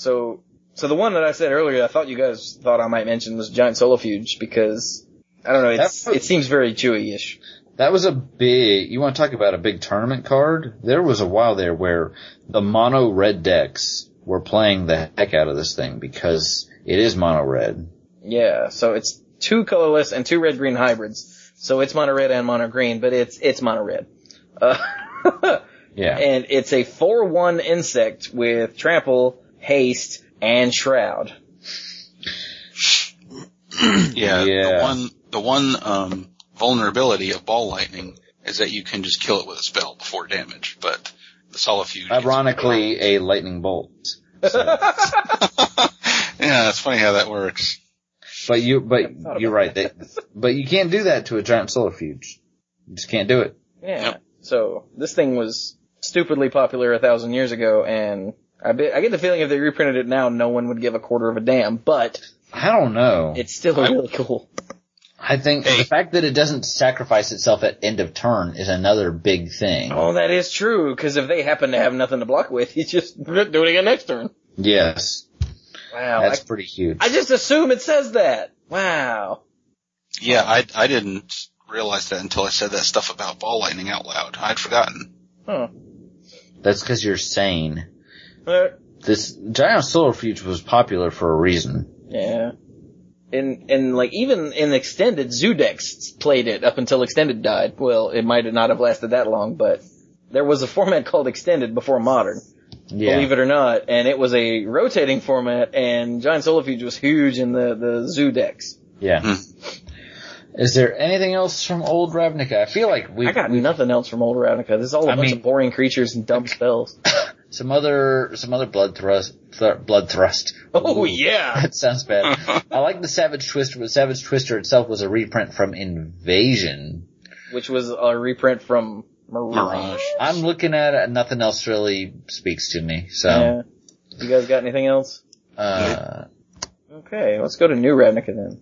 so, so the one that I said earlier, I thought you guys thought I might mention was Giant Solifuge because I don't know, it's, That- it seems very Chewy-ish. That was a big, you want to talk about a big tournament card? There was a while there where the mono red decks were playing the heck out of this thing because it is mono red. Yeah, so it's two colorless and two red green hybrids. So it's mono red and mono green, but it's it's mono red. Uh, Yeah. and it's a four one insect with trample, haste, and shroud. Yeah, Yeah. the one the one um, vulnerability of ball lightning is that you can just kill it with a spell before damage, but the solifuge. Ironically, a lightning bolt. yeah, it's funny how that works. But you, but you're about right. They, but you can't do that to a giant solifuge. You just can't do it. Yeah. Yep. So this thing was stupidly popular a thousand years ago, and I bet I get the feeling if they reprinted it now, no one would give a quarter of a damn. But I don't know. it's still I- really cool. I think Hey. the fact that it doesn't sacrifice itself at end of turn is another big thing. Oh, that is true. Because if they happen to have nothing to block with, you just do it again next turn. Yes. Wow. I, That's pretty huge. I just assume it says that. Wow. Yeah, I I didn't realize that until I said that stuff about ball lightning out loud. I'd forgotten. Huh. That's because you're sane. Uh, This giant solifuge was popular for a reason. yeah. And and like even in extended, Zudex played it up until extended died. Well, it might not have lasted that long, but there was a format called extended before modern. Yeah. believe it or not, and it was a rotating format, and Giant Solifuge was huge in the the zoo decks. Yeah. Hmm. Is there anything else from old Ravnica? I feel like we I got nothing else from Old Ravnica. This is all a I bunch mean- of boring creatures and dumb spells. some other some other blood thrust th- blood thrust. Oh Ooh, yeah, That sounds bad. I like the Savage Twister, but Savage Twister itself was a reprint from Invasion. which was a reprint from Mirage. Mirage. I'm looking at it, and nothing else really speaks to me. So, Yeah. You guys got anything else? uh, Okay, let's go to New Ravnica then.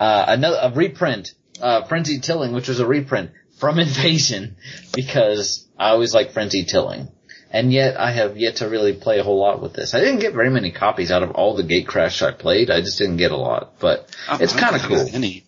uh, another a reprint, uh, Frenzied Tilling, which was a reprint from Invasion, because I always like Frenzied Tilling. And yet, I have yet to really play a whole lot with this. I didn't get very many copies out of all the Gate Crash I played. I just didn't get a lot, but it's kind of cool. Any.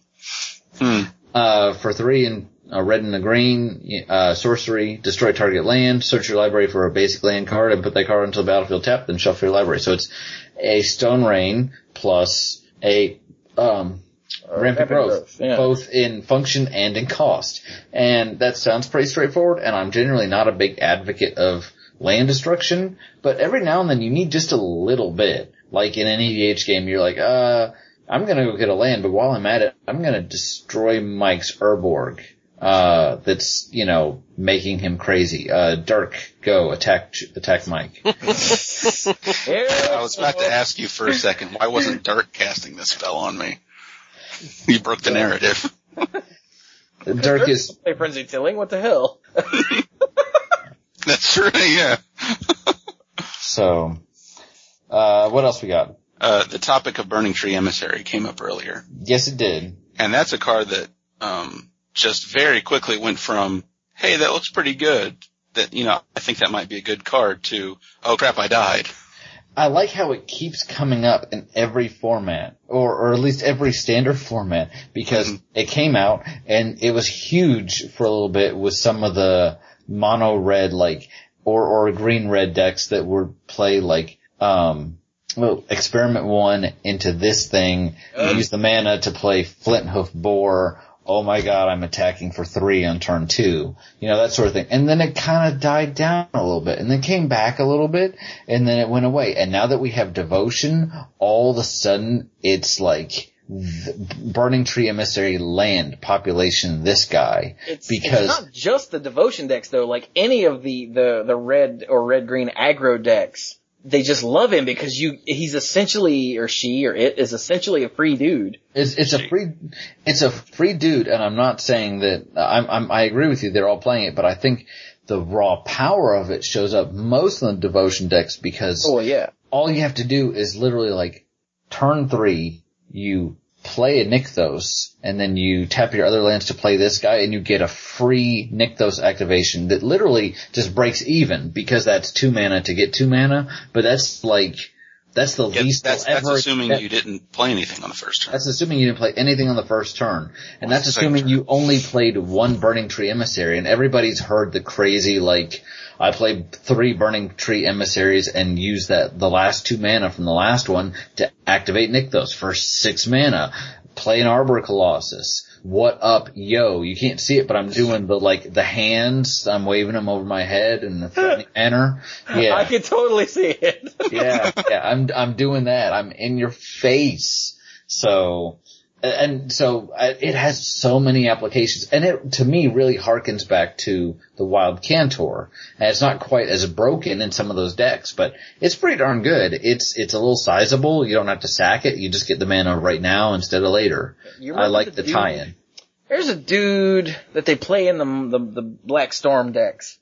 Hmm. Uh, for three and a red and a green, uh, sorcery, destroy target land, search your library for a basic land card and put that card into the battlefield tapped, then shuffle your library. So it's a stone rain plus a, um, rampant rampant growth, growth, yeah. both in function and in cost. And that sounds pretty straightforward, and I'm generally not a big advocate of land destruction, but every now and then you need just a little bit. Like in an EDH game, you're like, uh, I'm gonna go get a land, but while I'm at it, I'm gonna destroy Mike's Urborg. Uh, that's, you know, making him crazy. Uh, Dirk, go, attack, attack Mike. I was about to ask you for a second, why wasn't Dirk casting this spell on me? You broke the narrative. Dirk is, Hey, Frenzy Tilling, what the hell? That's right, yeah. so, uh, what else we got? Uh, the topic of Burning Tree Emissary came up earlier. Yes, it did. And that's a card that, um, just very quickly went from, hey, that looks pretty good, that, you know, I think that might be a good card to, oh crap, I died. I like how it keeps coming up in every format, or, or at least every standard format, because Mhm. it came out and it was huge for a little bit with some of the mono red, like, or, or green red decks that would play like, um, well, experiment one into this thing, use the mana to play Flinthoof Boar. Oh my god, I'm attacking for three on turn two. You know, that sort of thing. And then it kind of died down a little bit and then came back a little bit and then it went away. And now that we have devotion, all of a sudden it's like Burning Tree Emissary land population this guy. It's, because it's not just the devotion decks though. Like any of the the the red or red green aggro decks, they just love him because you he's essentially or she or it is essentially a free dude. It's it's a free it's a free dude, and I'm not saying that I'm, I'm I agree with you. They're all playing it, but I think the raw power of it shows up most in the devotion decks because Oh yeah. all you have to do is literally like turn three, you play a Nykthos, and then you tap your other lands to play this guy, and you get a free Nykthos activation that literally just breaks even because that's two mana to get two mana, but that's like that's the Yeah, least that's, that's ever. assuming that- you didn't play anything on the first turn. that's assuming you didn't play anything on the first turn. And that's assuming turn. you only played one Burning Tree Emissary. And everybody's heard the crazy, like, I played three Burning Tree Emissaries and used that, the last two mana from the last one to activate Nykthos for six mana. Play an Arbor Colossus. What up, yo? You can't see it, but I'm doing the, like, the hands. I'm waving them over my head in the threatening manner. Yeah. I can totally see it. yeah, yeah, I'm I'm doing that. I'm in your face. So, and so uh, it has so many applications, and it to me really harkens back to the Wild Cantor. And it's not quite as broken in some of those decks, but it's pretty darn good. It's it's a little sizable. You don't have to sack it. You just get the mana right now instead of later. I like the dude- tie-in. There's a dude that they play in the, the the Black Storm decks.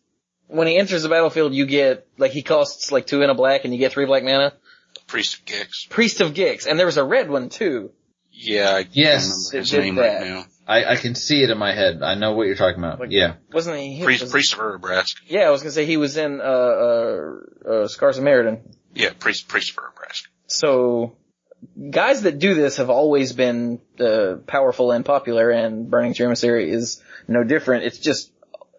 When he enters the battlefield, you get like he costs like two in a black, and you get three black mana. Priest of Gix. Priest of Gix, and there was a red one too. Yeah, I Yes, his it did name that. right now. I, I can see it in my head. I know what you're talking about. Like- yeah. Wasn't he? he Priest, was- Priest of Urabrask. Yeah, I was gonna say he was in uh uh, uh Scars of Mirrodin. Yeah, Priest, Priest of Urabrask. So guys that do this have always been uh, powerful and popular, and Burning Tree Emissary is no different. It's just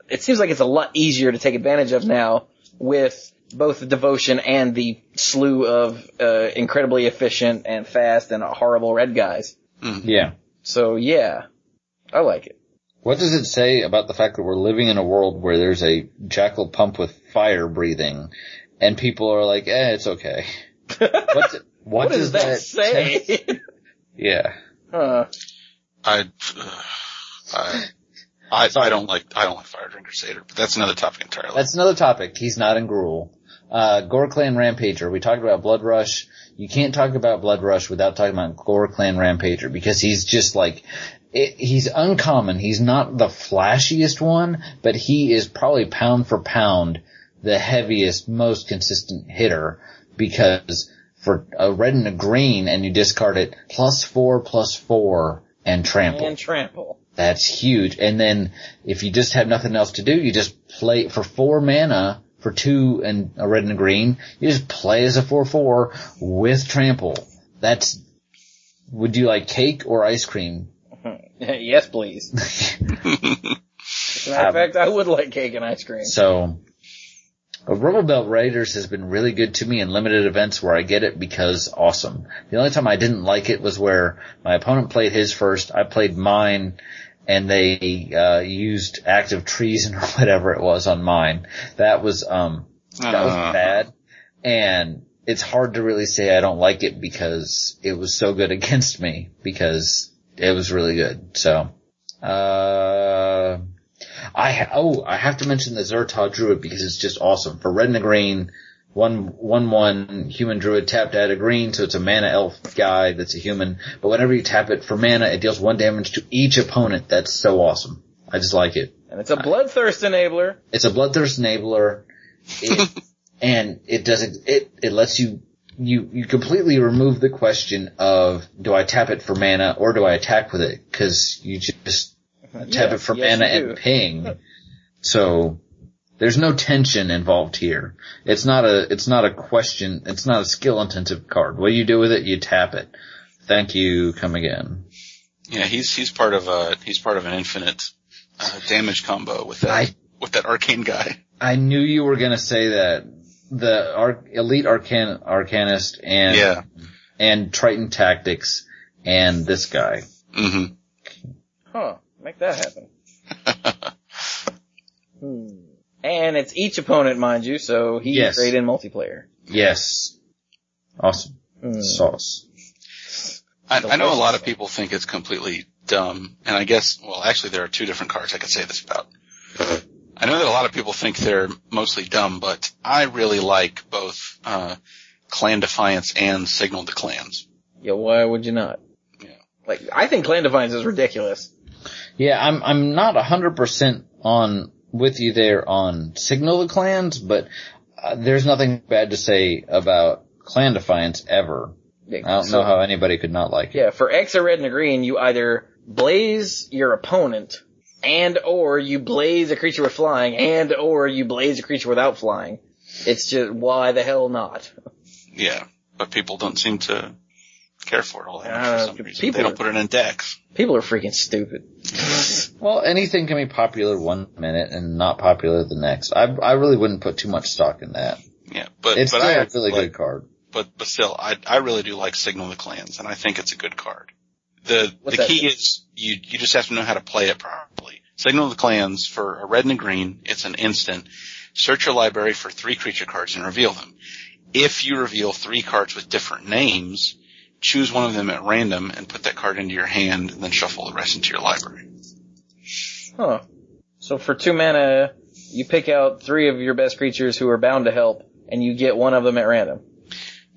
it seems like it's a lot easier to take advantage of now with both the devotion and the slew of uh, incredibly efficient and fast and horrible red guys. Yeah. So yeah, I like it. What does it say about the fact that we're living in a world where there's a jackal pump with fire breathing, and people are like, "Eh, it's okay." What's it, what does that say? yeah. huh. I, uh, I, I, I don't like, I don't like Firedrinker Satyr, but that's another topic entirely. That's another topic. He's not in Gruul. Uh, Ghor-Clan Rampager. We talked about Blood Rush. You can't talk about Blood Rush without talking about Ghor-Clan Rampager because he's just like, it, he's uncommon. He's not the flashiest one, but he is probably pound for pound the heaviest, most consistent hitter because for a red and a green and you discard it plus four, plus four, and trample. And trample. That's huge. And then if you just have nothing else to do, you just play for four mana for two and a red and a green. You just play as a four four with trample. That's would you like cake or ice cream? yes, please. As a matter of fact, I would like cake and ice cream. So Rubblebelt Raiders has been really good to me in limited events where I get it because awesome. The only time I didn't like it was where my opponent played his first, I played mine, and they uh, used Act of Treason or whatever it was on mine. That was um that was Uh. bad, and it's hard to really say I don't like it because it was so good against me because it was really good. So, uh, I ha- oh I have to mention the Zhur-Taa Druid because it's just awesome for red and green. One, one, one human druid tapped at a green, so it's a mana elf guy that's a human. But whenever you tap it for mana, it deals one damage to each opponent. That's so awesome. I just like it. And it's a bloodthirst enabler. It's a bloodthirst enabler, it, and it doesn't. It it lets you you you completely remove the question of do I tap it for mana or do I attack with it? Because you just tap Yes, it for yes, mana and ping. So there's no tension involved here. It's not a it's not a question. It's not a skill intensive card. What do you do with it? You tap it. Thank you. Come again. yeah, he's, he's part of a, he's part of an infinite, uh, damage combo with that, I- with that arcane guy. I knew you were gonna say that. the Ar- elite arcan arcanist and Yeah. and Triton tactics and this guy. hmm Huh. Make that happen. Hmm. And it's each opponent, mind you, so he's Yes. great in multiplayer. Yes. Awesome. Hmm. Sauce. I, I know a lot of people think it's completely dumb, and I guess, well, actually, there are two different cards I could say this about. I know that a lot of people think they're mostly dumb, but I really like both uh, Clan Defiance and Signal to Clans. Yeah, why would you not? Yeah. Like, I think Clan Defiance is ridiculous. Yeah, I'm I'm not a hundred percent on with you there on Signal the Clans, but uh, there's nothing bad to say about Clan Defiance ever. Yeah, I don't so- know how anybody could not like it. Yeah, for X, a red, and a green, you either blaze your opponent, and or you blaze a creature with flying, and or you blaze a creature without flying. It's just, why the hell not? Yeah, but people don't seem to care for it all that much Uh, for some reason. people They don't are- put it in decks. People are freaking stupid. Well, anything can be popular one minute and not popular the next. I I really wouldn't put too much stock in that. Yeah, but It's but still I a really like- good card. but but still, I I really do like Signal the Clans, and I think it's a good card. The What's the key do? is you you just have to know how to play it properly. Signal the Clans for a red and a green, it's an instant. Search your library for three creature cards and reveal them. If you reveal three cards with different names, choose one of them at random and put that card into your hand, and then shuffle the rest into your library. Huh. So for two mana, you pick out three of your best creatures who are bound to help, and you get one of them at random.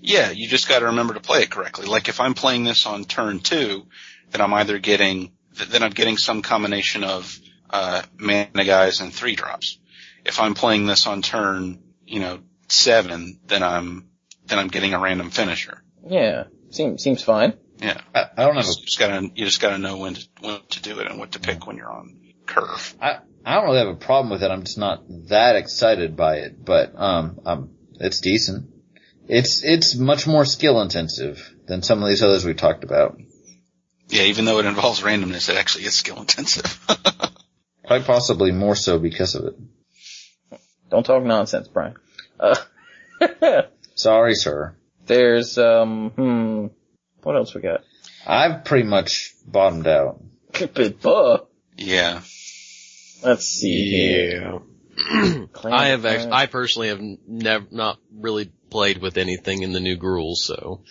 Yeah, you just got to remember to play it correctly. Like if I'm playing this on turn two, then I'm either getting then I'm getting some combination of uh, mana guys and three drops. If I'm playing this on turn, you know, seven, then I'm then I'm getting a random finisher. Yeah, seems seems fine. Yeah, I, I don't you have a just, just gotta you just gotta know when to when to do it and what to pick when you're on curve. I, I don't really have a problem with it. I'm just not that excited by it, but um, um, it's decent. It's it's much more skill intensive than some of these others we talked about. Yeah, even though it involves randomness, it actually is skill intensive. Quite possibly more so because of it. Don't talk nonsense, Brian. Uh, Sorry, sir. There's um hmm, what else we got? I've pretty much bottomed out. Buh. yeah, Let's see here. Yeah. I have Defiance. actually, I personally have never, not really played with anything in the new Gruul, so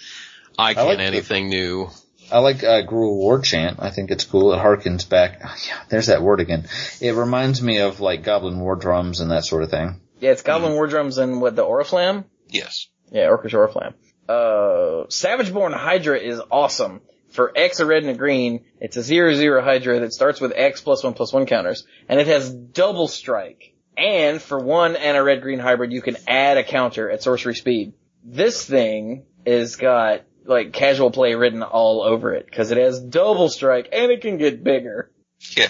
I can't like the- anything new. I like uh, Gruul War Chant. I think it's cool. It harkens back. Oh, yeah, there's that word again. It reminds me of like Goblin War Drums and that sort of thing. Yeah, it's Goblin War Drums and what the Oriflamme. yes. Yeah, Orcish Oriflamme. Uh, Savageborn Hydra is awesome. For X, a red and a green, it's a zero zero Hydra that starts with X plus one plus one counters, and it has double strike. And for one and a red green hybrid, you can add a counter at sorcery speed. This thing is got like casual play written all over it because it has double strike and it can get bigger. Yeah.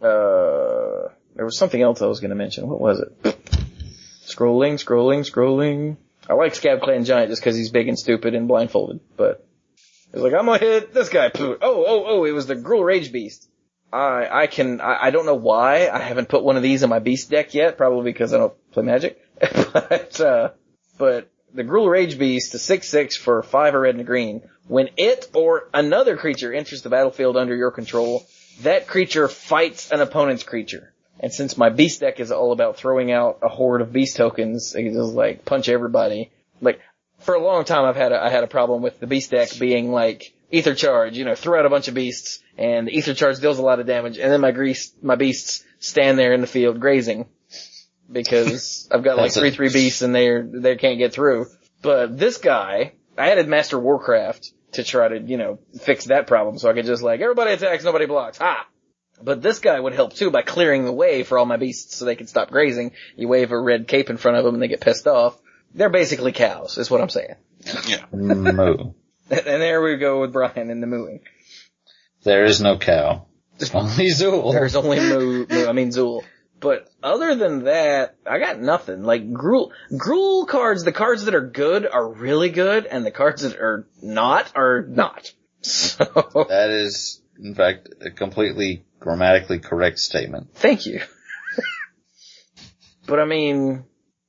Uh, there was something else I was going to mention. What was it? Scrolling, scrolling, scrolling. I like Scab Clan Giant just because he's big and stupid and blindfolded, but it's like I'm gonna hit this guy. Oh, oh, oh! It was the Gruul Rage Beast. I I can I, I don't know why I haven't put one of these in my Beast deck yet. Probably because I don't play Magic. but uh, but the Gruul Rage Beast, a six six for five a red and a green. When it or another creature enters the battlefield under your control, that creature fights an opponent's creature. And since my beast deck is all about throwing out a horde of beast tokens, it just like punch everybody. Like for a long time, I've had a, I had a problem with the beast deck being like Aether Charge. You know, throw out a bunch of beasts, and the Aether Charge deals a lot of damage, and then my grease my beasts stand there in the field grazing because I've got like three three beasts and they they can't get through. But this guy, I added Master Warcraft to try to you know fix that problem, so I could just like everybody attacks, nobody blocks. Ha! But this guy would help too by clearing the way for all my beasts so they can stop grazing. You wave a red cape in front of them and they get pissed off. They're basically cows, is what I'm saying. Yeah. Moo. And there we go with Brian and the mooing. There is no cow. Only Zuul. There's only moo, moo I mean Zuul. But other than that, I got nothing. Like Gruul, Gruul cards, the cards that are good are really good, and the cards that are not are not. So, That is, in fact, a completely grammatically correct statement. thank you. but I mean,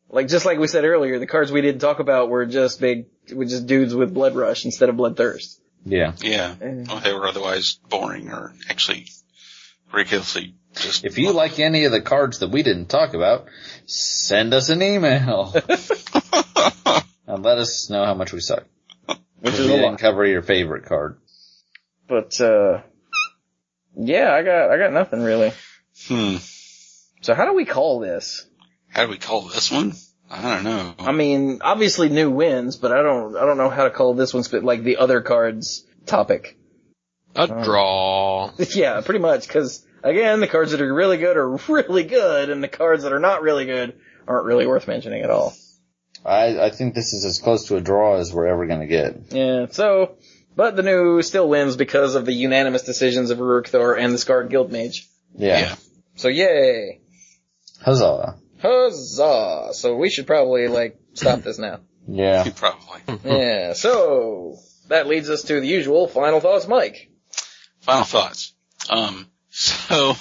Like just like we said earlier, the cards we didn't talk about were just big, were just dudes with blood rush instead of bloodthirst. Yeah. Yeah. Well, they were otherwise boring or actually ridiculously just. If you like any of the cards that we didn't talk about, send us an email and let us know how much we suck. Which is we a didn't lot. cover your favorite card. But uh yeah, I got I got nothing really. Hmm. So how do we call this? How do we call this one? I don't know. I mean, obviously new wins, but I don't I don't know how to call this one sp- like the other cards topic. A draw. yeah, pretty much cuz again, the cards that are really good are really good and the cards that are not really good aren't really worth mentioning at all. I, I think this is as close to a draw as we're ever gonna get. Yeah, so but the new still wins because of the unanimous decisions of Ruric Thar and the Skarrg Guildmage. Yeah. Yeah. So yay! Huzzah. Huzzah! So we should probably like stop this now. Yeah. Probably. Yeah, so that leads us to the usual final thoughts, Mike. Final thoughts. Um, so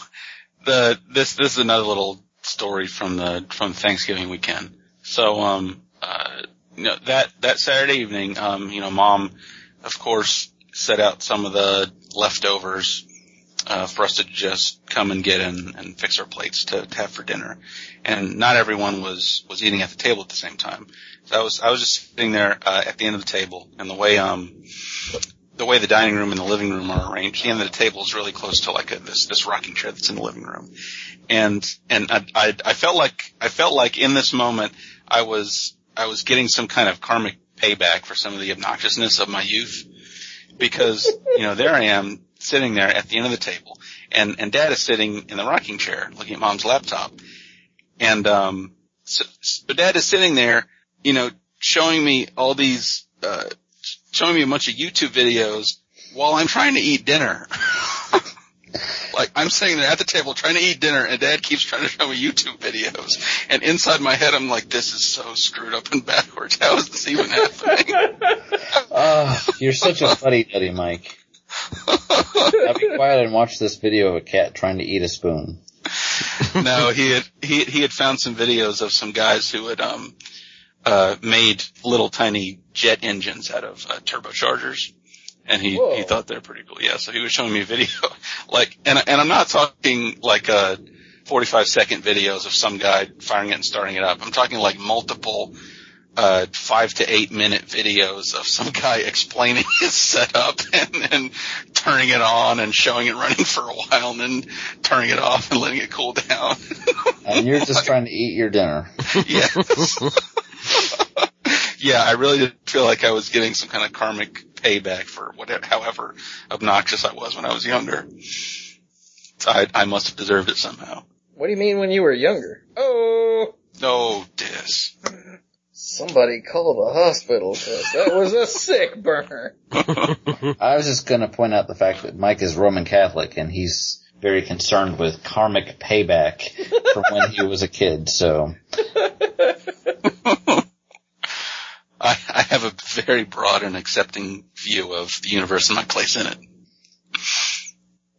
the this this is another little story from the from Thanksgiving weekend. So um, uh, you know that that Saturday evening, um, you know, mom, of course, set out some of the leftovers uh, for us to just come and get and, and fix our plates to, to have for dinner. And not everyone was was eating at the table at the same time. So I was I was just sitting there uh, at the end of the table, and the way um the way the dining room and the living room are arranged, the end of the table is really close to like a, this this rocking chair that's in the living room, and and I, I I felt like I felt like in this moment I was I was getting some kind of karmic payback for some of the obnoxiousness of my youth, because you know there I am sitting there at the end of the table, and and Dad is sitting in the rocking chair looking at Mom's laptop, and um so, so Dad is sitting there, you know, showing me all these. uh showing me a bunch of YouTube videos while I'm trying to eat dinner. like I'm sitting there at the table trying to eat dinner and dad keeps trying to show me YouTube videos. And inside my head I'm like, this is so screwed up and backwards. How is this even happening? Ah, you're such a funny duddy, Mike. Now be quiet and watch this video of a cat trying to eat a spoon. no, he had he he had found some videos of some guys who had um uh made little tiny jet engines out of uh, turbochargers. And he, Whoa. he thought they're pretty cool. Yeah, so he was showing me a video, like, and, and I'm not talking like a 45 second videos of some guy firing it and starting it up. I'm talking like multiple, uh, five to eight minute videos of some guy explaining his setup and, and turning it on and showing it running for a while and then turning it off and letting it cool down. And you're just trying to eat your dinner. yes. yeah, I really did feel like I was getting some kind of karmic payback for whatever, however obnoxious I was when I was younger. So I, I must have deserved it somehow. What do you mean when you were younger? Oh, No, dis. somebody call the hospital 'cause that was a sick burn. I was just gonna point out the fact that Mike is Roman Catholic and he's very concerned with karmic payback from when he was a kid, so. I, I have a very broad and accepting view of the universe and my place in it.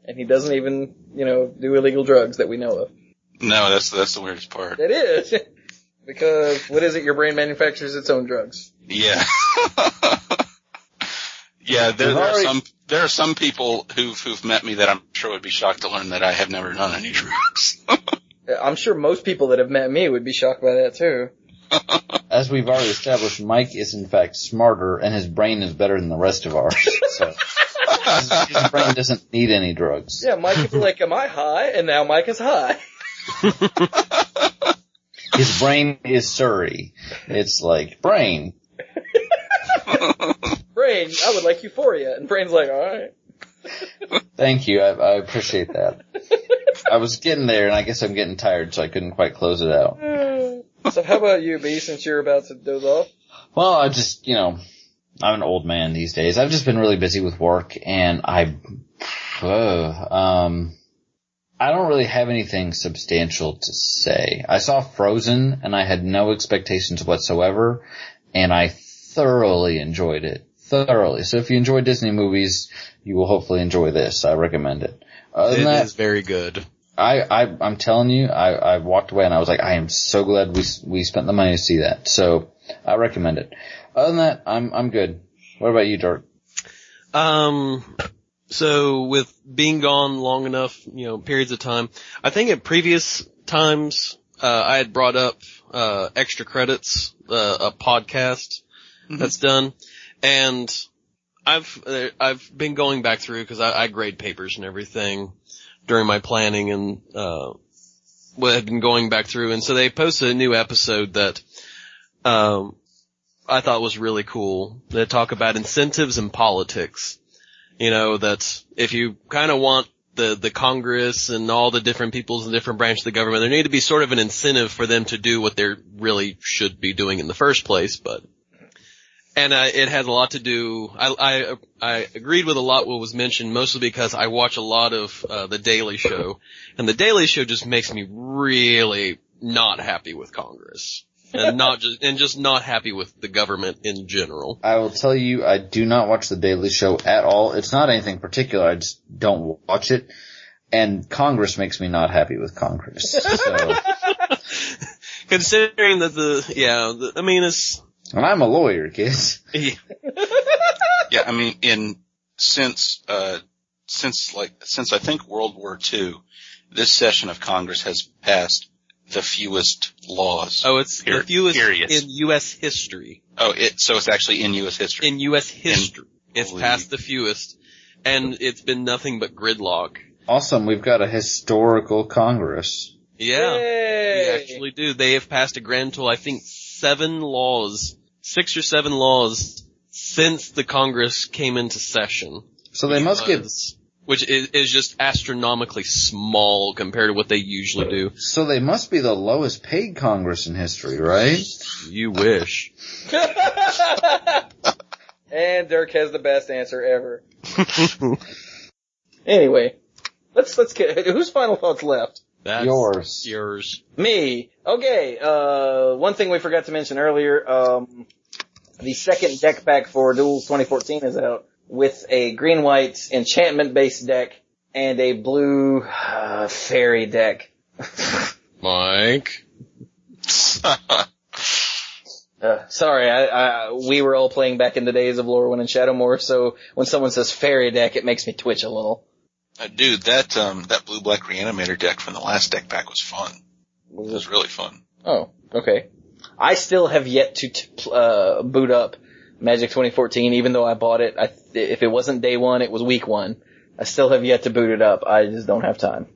And he doesn't even, you know, do illegal drugs that we know of. No, that's that's the weirdest part. It is. because, what is it, your brain manufactures its own drugs. Yeah. yeah, there, there are some there are some people who've who've met me that I'm sure would be shocked to learn that I have never done any drugs. I'm sure most people that have met me would be shocked by that too. As we've already established, Mike is in fact smarter and his brain is better than the rest of ours, so. His, his brain doesn't need any drugs. Yeah, Mike would be like, am I high? And now Mike is high. His brain is Surrey. It's like, brain, Brain, I would like euphoria. And Brain's like, alright. Thank you. I, I appreciate that. I was getting there, and I guess I'm getting tired, so I couldn't quite close it out. Uh, So how about you, B, since you're about to doze off? Well, I just, you know, I'm an old man these days. I've just been really busy with work, and I, uh, um, I don't really have anything substantial to say. I saw Frozen, and I had no expectations whatsoever, and I thoroughly enjoyed it. Thoroughly. So if you enjoy Disney movies, you will hopefully enjoy this. I recommend it. Other It than that, is very good. I, I, I'm telling you, I, I walked away and I was like, I am so glad we, we spent the money to see that. So I recommend it. Other than that, I'm, I'm good. What about you, Dirk? Um, so with being gone long enough, you know, periods of time, I think at previous times, uh, I had brought up, uh, extra credits, uh, a podcast that's done. And I've, uh, I've been going back through cause I, I grade papers and everything during my planning and, uh, well, had been going back through and so they posted a new episode that, um, I thought was really cool. They talk about incentives in politics. You know, that if you kind of want the, the Congress and all the different peoples and different branches of the government, there need to be sort of an incentive for them to do what they really should be doing in the first place, but, and uh, it has a lot to do, I, I, I agreed with a lot what was mentioned, mostly because I watch a lot of, uh, The Daily Show, and The Daily Show just makes me really not happy with Congress. and not just, and just not happy with the government in general. I will tell you, I do not watch the Daily Show at all. It's not anything particular. I just don't watch it. And Congress makes me not happy with Congress. So, Considering that the, yeah, the, I mean, it's, and I'm a lawyer, kids. yeah, Yeah, I mean, in since uh, since like since I think World War II, this session of Congress has passed the fewest laws. oh, it's the fewest Period. in U.S. history. Oh, it so it's actually in U.S. history. In U.S. history. It's Holy- past the fewest. And it's been nothing but gridlock. Awesome, we've got a historical Congress. Yeah. We actually do. They have passed a grand total, I think, seven laws, six or seven laws since the Congress came into session. So they must get, Because- Which is, is just astronomically small compared to what they usually do. so they must be the lowest paid Congress in history, right? You wish. and Dirk has the best answer ever. Anyway, let's let's get whose final thoughts left. That's Yours. Yours. Me. Okay. Uh, one thing we forgot to mention earlier. Um, the second deck pack for Duels 2014 is out with a green white enchantment based deck and a blue uh, fairy deck. Mike. Uh, sorry, I, I, we were all playing back in the days of Lorwyn and Shadowmoor, so when someone says fairy deck, it makes me twitch a little. Uh, dude, that um that blue black reanimator deck from the last deck pack was fun. It was really fun. Oh, okay. I still have yet to t- uh, boot up Magic 2014, even though I bought it. I, if it wasn't day one, it was week one. I still have yet to boot it up. I just don't have time.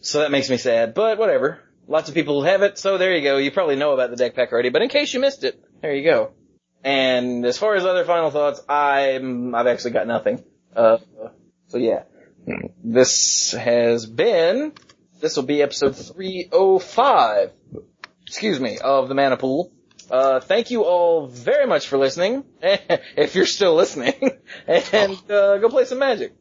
So that makes me sad, but whatever. Lots of people have it, so there you go. You probably know about the deck pack already, but in case you missed it, there you go. And as far as other final thoughts, I'm, I've actually got nothing. Uh, so yeah. This has been, this will be episode 305 excuse me, of the Mana Pool. Uh, thank you all very much for listening, if you're still listening, and uh, go play some Magic.